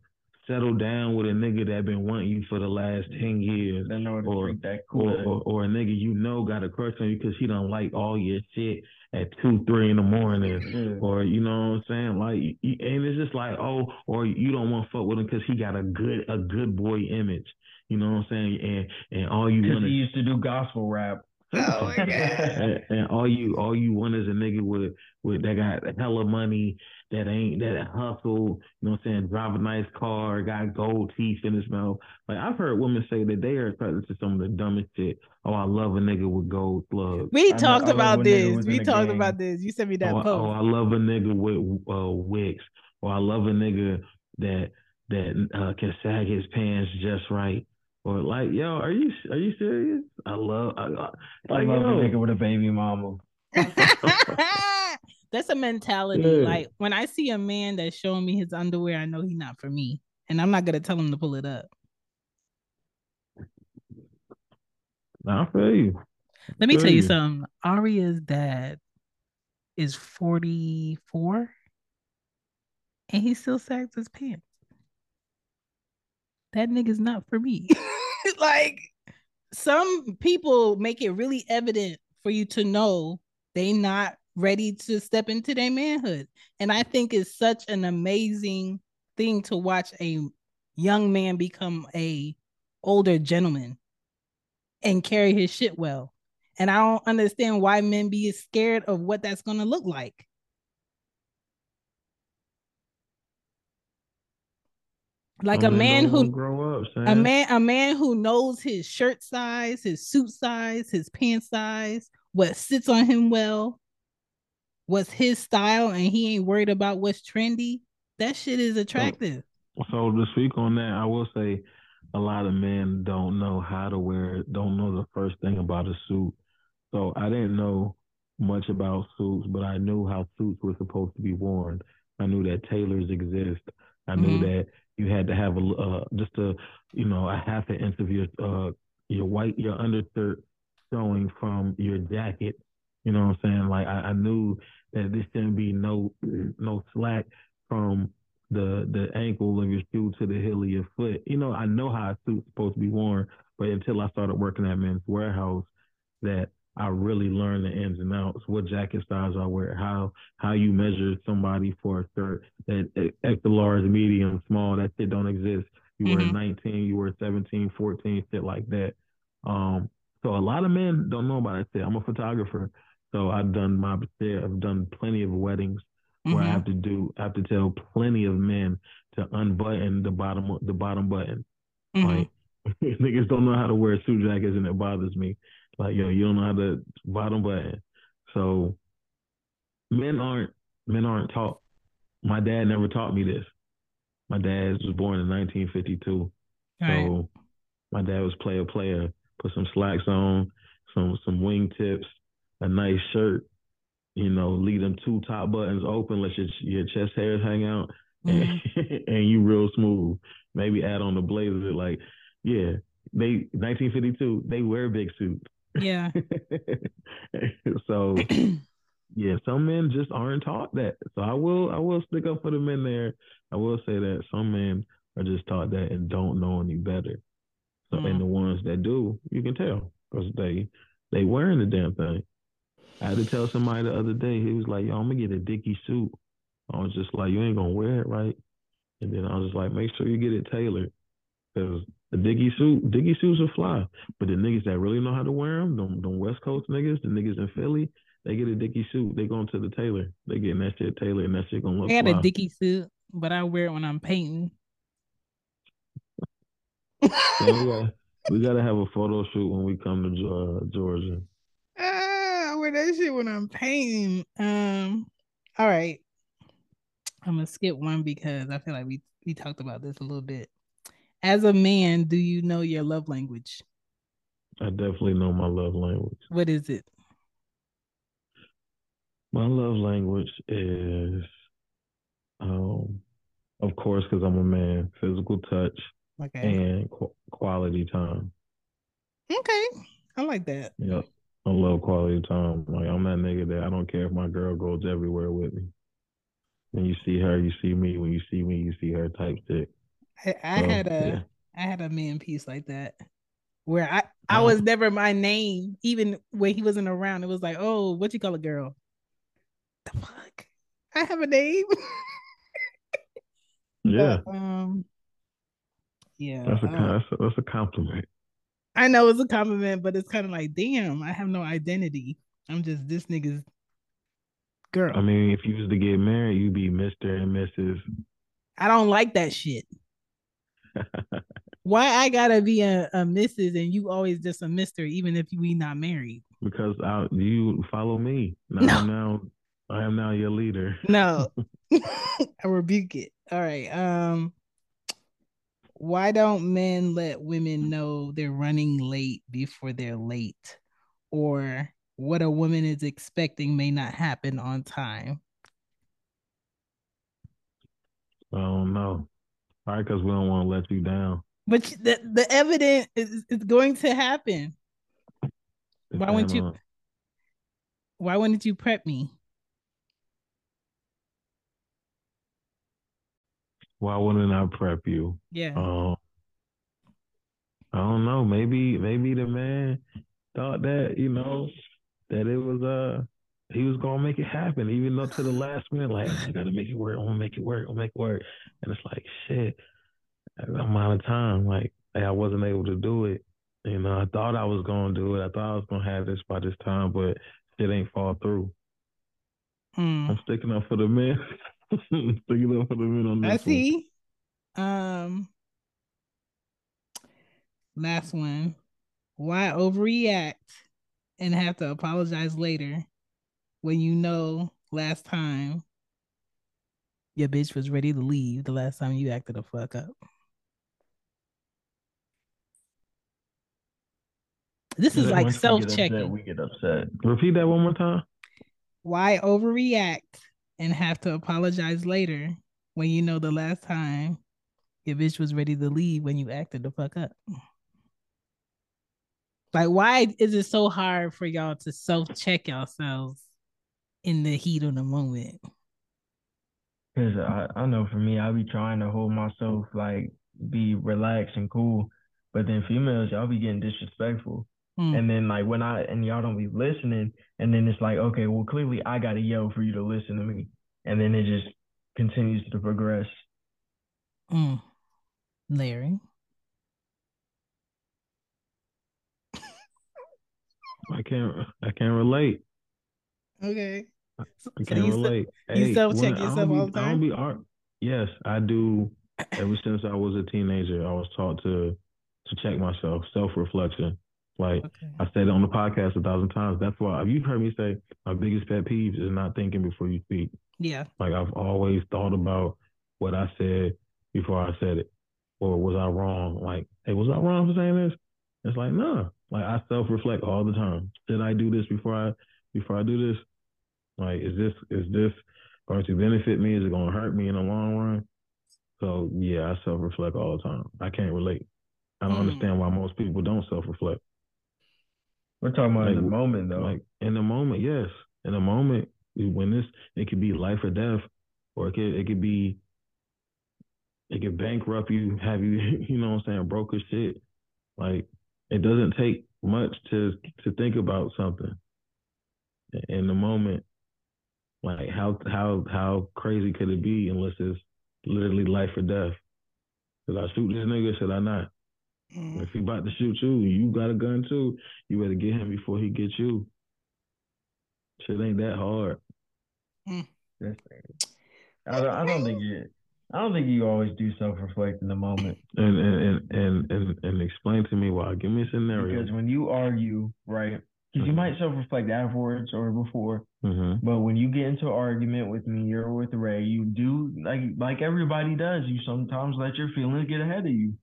C: settle down with a nigga that been wanting you for the last ten years.
D: I know how to
C: Or-
D: that
C: Or, or, or a nigga you know got a crush on you because he don't like all your shit at two, three in the morning.
D: Yeah.
C: Or you know what I'm saying, like, and it's just like, oh, or you don't want to fuck with him because he got a good, a good boy image. You know what I'm saying, and and all you
D: Because
C: want
D: he used to do gospel rap.
A: Oh my god.
C: and, and all you all you want is a nigga with with that got hella money that ain't that hustle, you know what I'm saying, drive a nice car, got gold teeth in his mouth. Like I've heard women say that they are attracted to some of the dumbest shit. Oh, I love a nigga with gold slugs.
A: We
D: I
A: talked
D: I love
A: about this. We talked
D: gang.
A: about this. You sent me that
C: oh, I-
A: post.
C: oh, I love a nigga with uh, wicks. Or I love a nigga that that uh, can sag his pants just right. Or like, yo, are you are you serious? I love, I, I,
D: I
C: like,
D: love
C: yo,
D: a nigga with a baby mama.
A: That's a mentality.
C: Yeah.
A: Like when I see a man that's showing me his underwear, I know he's not for me. And I'm not gonna tell him to pull it up.
C: Nah, I feel you.
A: Let me tell you
C: you.
A: something. Aria's dad is 44 and he still sags his pants. That nigga's not for me. like some people make it really evident for you to know they not ready to step into their manhood. And I think it's such an amazing thing to watch a young man become a older gentleman and carry his shit well. And I don't understand why men be scared of what that's going to look like. Like a man who
C: grow up,
A: a man a man who knows his shirt size, his suit size, his pants size, what sits on him well, what's his style, and he ain't worried about what's trendy. That shit is attractive.
C: So to speak on that, I will say a lot of men don't know how to wear it, don't know the first thing about a suit. So I didn't know much about suits, but I knew how suits were supposed to be worn. I knew that tailors exist. I knew
A: Mhm.
C: that you had to have a uh, just a you know a half an inch of your uh your white your undershirt showing from your jacket. You know what I'm saying? Like I, I knew that this shouldn't be no no slack from the the ankle of your shoe to the heel of your foot. You know, I know how a suit's supposed to be worn, but until I started working at Men's Wearhouse, that I really learned the ins and outs, what jacket styles I wear, how how you measure somebody for a shirt, that extra large, medium, small, that shit don't exist. You wear
A: Mhm.
C: 19, you wear 17, 14, shit like that. Um, so a lot of men don't know about that shit. I'm a photographer, so I've done my share. I've done plenty of weddings where I
A: Mhm.
C: have to do, I have to tell plenty of men to unbutton the bottom, the bottom button.
A: Mhm.
C: Like niggas don't know how to wear suit jackets, and it bothers me. Like yo, you don't know how to bottom button. So men aren't men aren't taught. My dad never taught me this. My dad was born in 1952,
A: Right.
C: so my dad was player player. Put some slacks on, some some wingtips, a nice shirt. You know, leave them two top buttons open, let your your chest hairs hang out, and, mm-hmm. and you real smooth. Maybe add on the blazer. Like, yeah, they 1952. They wear big suits.
A: Yeah.
C: so yeah, some men just aren't taught that. So I will I will stick up for the men there. I will say that some men are just taught that and don't know any better. So
A: Mm.
C: and the ones that do, you can tell because they they wearing the damn thing. I had to tell somebody the other day. He was like, "Yo, I'm gonna get a Dickie suit." I was just like, "You ain't gonna wear it right." And then I was just like, "Make sure you get it tailored." Because the Dickie suit, Dickie suits are fly. But the niggas that really know how to wear them, them, them West Coast niggas, the niggas in Philly, they get a Dickie suit. They going to the tailor. They getting that shit tailored, and that shit gonna look
A: I got
C: fly.
A: a Dickie suit, but I wear it when I'm painting.
C: Yeah, we, gotta, we gotta have a photo shoot when we come to uh, Georgia.
A: Ah, I wear that shit when I'm painting. Um, all right. I'm gonna skip one because I feel like we we talked about this a little bit. As a man, do you know your love language?
C: I definitely know my love language.
A: What is it?
C: My love language is, um, of course, because I'm a man, physical touch
A: Okay.
C: and qu- quality time.
A: Okay. I like that.
C: Yep. I love quality time. Like I'm that nigga that I don't care if my girl goes everywhere with me. When you see her, you see me. When you see me, you see her type shit.
A: I, I
C: So,
A: had a I
C: yeah.
A: had a man piece like that where I I
C: Oh.
A: was never my name even when he wasn't around. It was like, oh, what you call a girl? The fuck? I have a name.
C: Yeah.
A: But, um. Yeah.
C: That's a,
A: uh,
C: that's a that's a compliment.
A: I know it's a compliment, but it's kind of like, damn, I have no identity. I'm just this nigga's girl.
C: I mean, if you was to get married, you'd be Mr. and Mrs.
A: I don't like that shit. Why I gotta be a, a Mrs. and you always just a Mister, even if we not married?
C: because I, you follow me. Now
A: No.
C: Now I am now your leader.
A: No, I rebuke it. All right. Um, why don't men let women know they're running late before they're late, or what a woman is expecting may not happen on time?
C: I don't know. All right, because we don't want to let you down.
A: But the the evidence is, is going to happen. Why wouldn't you-
C: on-
A: Why wouldn't you prep me?
C: Why wouldn't I prep you?
A: Yeah.
C: Um, I don't know. Maybe maybe the man thought that you know that it was uh he was gonna make it happen, even up to the last minute. Like I gotta make it work. I'm gonna make it work. I'm gonna make it work. And it's like shit. I'm out of time. Like I wasn't able to do it. You know, I thought I was gonna do it. I thought I was gonna have this by this time, but it ain't fall through.
A: Mm.
C: I'm sticking up for the men. sticking up for the men on this.
A: I
C: one.
A: see. Um, last one. Why overreact and have to apologize later when you know last time your bitch was ready to leave the last time you acted a fuck up? This is like
D: Once we get
A: self
D: upset,
A: checking.
D: We get upset.
C: Repeat that one more time.
A: Why overreact and have to apologize later when you know the last time your bitch was ready to leave when you acted the fuck up? Like, why is it so hard for y'all to self check yourselves in the heat of the moment?
D: Cause I, I know for me, I be trying to hold myself like be relaxed and cool, but then females, y'all be getting disrespectful.
A: Mm.
D: And then like when I and y'all don't be listening, and then it's like, okay, well clearly I gotta yell for you to listen to me, and then it just continues to progress.
A: Mm. Larry.
C: I can't. I can't relate.
A: Okay. So,
C: I
A: so
C: relate.
A: you
C: Hey,
A: self-check yourself all the
C: I don't be art. Yes, I do. Ever since I was a teenager, I was taught to to check myself, self reflection. Like
A: okay.
C: I said it on the podcast a thousand times. That's why you've heard me say my biggest pet peeve is not thinking before you speak.
A: Yeah.
C: Like I've always thought about what I said before I said it, or was I wrong? Like, hey, was I wrong for saying this? It's like, nah. Like I self reflect all the time. Did I do this before I before I do this? Like, is this is this going to benefit me? Is it going to hurt me in the long run? So yeah, I self reflect all the time. I can't relate. I don't
A: Mm.
C: understand why most people don't self reflect.
D: We're talking about in the
C: Like,
D: moment though.
C: Like in the moment, yes. In the moment, when this it could be life or death, or it could it could be it could bankrupt you, have you you know what I'm saying, broke as shit. Like it doesn't take much to to think about something. In the moment, like how how how crazy could it be unless it's literally life or death? Should I shoot this nigga? Should I not?
A: Mm.
C: If he about to shoot you, you got a gun too. You better get him before he gets you. Shit ain't that hard.
D: That's I don't, I don't think it. I don't think you always do self reflect in the moment
C: And and, and and and and explain to me why. Give me a scenario.
D: because when you argue, right? Because you might self reflect afterwards or before,
C: hmm
D: but when you get into an argument with me or with Ray, you do like like everybody does. You sometimes let your feelings get ahead of you,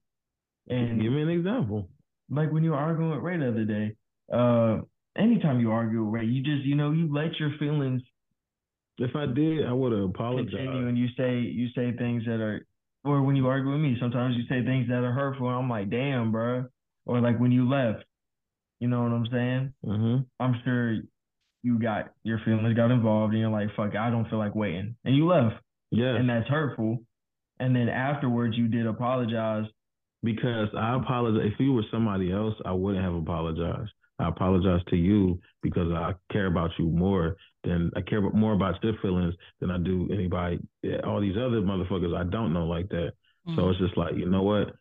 D: and
C: Give me an example.
D: like when you were arguing with Ray the other day, uh, anytime you argue with Ray, you just you know you let your feelings
C: If I did, I would have
D: continue
C: apologized.
D: and you say you say things that are or when you argue with me sometimes you say things that are hurtful and i'm like damn bro or like when you left you know what i'm saying
C: hmm
D: i'm sure you got your feelings got involved and you're like fuck i don't feel like waiting and you left
C: Yeah,
D: and that's hurtful and then afterwards you did apologize
C: because I apologize. If you were somebody else, I wouldn't have apologized. I apologize to you because I care about you more than I care more about your feelings than I do anybody. All these other motherfuckers I don't know like that.
A: Mm.
C: So it's just like, you know what?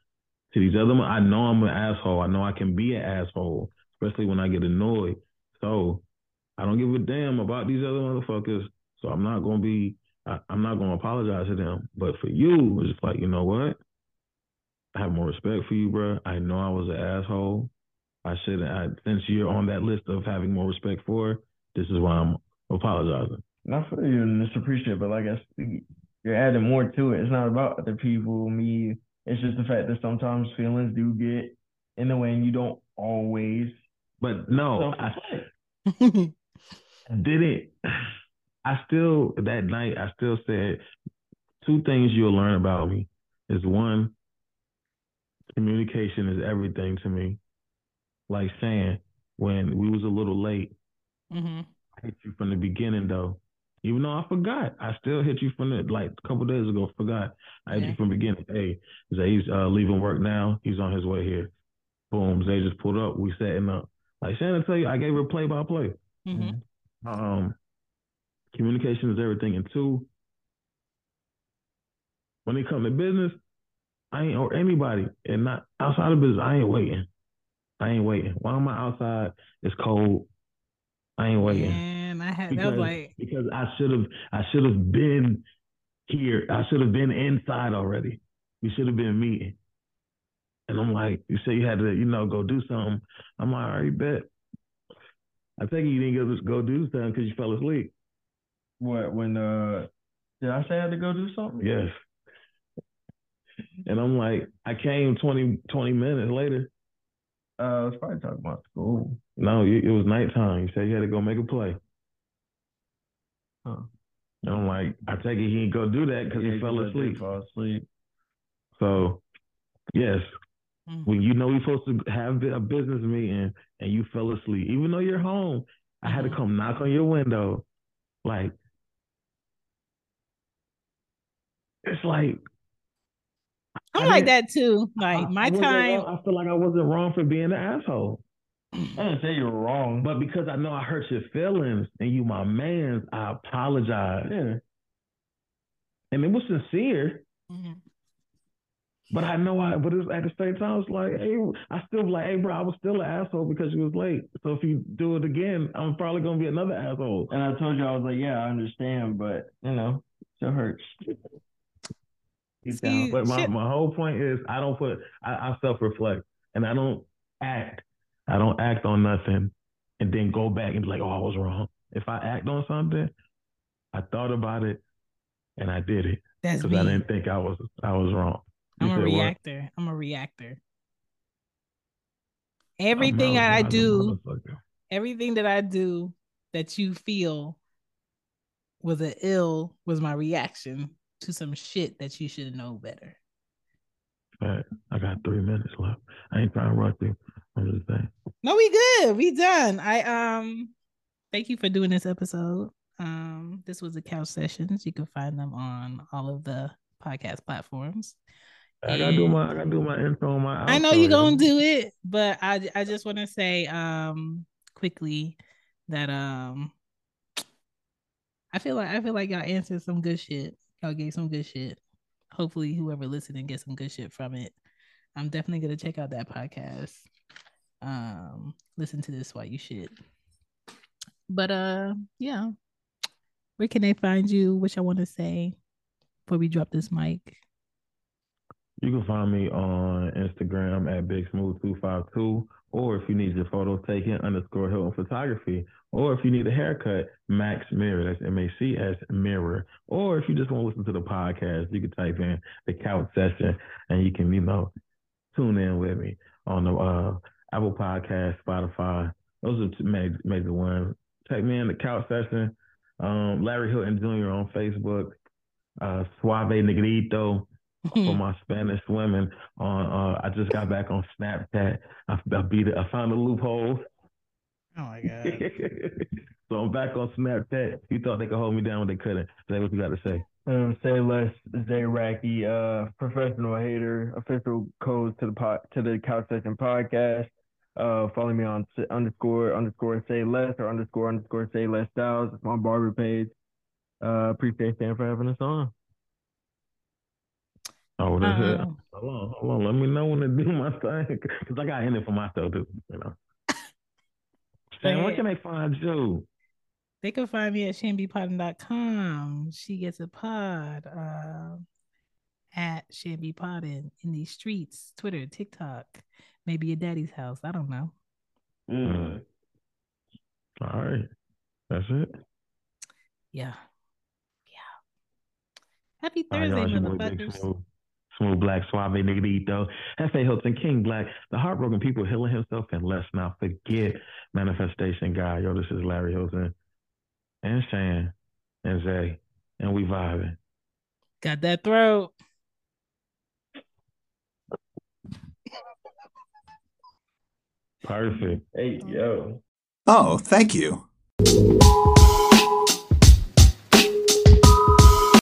C: To these other, mo- I know I'm an asshole. I know I can be an asshole, especially when I get annoyed. So I don't give a damn about these other motherfuckers. So I'm not gonna be, I, I'm not gonna apologize to them. But for you, it's like, you know what? I have more respect for you, bro. I know I was an asshole. I shouldn't. I, since you're on that list of having more respect for, this is why I'm apologizing.
D: not for you and it's appreciated but like i you're adding more to it it's not about other people me it's just the fact that sometimes feelings do get in the way and you don't always
C: But no, I. I didn't. I still that night. I still said two things you'll learn about me is one, communication is everything to me. Like saying when we was a little late,
A: Mhm.
C: I hit you from the beginning though. Even though I forgot, I still hit you from the like a couple days ago. Forgot I hit
A: Yeah.
C: you from the beginning. Hey, Zay's uh, leaving work now. He's on his way here. Boom. Zay just pulled up. We setting up. Like Shannon tell you, I gave her play by play.
A: Mhm.
C: Um, communication is everything. And two, when it comes to business, I ain't or anybody, and not outside of business. I ain't waiting. I ain't waiting. Why am I outside? It's cold. I ain't waiting.
A: And I had that
C: because,
A: was like
C: because I should have I should have been here. I should have been inside already. We should have been meeting. And I'm like, you said you had to, you know, go do something. I'm like, all right, bet. I think you didn't go go do something because you fell asleep.
D: What when uh did I say I had to go do something?
C: Yes. And I'm like, I came 20, 20 minutes later.
D: Uh, I was probably talking about school.
C: No, it was nighttime. You said you had to go make a play.
D: Huh.
C: And I'm like, I take it he didn't go do that because
D: Yeah,
C: he fell asleep.
D: Fall asleep.
C: So, yes,
A: Mm.
C: when you know you're supposed to have a business meeting and you fell asleep, even though you're home, I had to
A: Mhm.
C: come knock on your window. Like, it's like
A: I'm
C: I
A: like that too. Like
C: I- I
A: my
C: wasn't
A: time.
C: wrong. I feel like I wasn't wrong for being an asshole.
D: I didn't say you were wrong,
C: But because I know I hurt your feelings and you my man's, I apologize.
D: yeah,
C: And it was sincere,
A: Mhm.
C: But I know I but it was at the same time, it's like, hey, I still be like, hey bro, I was still an asshole because you was late. So if you do it again, I'm probably gonna be another asshole.
D: and I told you I was like, yeah, I understand, but you know, it hurts.
A: See.
C: But my,
A: Shit.
C: my whole point is I don't put I, I self reflect and I don't act. I don't act on nothing and then go back and be like, oh, I was wrong. If I act on something, I thought about it and I did it
A: That's
C: because. I didn't think I was I was wrong.
A: I'm a
C: said what?
A: reactor. I'm a reactor. Everything I, I do, everything that I do that you feel was an ill was my reaction to some shit that you should know better.
C: Right. I got three minutes left. I ain't trying to rush you. I'm just saying.
A: No, we good. We done. I um thank you for doing this episode. Um, this was the couch sessions. You can find them on all of the podcast platforms.
C: I gotta do my I gotta do my intro on my
A: I know you're gonna do it, but I I just want to say um quickly that um I feel like I feel like y'all answered some good shit. Y'all gave some good shit. Hopefully, whoever listening gets some good shit from it. I'm definitely gonna check out that podcast. Um, listen to this while you shit. But uh, yeah. Where can they find you? Which I want to say before we drop this mic.
C: You can find me on Instagram at Big Smooth two five two, or if you need your photos taken, underscore Hilton Photography, or if you need a haircut, Macs Mirror. That's M A C S Mirror. Or if you just want to listen to the podcast, you can type in the Couch Session, and you can you know tune in with me on the uh, Apple Podcast, Spotify. Those are two major, major ones. Type me in the Couch Session. Um, Larry Hilton Jr. on Facebook. Uh, Suave Negrito for my Spanish women. On uh, I just got back on Snapchat. I, I beat it. I found a loophole.
A: Oh my god.
C: so I'm back on Snapchat. You thought they could hold me down, but they couldn't. Say what you got to say.
D: Um, say less, Zay Racky, uh, professional hater, official codes to the pot to the Couch Session podcast. Uh, follow me on underscore underscore say less or underscore underscore say less styles. It's my barber page. Uh, appreciate Stan for having us on.
C: Oh, that's it.
A: Um,
C: Hold on, hold on. Let me know when to do my thing, because I got in it for myself too. You know. Sam, where can they find you?
A: They can find me at chanbepoddin.com. She Gets it Pod um, at chanbepoddin in these streets, Twitter, TikTok, maybe your daddy's house. I don't know.
C: Mm. All right, that's it.
A: Yeah. Yeah. Happy Thursday,
C: y'all, it's your boy Big
A: motherfuckers.
C: Smooth, Smooth Black, Suave Negrito, F.A. Hilton, King Black, the heartbroken people healing himself, and let's not forget Manifestation Guy. Yo, this is Larry Hilton and Chan and Zay, and we vibing.
A: Got that throat.
C: Perfect.
D: Hey, yo.
F: Oh, thank you.